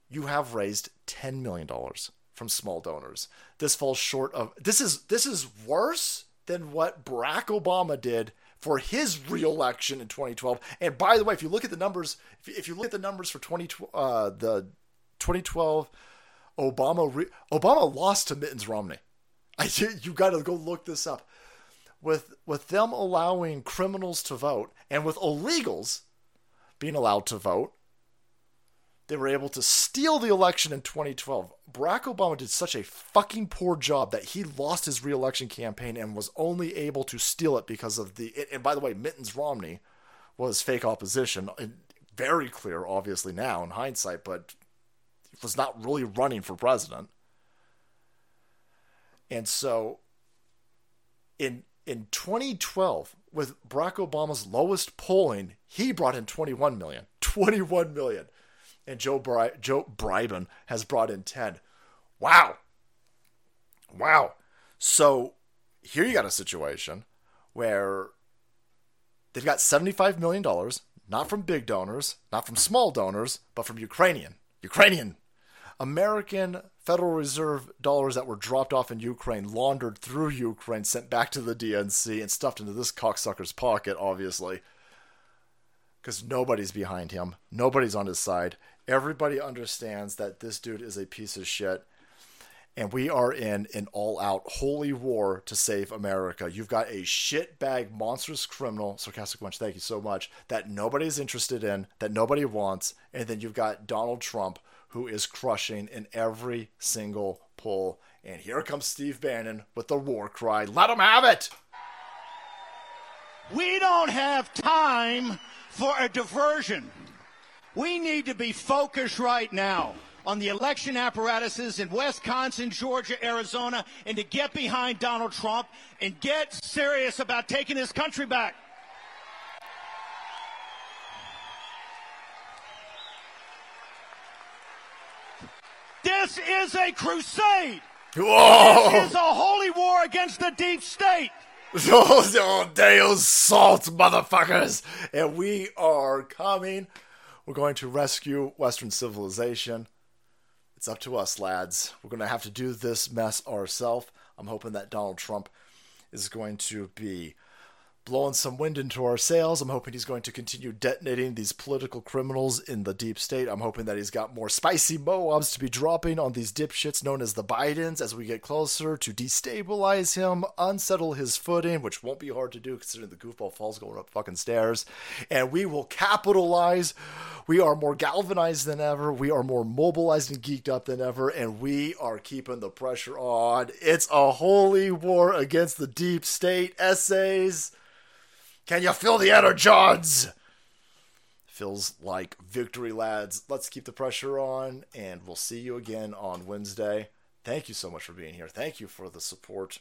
you have raised 10 million dollars from small donors. This falls short of this is this is worse than what Barack Obama did for his reelection in 2012. And by the way, if you look at the numbers, if, if you look at the numbers for 20 uh, the 2012 Obama re- Obama lost to Mittens Romney. I (laughs) you got to go look this up. With with them allowing criminals to vote and with illegals being allowed to vote, they were able to steal the election in 2012. Barack Obama did such a fucking poor job that he lost his reelection campaign and was only able to steal it because of the. And by the way, Mittens Romney was fake opposition. Uh, very clear, obviously, now in hindsight, but was not really running for president. And so in in 2012, with Barack Obama's lowest polling, he brought in 21 million. 21 million and Joe Bri- Joe Bribon has brought in 10. Wow. Wow. So here you got a situation where they've got $75 million, not from big donors, not from small donors, but from Ukrainian. Ukrainian. American Federal Reserve dollars that were dropped off in Ukraine, laundered through Ukraine, sent back to the DNC, and stuffed into this cocksucker's pocket, obviously. Because nobody's behind him. Nobody's on his side. Everybody understands that this dude is a piece of shit. And we are in an all out holy war to save America. You've got a shitbag, monstrous criminal, sarcastic bunch, thank you so much, that nobody's interested in, that nobody wants. And then you've got Donald Trump, who is crushing in every single poll. And here comes Steve Bannon with the war cry. Let him have it! We don't have time for a diversion. We need to be focused right now on the election apparatuses in Wisconsin, Georgia, Arizona, and to get behind Donald Trump and get serious about taking this country back. This is a crusade. Whoa. This is a holy war against the deep state. Those are Deus salt, motherfuckers. And we are coming we're going to rescue Western civilization. It's up to us, lads. We're going to have to do this mess ourselves. I'm hoping that Donald Trump is going to be blowing some wind into our sails. I'm hoping he's going to continue detonating these political criminals in the deep state. I'm hoping that he's got more spicy Moabs to be dropping on these dipshits known as the Bidens as we get closer to destabilize him, unsettle his footing, which won't be hard to do considering the goofball falls going up fucking stairs. And we will capitalize. We are more galvanized than ever. We are more mobilized and geeked up than ever. And we are keeping the pressure on. It's a holy war against the deep state essays. Can you feel the energens? Feels like victory, lads. Let's keep the pressure on, and we'll see you again on Wednesday. Thank you so much for being here. Thank you for the support.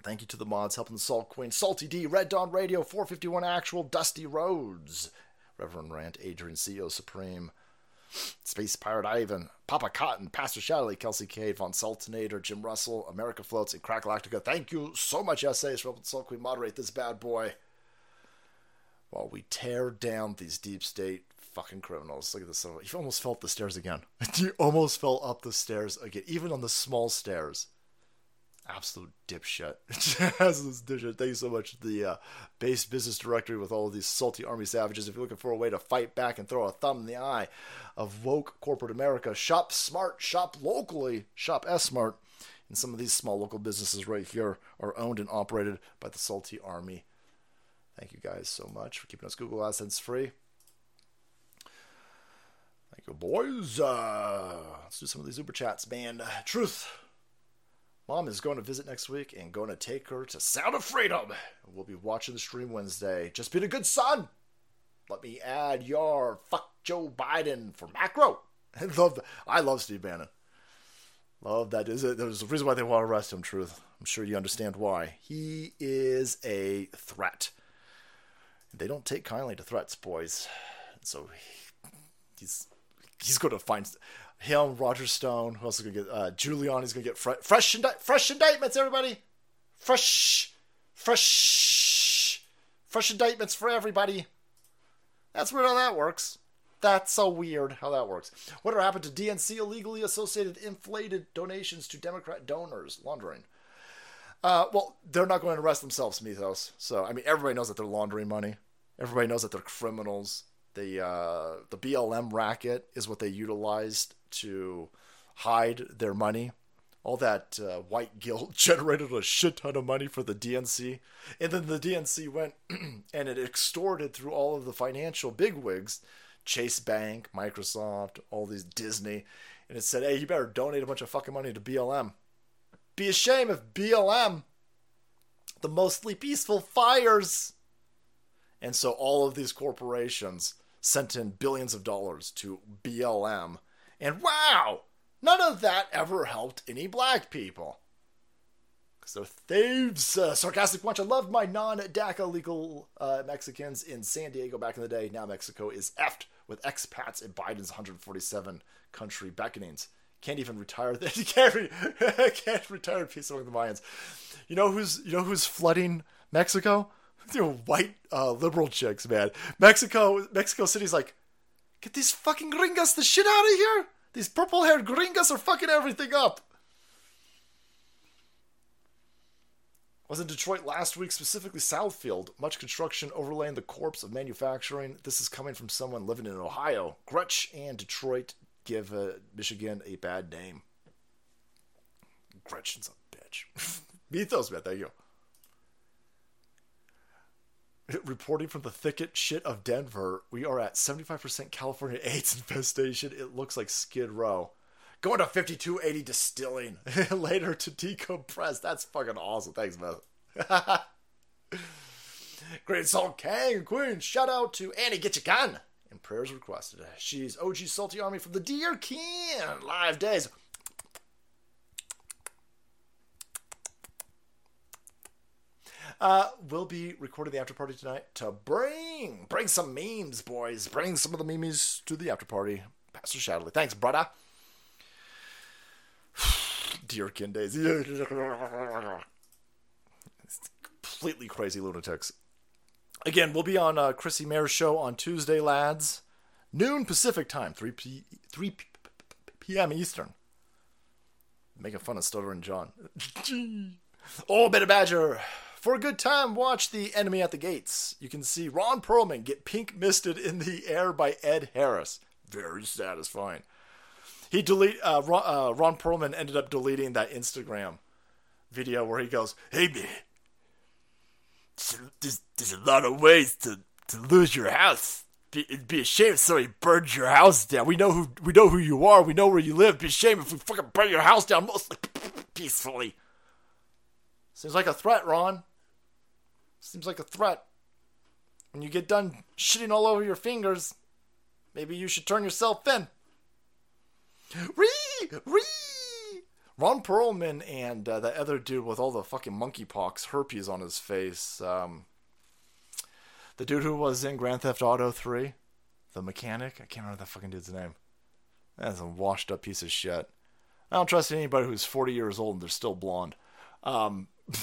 Thank you to the mods helping the Salt Queen, Salty D, Red Dawn Radio, 451 Actual, Dusty Rhodes, Reverend Rant, Adrian CEO Supreme, Space Pirate Ivan, Papa Cotton, Pastor Shadley, Kelsey Cade, Von Sultanator, Jim Russell, America Floats, and Crack Lactica. Thank you so much, essays, for helping the Salt Queen moderate this bad boy while we tear down these deep state fucking criminals. Look at this. You almost fell up the stairs again. (laughs) you almost fell up the stairs again, even on the small stairs. Absolute dipshit. (laughs) dipshit. Thank you so much. The uh, base business directory with all of these salty army savages. If you're looking for a way to fight back and throw a thumb in the eye of woke corporate America, shop smart, shop locally, shop S smart. And some of these small local businesses right here are owned and operated by the salty army Thank you guys so much for keeping us Google AdSense free. Thank you, boys. Uh, let's do some of these Uber chats, man. Truth. Mom is going to visit next week and going to take her to Sound of Freedom. We'll be watching the stream Wednesday. Just being a good son. Let me add your fuck Joe Biden for macro. (laughs) I love, I love Steve Bannon. Love that. Is it? There's a reason why they want to arrest him. Truth. I'm sure you understand why. He is a threat. They don't take kindly to threats, boys. So he's he's going to find him, Roger Stone. Who else is going to get? Uh, Giuliani's going to get fre- fresh indi- fresh indictments. Everybody, fresh, fresh, fresh indictments for everybody. That's weird how that works. That's so weird how that works. Whatever happened to DNC illegally associated inflated donations to Democrat donors laundering? Uh, well, they're not going to arrest themselves, Mythos. So, I mean, everybody knows that they're laundering money. Everybody knows that they're criminals. The uh, the BLM racket is what they utilized to hide their money. All that uh, white (laughs) guilt generated a shit ton of money for the DNC, and then the DNC went (clears throat) and it extorted through all of the financial bigwigs, Chase Bank, Microsoft, all these Disney, and it said, "Hey, you better donate a bunch of fucking money to BLM." Be a shame if BLM, the mostly peaceful fires. And so all of these corporations sent in billions of dollars to BLM. And wow, none of that ever helped any black people. They're thieves. Uh, sarcastic bunch. I loved my non DACA legal uh, Mexicans in San Diego back in the day. Now Mexico is effed with expats in Biden's 147 country beckonings. Can't even retire. (laughs) He can't, re- (laughs) can't retire peace among the Mayans. You know who's you know who's flooding Mexico? (laughs) You white uh, liberal chicks, man. Mexico, Mexico City's like, get these fucking gringas the shit out of here. These purple-haired gringas are fucking everything up. was in Detroit last week, specifically Southfield. Much construction overlaying the corpse of manufacturing. This is coming from someone living in Ohio. Gretch and Detroit give uh, Michigan a bad name. Gretchen's a bitch. (laughs) Mythos, man, thank you. Reporting from the thicket shit of Denver, we are at 75% California AIDS (laughs) infestation. It looks like Skid Row. Going to 5280 distilling. (laughs) Later to decompress. That's fucking awesome. Thanks, man. Great Salt Kang Queen. Shout out to Annie Get Your Gun and prayers requested. She's OG Salty Army from the Deer King live days. Uh, we'll be recording the after party tonight to bring bring some memes, boys. Bring some of the memes to the after party. Pastor Shadley, thanks, brother. (sighs) Deerkin days. (laughs) completely crazy lunatics. Again, we'll be on uh, Chrissie Mayr's show on Tuesday, lads. Noon Pacific time, 3 p 3 p.m. Eastern. Making fun of Stuttering John. oh, Better Badger. For a good time, watch The Enemy at the Gates. You can see Ron Perlman get pink misted in the air by Ed Harris. Very satisfying. He delete uh, Ron, uh, Ron Perlman ended up deleting that Instagram video where he goes, "Hey man, there's, there's a lot of ways to, to lose your house. Be, it'd be a shame if somebody burned your house down. We know who we know who you are. We know where you live. It'd be a shame if we fucking burn your house down, mostly (laughs) peacefully. Seems like a threat, Ron. Seems like a threat. when you get done shitting all over your fingers, maybe you should turn yourself in. Ree! Ree! Ron Perlman and uh, that other dude with all the fucking monkeypox herpes on his face. Um, the dude who was in Grand Theft Auto 3, the mechanic. I can't remember that fucking dude's name. That's a washed up piece of shit. I don't trust anybody who's 40 years old and they're still blonde. Um, (laughs)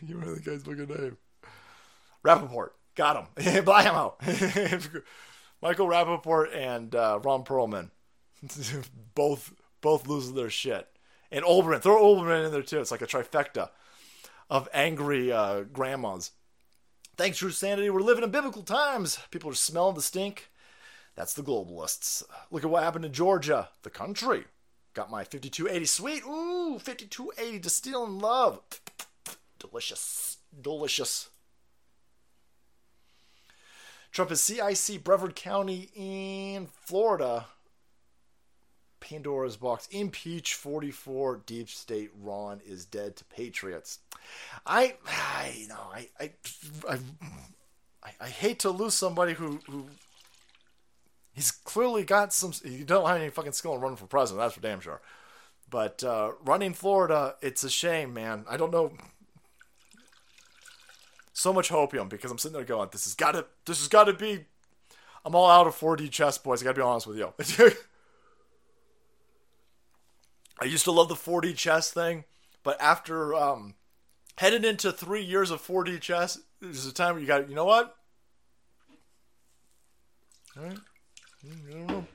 you remember the guy's fucking name? Rapaport. Got him. (laughs) Buy him out. (laughs) Michael Rapaport and uh, Ron Perlman. both both losing their shit. And Oberyn. Throw Oberyn in there too. It's like a trifecta of angry uh, grandmas. Thanks, True Sanity. We're living in biblical times. People are smelling the stink. That's the globalists. Look at what happened in Georgia, the country. Got my 5280 sweet. Ooh, 5280 to steal in Love. Delicious. Delicious. Trump is CIC Brevard County in Florida. Pandora's box. Impeach 44. Deep State Ron is dead to Patriots. I, I you know, I, I, I, I, hate to lose somebody who, who he's clearly got some. You don't have any fucking skill in running for president. That's for damn sure. But uh, running Florida, it's a shame, man. I don't know. So much hopium because I'm sitting there going, "This has got to. This has got to be." I'm all out of 4D chess, boys. I gotta be honest with you. (laughs) I used to love the 4D chess thing, but after um, headed into three years of 4D chess, there's a time where you got, you know what? All right. I don't know.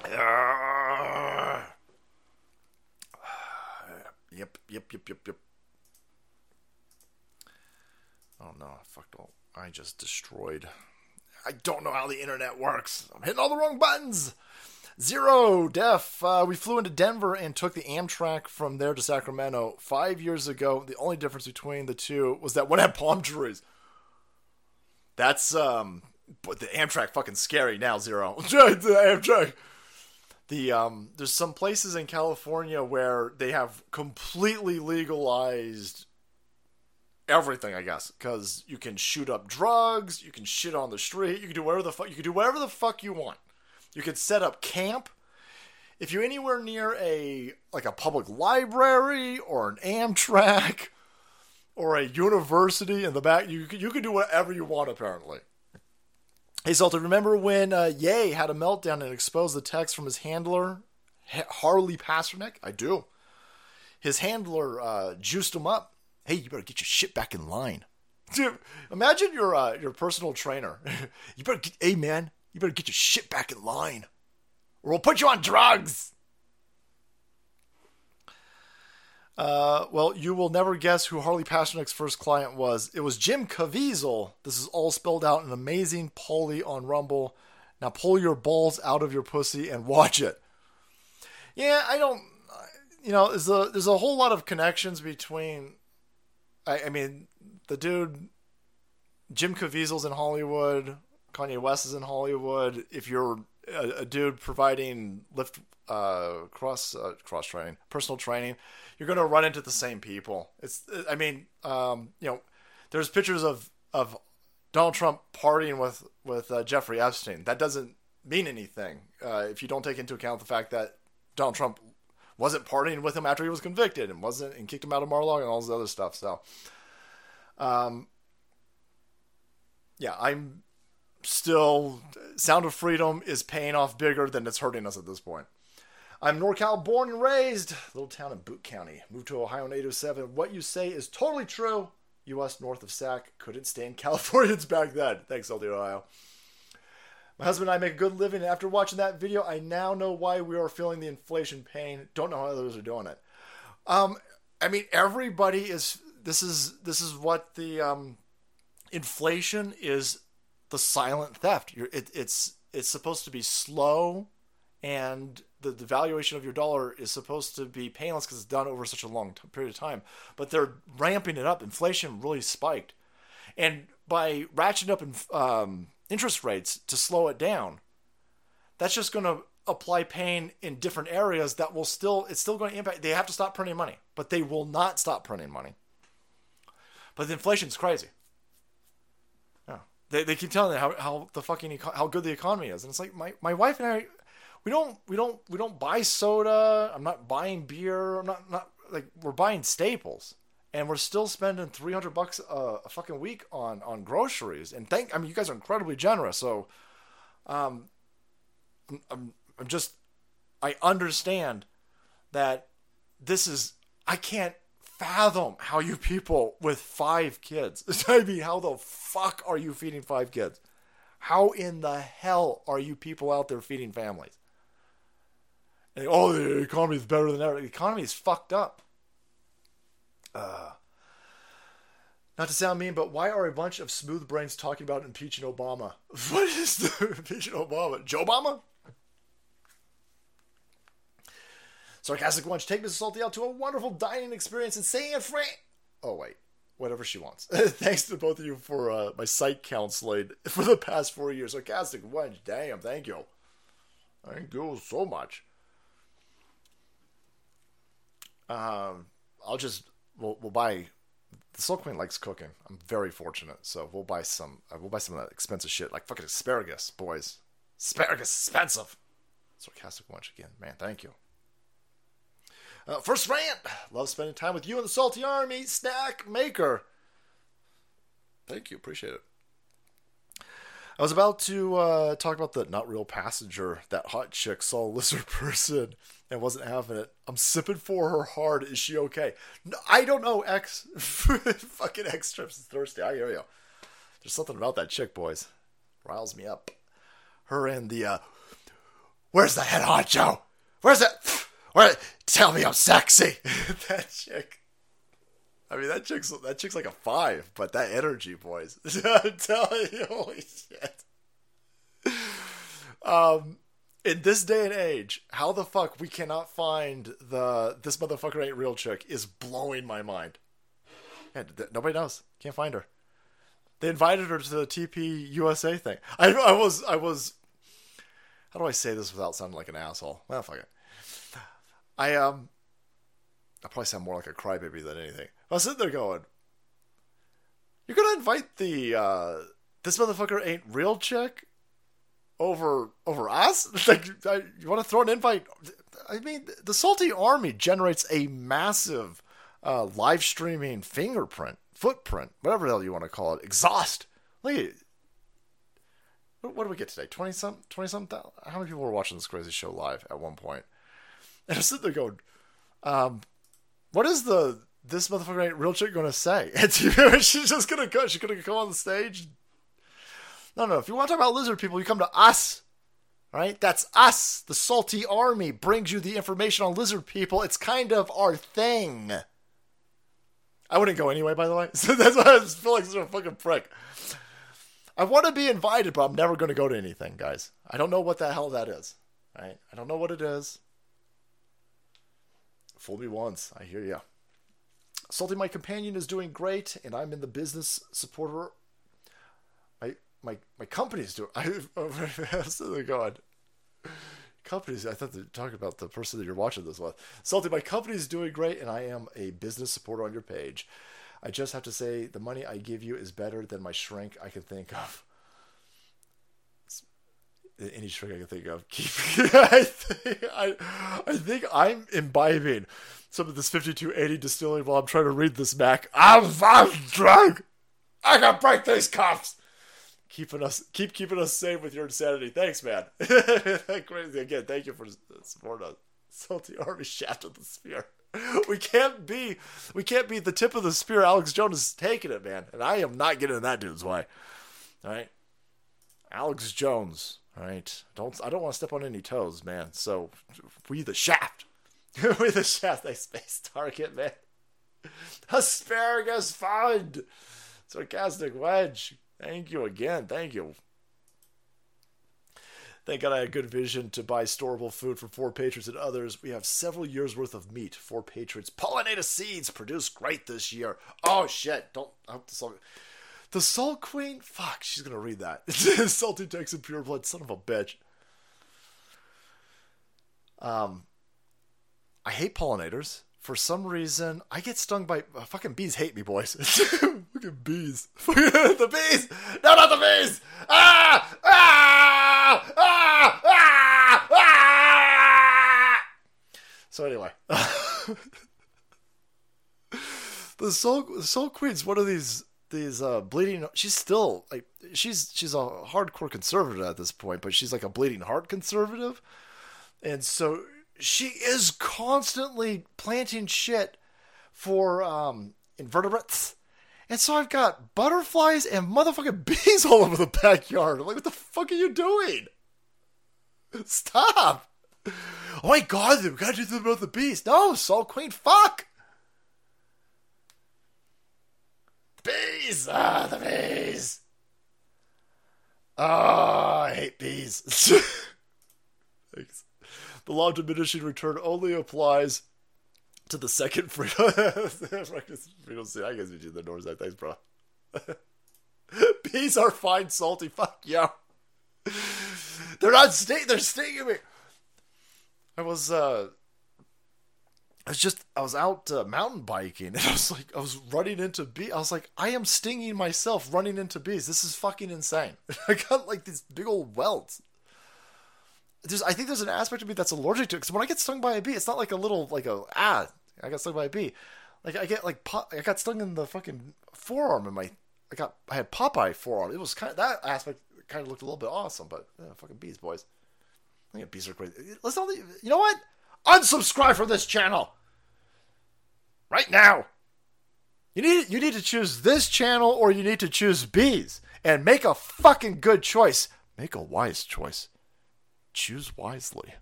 (sighs) Yep, yep, yep, yep, yep. Oh no, I fucked all. I just destroyed. I don't know how the internet works. I'm hitting all the wrong buttons. Zero Def. Uh, we flew into Denver and took the Amtrak from there to Sacramento five years ago. The only difference between the two was that one had palm trees. That's um, but the Amtrak fucking scary now. Zero. (laughs) the Amtrak. The um, there's some places in California where they have completely legalized everything, I guess, because you can shoot up drugs, you can shit on the street, you can do whatever the fuck you can do whatever the fuck you want. You could set up camp. If you're anywhere near a like a public library or an Amtrak or a university in the back, you you can do whatever you want apparently. Hey Salter, remember when uh, had a meltdown and exposed the text from his handler, Harley Pasternak? I do. His handler uh, juiced him up. Hey, you better get your shit back in line. Dude, imagine your uh, your personal trainer. (laughs) you better get, hey man, you better get your shit back in line, or we'll put you on drugs. Uh, well, you will never guess who Harley Pasternak's first client was. It was Jim Caviezel. This is all spelled out in amazing Polly on Rumble. Now pull your balls out of your pussy and watch it. Yeah, I don't. You know, there's a there's a whole lot of connections between. I, I mean, the dude, Jim Caviezel's in Hollywood. Kanye West is in Hollywood. If you're a, a dude providing lift uh, cross uh, cross training, personal training, you're going to run into the same people. It's I mean, um, you know, there's pictures of of Donald Trump partying with with uh, Jeffrey Epstein. That doesn't mean anything uh, if you don't take into account the fact that Donald Trump wasn't partying with him after he was convicted and wasn't and kicked him out of Mar-a-Lago and all this other stuff. So, um, yeah, I'm still Sound of Freedom is paying off bigger than it's hurting us at this point. I'm NorCal born and raised, little town in Butte County. Moved to Ohio in 807. What you say is totally true. U.S. north of Sac couldn't stand (laughs) Californians back then. Thanks, LD Ohio. My husband and I make a good living, and after watching that video, I now know why we are feeling the inflation pain. Don't know how others are doing it. Um, I mean, everybody is. This is this is what the um, inflation is the silent theft. It, it's it's supposed to be slow, and the, the valuation of your dollar is supposed to be painless because it's done over such a long t- period of time. But they're ramping it up. Inflation really spiked, and by ratcheting up um, interest rates to slow it down, that's just going to apply pain in different areas that will still it's still going to impact. They have to stop printing money, but they will not stop printing money. But the inflation's crazy. They, they keep telling how, how the fucking how good the economy is, and it's like my, my wife and I, we don't we don't we don't buy soda. I'm not buying beer. I'm not not like we're buying staples, and we're still spending 300 bucks a, a fucking week on on groceries. And thank I mean you guys are incredibly generous. So, um, I'm, I'm just I understand that this is I can't fathom how you people with five kids. (laughs) I mean, how the fuck are you feeding five kids? How in the hell are you people out there feeding families? And, oh, the economy is better than ever. The economy is fucked up. Uh, not to sound mean, but why are a bunch of smooth brains talking about impeaching Obama? (laughs) What is the impeaching Obama? Joe Obama? Sarcastic Lunch, take Mrs. Salty out to a wonderful dining experience in San Fran. Oh, wait. Whatever she wants. (laughs) Thanks to both of you for uh, my site counseling (laughs) for the past four years. Sarcastic Lunch, damn, thank you. Thank you so much. Um, I'll just, we'll, we'll buy, the Soul Queen likes cooking. I'm very fortunate. So we'll buy some, uh, we'll buy some of that expensive shit, like fucking asparagus, boys. Asparagus expensive. Sarcastic Lunch again. Man, thank you. Uh, first rant. Love spending time with you and the Salty Army snack maker. Thank you. Appreciate it. I was about to uh, talk about the not real passenger. That hot chick saw a lizard (laughs) person and wasn't having it. I'm sipping for her hard. Is she okay? No, I don't know. X. (laughs) Fucking X trips is thirsty. I hear you. There's something about that chick, boys. Riles me up. Her and the, uh, where's the head honcho? Where's it? Where? Tell me I'm sexy. (laughs) that chick. I mean, that chick's that chick's like a five, but that energy, boys. (laughs) Telling you, holy shit. Um, in this day and age, how the fuck we cannot find the this motherfucker ain't real chick is blowing my mind. Yeah, th- nobody knows. Can't find her. They invited her to the TP USA thing. I, I was I was. How do I say this without sounding like an asshole? Well, fuck it. I um I probably sound more like a crybaby than anything. I was sitting there going, You're gonna invite the uh this motherfucker ain't real chick over over us? (laughs) like I, you wanna throw an invite I mean the Salty Army generates a massive uh live streaming fingerprint, footprint, whatever the hell you want to call it, exhaust. Look at what, do we get today? Twenty some twenty some how many people were watching this crazy show live at one point? (laughs) And I'm sitting there going, um, what is the this motherfucker ain't real chick gonna say? (laughs) And (laughs) she's just gonna go. She's gonna come on the stage. No, no. If you want to talk about lizard people, you come to us. Right? That's us. The salty army brings you the information on lizard people. It's kind of our thing. I wouldn't go anyway, by the way. So that's why I feel like such a fucking prick. I want to be invited, but I'm never going to go to anything, guys. I don't know what the hell that is. Right? I don't know what it is. Fool me once. I hear ya. Salty, my companion is doing great, and I'm in the business supporter. My my my company's doing. (laughs) I, it going? Companies. I thought they were talking about the person that you're watching this with. Salty, my company's doing great, and I am a business supporter on your page. I just have to say, the money I give you is better than my shrink I can think of any trick I can think of. (laughs) Keep, I think I, I think I'm imbibing some of this 5280 distilling while I'm trying to read this Mac. I'm, I'm drunk. I can break these cuffs. Keeping us, keep keeping us safe with your insanity. Thanks, man. (laughs) Crazy again. Thank you for supporting us. Salty Army shaft of the spear. (laughs) We can't be, we can't be the tip of the spear. Alex Jones is taking it, man, and I am not getting in that dude's way. All right, Alex Jones. All right, don't I don't want to step on any toes, man. So we the shaft, (laughs) we the shaft. A space target, man. Asparagus fund, sarcastic wedge. Thank you again. Thank you. Thank God I had good vision to buy storable food for 4Patriots and others. We have several years worth of meat. 4Patriots. Pollinator seeds produced great this year. Oh shit! Don't. I hope this all. The Soul Queen? Fuck, she's gonna read that. (laughs) Salty Texan Pure Blood, son of a bitch. Um, I hate pollinators. for some reason, I get stung by uh, fucking bees. Hate me, boys. (laughs) fucking bees. (laughs) the bees. No, not the bees. Ah! Ah! Ah! Ah! Ah! So anyway, the soul soul queen's one of these these uh bleeding. She's still like she's she's a hardcore conservative at this point, but she's like a bleeding heart conservative, and so she is constantly planting shit for um, invertebrates. And so I've got butterflies and motherfucking (laughs) bees all over the backyard. I'm like, what the fuck are you doing? Stop. Oh my god, we gotta do something about the bees. No, Soul Queen, fuck. The bees. Ah, the bees. Oh, I hate bees. (laughs) Thanks. The law of diminishing return only applies to the second (laughs) freedom. I guess we do the doors. Thanks, bro. (laughs) Bees are fine, salty. Fuck yeah. They're not sting. They're stinging me. I was uh, I was just I was out uh, mountain biking (laughs) and I was like I was running into bees. I was like I am stinging myself running into bees. This is fucking insane. (laughs) I got like these big old welts there's I think there's an aspect of me that's allergic to it because when I get stung by a bee, it's not like a little like a ah I got stung by a bee, like I get like I got stung in the fucking forearm and my I got I had Popeye forearm. It was kind of that aspect kind of looked a little bit awesome, but yeah, fucking bees, boys. I think bees are crazy. Let's only you know what? Unsubscribe from this channel right now. You need you need to choose this channel or you need to choose bees and make a fucking good choice. Make a wise choice choose wisely.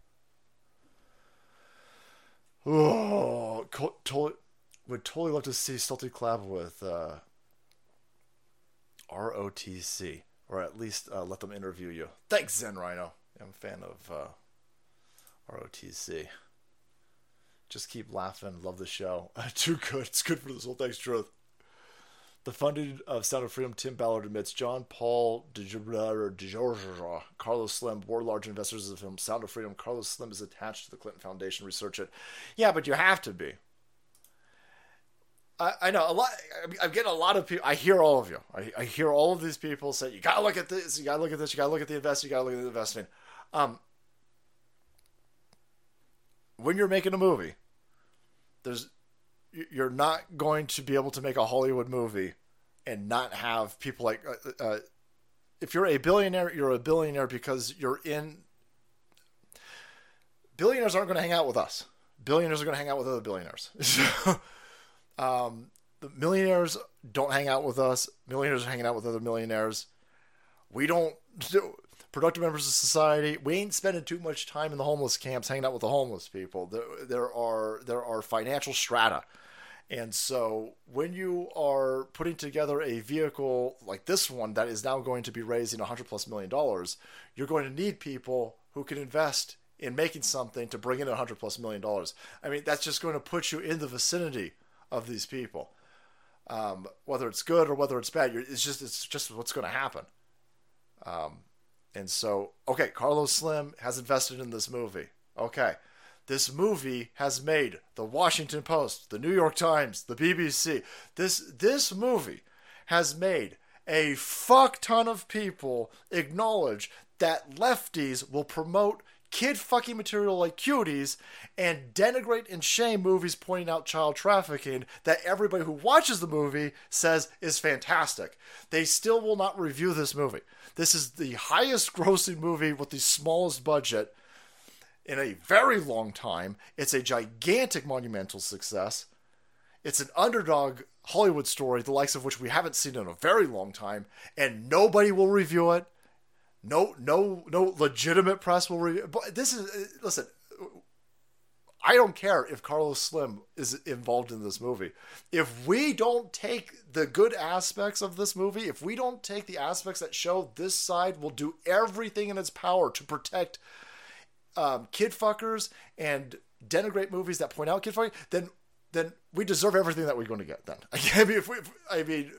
Oh, would totally love to see Salty Collab with uh, ROTC, or at least uh, let them interview you. Thanks, Zen Rhino. I'm a fan of uh, ROTC. Just keep laughing. Love the show. (laughs) Too good. It's good for the soul. Thanks, Truth. The funding of Sound of Freedom, Tim Ballard admits John Paul DeJoria, Carlos Slim, board large investors of the film Sound of Freedom. Carlos Slim is attached to the Clinton Foundation. Research it. Yeah, but you have to be. I, I know a lot. I'm getting a lot of people. I hear all of you. I, I hear all of these people say, "You gotta look at this. You gotta look at this. You gotta look at the investing. You gotta look at the investing." Um, when you're making a movie, there's you're not going to be able to make a Hollywood movie and not have people like uh, uh, if you're a billionaire, you're a billionaire because you're in. Billionaires aren't going to hang out with us. Billionaires are going to hang out with other billionaires. (laughs) um, the millionaires don't hang out with us. Millionaires are hanging out with other millionaires. We don't. Productive members of society. We ain't spending too much time in the homeless camps hanging out with the homeless people. There, there are there are financial strata and so when you are putting together a vehicle like this one that is now going to be raising 100 plus million dollars, you're going to need people who can invest in making something to bring in 100 plus million dollars. I mean, that's just going to put you in the vicinity of these people. Um, whether it's good or whether it's bad, it's just it's just what's going to happen. Um, and so, okay, Carlos Slim has invested in this movie. Okay, this movie has made the Washington Post, the New York Times, the BBC. This this movie has made a fuck ton of people acknowledge that lefties will promote kid fucking material like cuties and denigrate and shame movies pointing out child trafficking that everybody who watches the movie says is fantastic. They still will not review this movie. This is the highest grossing movie with the smallest budget in a very long time. It's a gigantic monumental success. It's an underdog Hollywood story, the likes of which we haven't seen in a very long time, and nobody will review it. No, no, no legitimate press will review. But this is uh, listen. I don't care if Carlos Slim is involved in this movie. If we don't take the good aspects of this movie, if we don't take the aspects that show this side will do everything in its power to protect um, kid fuckers and denigrate movies that point out kid fucking, then then we deserve everything that we're going to get. Then (laughs) I mean, if we, I mean,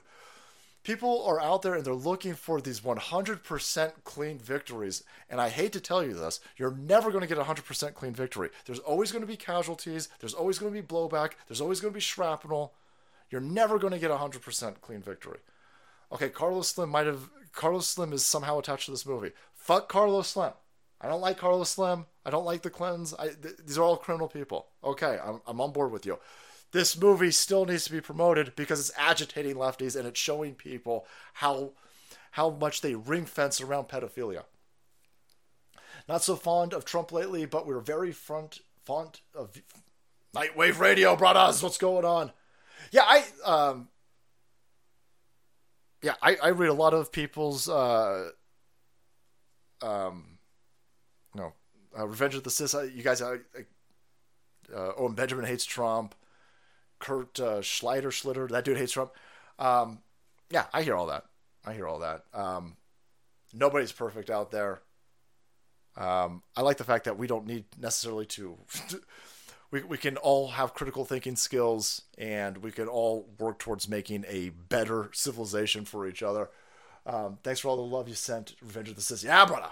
people are out there and they're looking for these 100% clean victories. And I hate to tell you this, you're never going to get a 100% clean victory. There's always going to be casualties, there's always going to be blowback, there's always going to be shrapnel. You're never going to get a 100% clean victory. Okay, Carlos Slim might have. Carlos Slim is somehow attached to this movie. Fuck Carlos Slim. I don't like Carlos Slim. I don't like the Clintons. I, th- these are all criminal people. Okay, I'm, I'm on board with you. This movie still needs to be promoted because it's agitating lefties and it's showing people how how much they ring fence around pedophilia. Not so fond of Trump lately, but we're very front font of Nightwave Radio, brothers. What's going on? Yeah, I um, yeah, I, I read a lot of people's uh, um, no, uh, Revenge of the. Uh, you guys, uh, uh, oh, and Benjamin hates Trump. Kurt uh, Schleider, Schlitter, that dude hates Trump. Um, yeah, I hear all that. I hear all that. Um, nobody's perfect out there. Um, I like the fact that we don't need necessarily to. (laughs) we, we can all have critical thinking skills and we can all work towards making a better civilization for each other. Um, thanks for all the love you sent, Revenge of the Cis. Yeah, brother.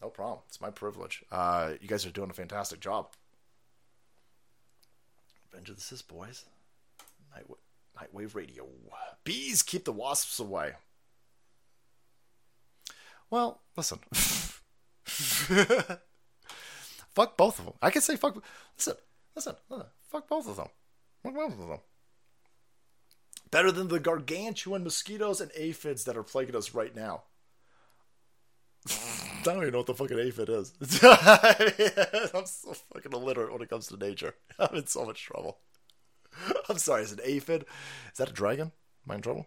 No problem. It's my privilege. Uh, you guys are doing a fantastic job. Revenge of the Cis, boys. Night, Nightwave Radio. Bees keep the wasps away. Well, listen. (laughs) fuck both of them. I can say fuck. Listen, listen, listen. Fuck both of them. Fuck both of them. Better than the gargantuan mosquitoes and aphids that are plaguing us right now. I don't even know what the fucking aphid is. (laughs) I'm so fucking illiterate when it comes to nature. (laughs) I'm in so much trouble. (laughs) I'm sorry, is an aphid? Is that a dragon? Am I in trouble?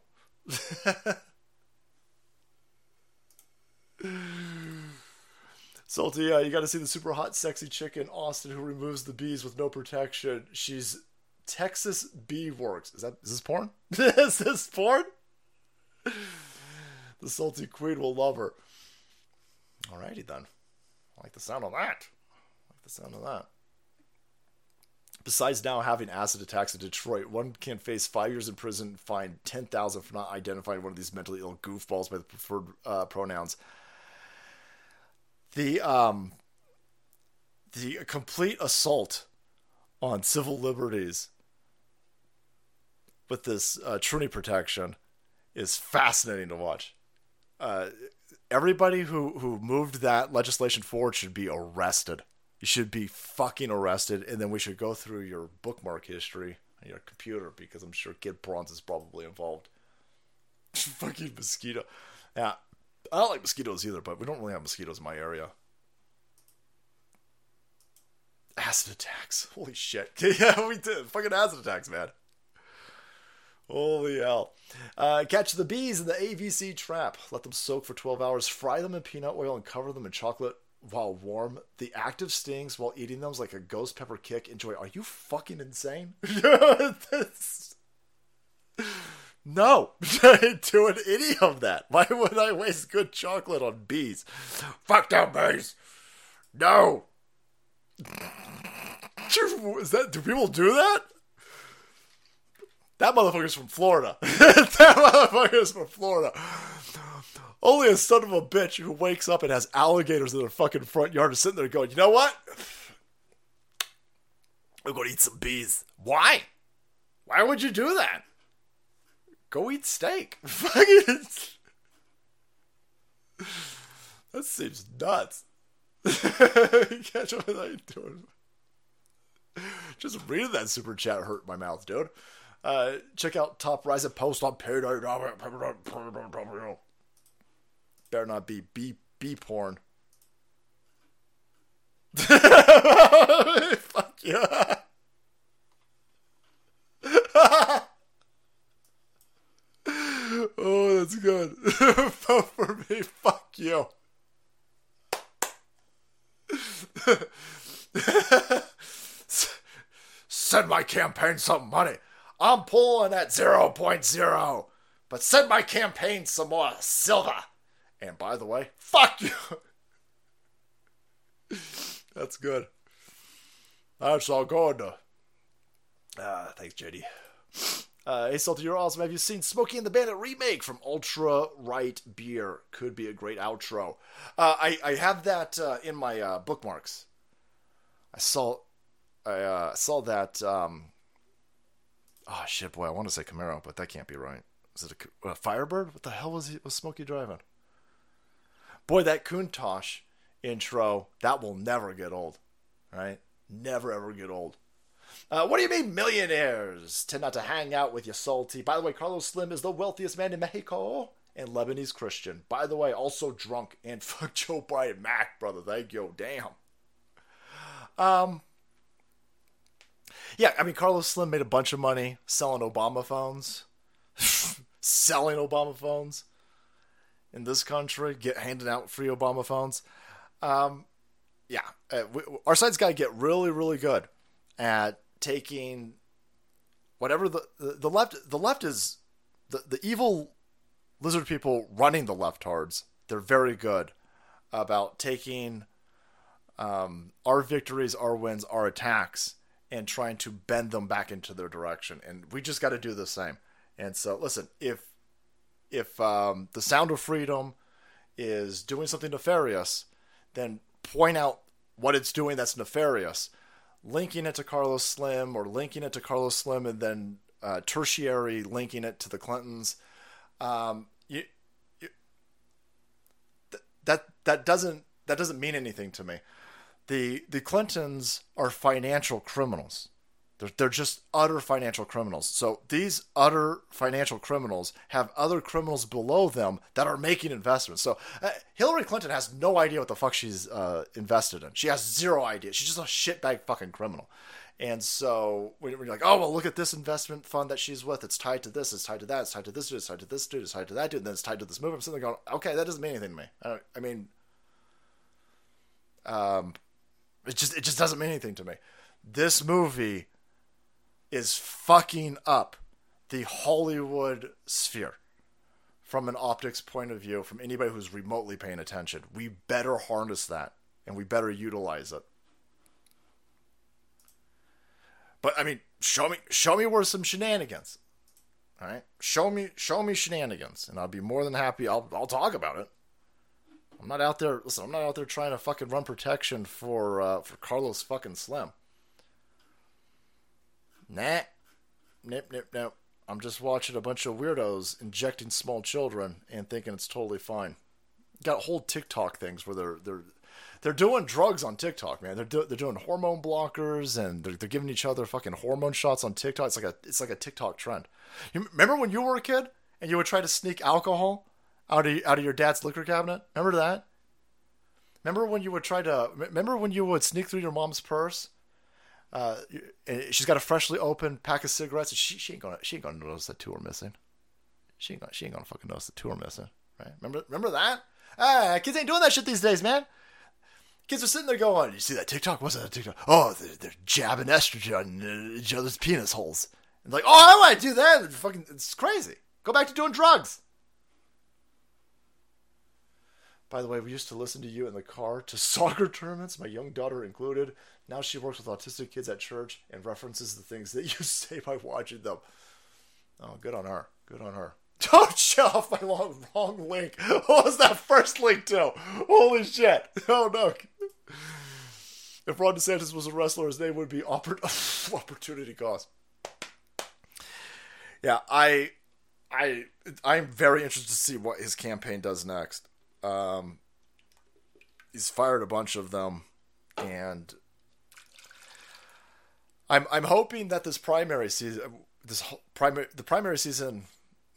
Salty, uh, you got to see the super hot, sexy chick in Austin who removes the bees with no protection. She's Texas Beeworks. Is that is this porn? is this porn? The salty queen will love her. Alrighty then. I like the sound of that. I like the sound of that. Besides now having acid attacks in Detroit, one can face five years in prison, fine ten thousand for not identifying one of these mentally ill goofballs by the preferred uh, pronouns. The um, the complete assault on civil liberties with this uh, Trinity protection is fascinating to watch. Uh, everybody who who moved that legislation forward should be arrested. You should be fucking arrested, and then we should go through your bookmark history on your computer because I'm sure Kid Bronze is probably involved. (laughs) fucking mosquito. Yeah, I don't like mosquitoes either, but we don't really have mosquitoes in my area. Acid attacks. (laughs) Holy shit. (laughs) yeah, we did. Fucking acid attacks, man. Holy hell. Uh, catch the bees in the AVC trap. Let them soak for 12 hours. Fry them in peanut oil and cover them in chocolate while warm. The active stings while eating them is like a ghost pepper kick. Enjoy. Are you fucking insane? (laughs) no. Ain't doing any of that. Why would I waste good chocolate on bees? Fuck them bees. No. (laughs) Is that, do people do that? That motherfucker's from Florida. (laughs) that motherfucker's from Florida. Only a son of a bitch who wakes up and has alligators in their fucking front yard is sitting there going, you know what? I'm going to eat some bees. Why? Why would you do that? Go eat steak. (laughs) that seems nuts. (laughs) Catch how you doing. Just reading that super chat hurt my mouth, dude. Uh, check out Top Rise Post on Payday. Better not be B B porn. (laughs) Fuck you. (laughs) oh, that's good. (laughs) Vote for me. Fuck you. Send my campaign some money. I'm pulling at 0.0, but send my campaign some more silver. And by the way, fuck you. (laughs) That's good. That's all good. Ah, thanks, JD. Uh, hey, Salty, you're awesome. Have you seen Smokey and the Bandit remake from Ultra Right Beer? Could be a great outro. Uh, I, I have that uh, in my uh, bookmarks. I saw I uh, saw that. Um, oh shit, boy! I want to say Camaro, but that can't be right. Is it a, a Firebird? What the hell was he, was Smokey driving? Boy, that Countach intro that will never get old, right? Never ever get old. Uh, what do you mean millionaires tend not to hang out with you, salty? By the way, Carlos Slim is the wealthiest man in Mexico and Lebanese Christian. By the way, also drunk and (laughs) fuck Joe Biden. Mac, brother, thank you. Damn. Um. Yeah, I mean, Carlos Slim made a bunch of money selling Obama phones, (laughs) selling Obama phones in this country, get handing out free Obama phones. Um, yeah, uh, we, our side's got to get really, really good at taking whatever the, the the left the left is the the evil lizard people running the leftards. They're very good about taking um, our victories, our wins, our attacks, and trying to bend them back into their direction. And we just got to do the same. And so, listen, if if um, the sound of freedom is doing something nefarious, then point out what it's doing that's nefarious. Linking it to Carlos Slim or linking it to Carlos Slim and then uh, tertiary linking it to the Clintons. Um, you, you, th- that that doesn't that doesn't mean anything to me. The the Clintons are financial criminals. They're, they're just utter financial criminals. So these utter financial criminals have other criminals below them that are making investments. So uh, Hillary Clinton has no idea what the fuck she's uh, invested in. She has zero idea. She's just a shitbag fucking criminal. And so when you're like, oh well, look at this investment fund that she's with. It's tied to this. It's tied to that. It's tied to this dude. It's tied to this dude. It's tied to that dude. And then it's tied to this movie. I'm sitting there going, okay, that doesn't mean anything to me. I, I mean, um, it just it just doesn't mean anything to me. This movie is fucking up the Hollywood sphere from an optics point of view, from anybody who's remotely paying attention. We better harness that and we better utilize it. But I mean, show me show me where some shenanigans. All right? Show me show me shenanigans and I'll be more than happy I'll I'll talk about it. I'm not out there listen, I'm not out there trying to fucking run protection for uh, for Carlos fucking Slim. Nah. Nip, nip, nip. I'm just watching a bunch of weirdos injecting small children and thinking it's totally fine. Got whole TikTok things where they're they're they're doing drugs on TikTok, man. They're do, they're doing hormone blockers and they're, they're giving each other fucking hormone shots on TikTok. It's like a it's like a TikTok trend. You remember when you were a kid and you would try to sneak alcohol out of out of your dad's liquor cabinet? Remember that? Remember when you would try to remember when you would sneak through your mom's purse uh, she's got a freshly opened pack of cigarettes. She, she ain't gonna she ain't gonna notice that two are missing. She ain't gonna she ain't gonna fucking notice the two are missing, right? Remember remember that? Ah, kids ain't doing that shit these days, man. Kids are sitting there going, "You see that TikTok? What's that TikTok? Oh, they're, they're jabbing estrogen in each other's penis holes." And like, "Oh, I want to do that." Fucking, it's crazy. Go back to doing drugs. By the way, we used to listen to you in the car to (laughs) soccer tournaments, my young daughter included. Now she works with autistic kids at church and references the things that (laughs) you say by watching them. Oh, good on her. Good on her. (laughs) Don't show off my long, wrong link. What was that first link to? Holy shit. Oh, no. If Ron DeSantis was a wrestler, his name would be oppor- Opportunity Cost. Yeah, I, I, I'm very interested to see what his campaign does next. Um, he's fired a bunch of them, and I'm I'm hoping that this primary season, this primary the primary season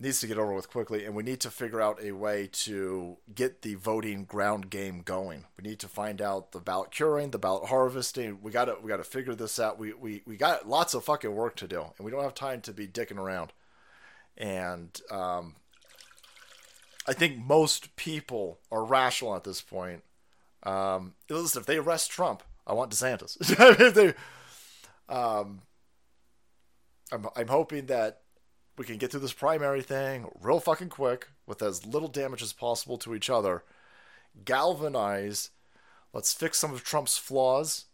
needs to get over with quickly, and we need to figure out a way to get the voting ground game going. We need to find out the ballot curing, the ballot harvesting. We got to we got to figure this out. We we we got lots of fucking work to do, and we don't have time to be dicking around. And um, I think most people are rational at this point. Um, listen, if they arrest Trump, I want DeSantis. (laughs) if they um, I'm, I'm hoping that we can get through this primary thing real fucking quick with as little damage as possible to each other. Galvanize. Let's fix some of Trump's flaws,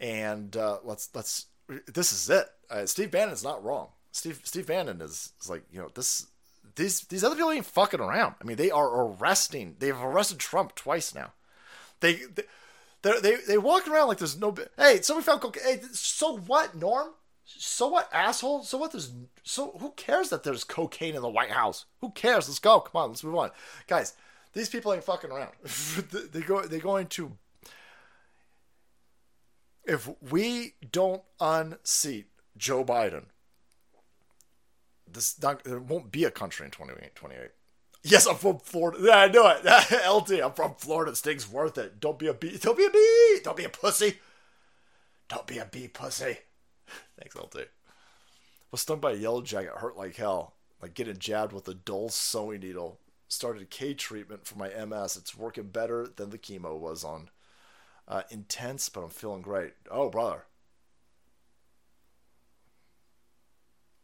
and uh, let's let's. This is it. Uh, Steve is not wrong. Steve Steve Bannon is, is like, you know, this these these other people ain't fucking around. I mean, they are arresting. They've arrested Trump twice now. They they they they, walk around like there's no. Hey, somebody found cocaine. Hey, so what, Norm? So what, asshole? So what? There's so who cares that there's cocaine in the White House? Who cares? Let's go. Come on, let's move on, guys. These people ain't fucking around. (laughs) they go. They're going to. If we don't unseat Joe Biden, this not, there won't be a country in 2028. Yes, I'm from Florida. Yeah, I knew it. (laughs) LT, I'm from Florida. Sting's worth it. Don't be a bee. Don't be a bee. Don't be a pussy. Don't be a bee pussy. Thanks, LT. Was stung by a yellow jacket. Hurt like hell. Like getting jabbed with a dull sewing needle. Started K treatment for my MS. It's working better than the chemo was on. Uh, intense, but I'm feeling great. Oh, brother.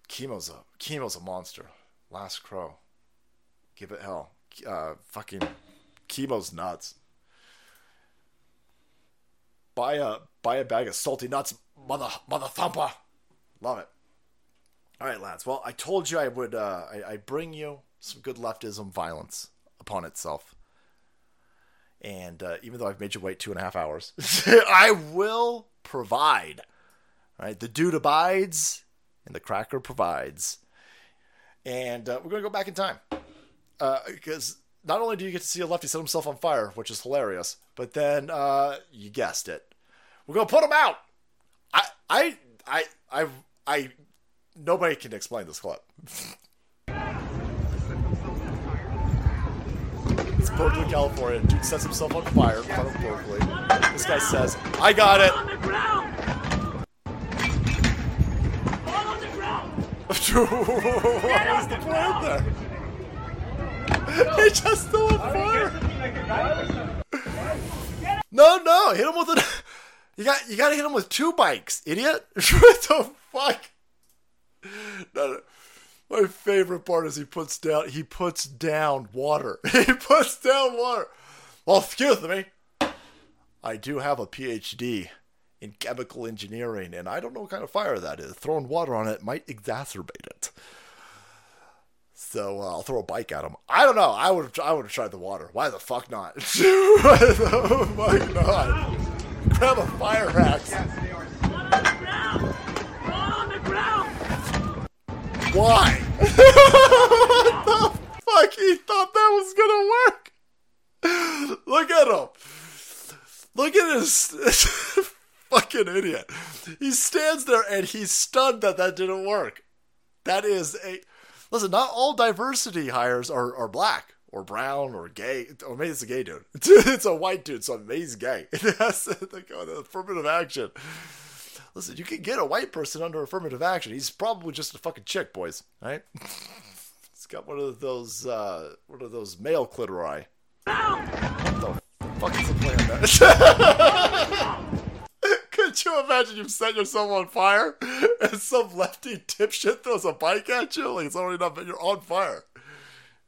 Chemo's a chemo's a monster. Last crow. Give it hell. Uh, fucking chemo's nuts. Buy a buy a bag of salty nuts, mother mother thumper. Love it. All right, lads. Well, I told you I would. Uh, I, I bring you some good leftism violence upon itself. And uh, even though I've made you wait two and a half hours, (laughs) I will provide. All right, the dude abides, and the cracker provides. And uh, we're gonna go back in time because not only do you get to see a lefty set himself on fire, which is hilarious, but then uh, you guessed it, we're gonna put him out. I, I, I, I, I. Nobody can explain this clip. it's Berkeley, California. Dude sets himself on fire in front of Berkeley. This guy says, "I got it." What was the plan there? (laughs) he just threw a fire. No, no, hit him with a. You got, you got to hit him with two bikes, idiot. (laughs) what the fuck? No, no. My favorite part is he puts down. He puts down water. (laughs) he puts down water. Well, excuse me. I do have a PhD in chemical engineering, and I don't know what kind of fire that is. Throwing water on it might exacerbate it. So uh, I'll throw a bike at him. I don't know. I would I would have tried the water. Why the fuck not? (laughs) Why the fuck not? Grab a fire axe. Why? (laughs) what the fuck? He thought that was gonna work. Look at him. Look at this (laughs) fucking idiot. He stands there and he's stunned that that didn't work. That is a listen. Not all diversity hires are, are black or brown or gay. Or maybe it's a gay dude. (laughs) It's a white dude, so maybe he's gay. It has to go to affirmative action. Listen, you can get a white person under affirmative action. He's probably just a fucking chick, boys. Right? (laughs) He's got one of those uh, one of those male clitori. What the fuck is the plan? (laughs) You imagine you've set yourself on fire and some lefty dipshit throws a bike at you? Like it's already not, but you're on fire.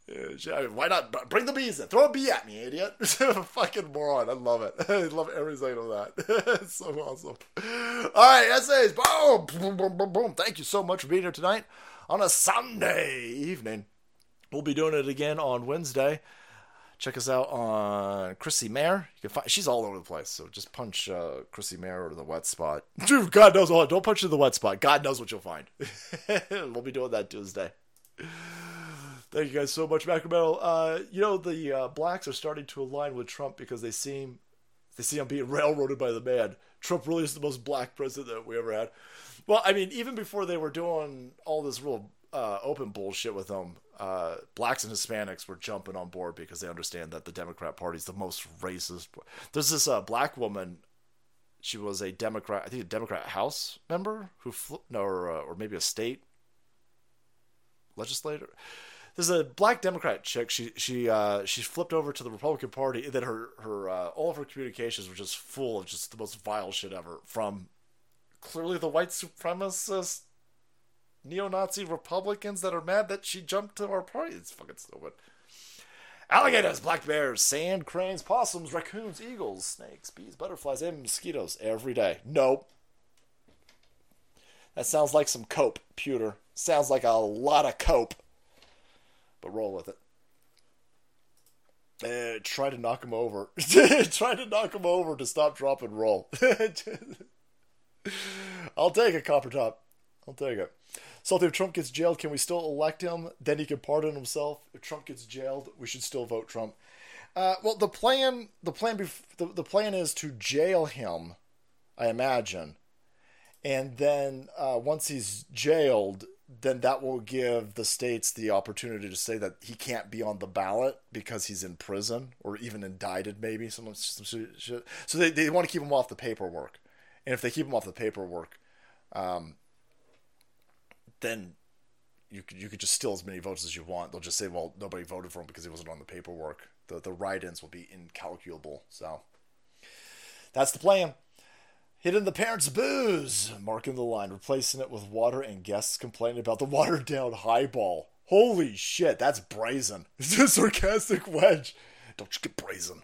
Yeah, I mean, why not bring the bees in? Throw a bee at me, idiot. (laughs) Fucking moron. I love it. (laughs) I love every second of that. (laughs) it's so awesome. All right, essays. Boom, boom, boom, boom, boom. Thank you so much for being here tonight on a Sunday evening. We'll be doing it again on Wednesday. Check us out on Chrissie Mayr. You can find she's all over the place. So just punch uh, Chrissie Mayr or the wet spot. (laughs) Dude, God knows what. Don't punch in the wet spot. God knows what you'll find. (laughs) we'll be doing that Tuesday. Thank you guys so much, Macrometal. Uh, you know the uh, blacks are starting to align with Trump because they seem they see him being (laughs) railroaded by the man. Trump really is the most black president that we ever had. Well, I mean, even before they were doing all this real uh, open bullshit with him, uh, blacks and Hispanics were jumping on board because they understand that the Democrat Party is the most racist. There's this uh, black woman. She was a Democrat, I think a Democrat House member who, fl- no, or, uh, or maybe a state legislator there's a black Democrat chick. She she uh, she flipped over to the Republican Party, and then her her uh, all of her communications were just full of just the most vile shit ever from clearly the white supremacist neo-Nazi Republicans that are mad that she jumped to our party. It's fucking stupid. Alligators, black bears, sand cranes, possums, raccoons, eagles, snakes, bees, butterflies, and mosquitoes every day. Nope. That sounds like some cope, pewter. Sounds like a lot of cope. But roll with it. Uh, try to knock him over. (laughs) try to knock him over to stop, drop, and roll. (laughs) I'll take it, Copper Top. I'll take it. Salty, if Trump gets jailed, can we still elect him? Then he can pardon himself. If Trump gets jailed, we should still vote Trump. Uh, well, the plan, the plan, bef- the, the plan is to jail him, I imagine, and then uh, once he's jailed, then that will give the states the opportunity to say that he can't be on the ballot because he's in prison or even indicted, maybe some, some shit. So they, they want to keep him off the paperwork, and if they keep him off the paperwork, um, then you could you could just steal as many votes as you want. They'll just say, well, nobody voted for him because he wasn't on the paperwork. The the write-ins will be incalculable. So that's the plan. Hitting the parents' booze, marking the line, replacing it with water, and guests complaining about the watered down highball. Holy shit, that's brazen. (laughs) It's a sarcastic wedge. Don't you get brazen.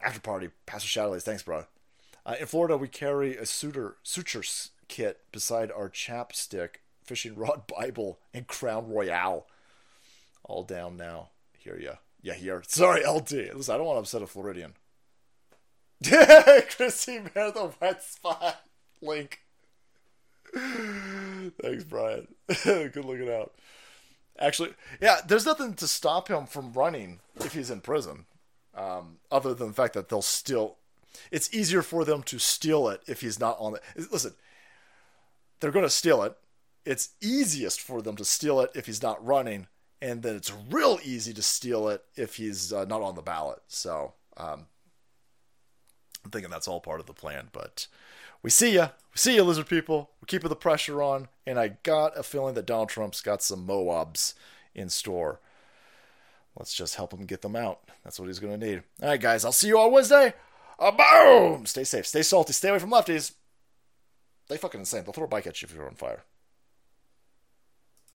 After party, Pastor Shadowlays, thanks, bro. Uh, in Florida, we carry a suitor, suture kit beside our chapstick, fishing rod, (laughs) Bible, and Crown Royal. All down now. Hear ya. Yeah, here. (laughs) Sorry, LD. Listen, I don't want to upset a Floridian. (laughs) Chrissy Bear, the wet spot. Link. Thanks, Brian. Good looking out. Actually, yeah, there's nothing to stop him from running if he's in prison, um, other than the fact that they'll still. It's easier for them to steal it if he's not on the. Listen, they're going to steal it. It's easiest for them to steal it if he's not running, and then it's real easy to steal it if he's uh, not on the ballot. So um, I'm thinking that's all part of the plan. But we see ya, we see ya, lizard people. We're keeping the pressure on, and I got a feeling that Donald Trump's got some MOABs in store. Let's just help him get them out. That's what he's going to need. All right, guys, I'll see you on Wednesday. A boom! Stay safe, stay salty, stay away from lefties. They fucking insane. They'll throw a bike at you if you're on fire.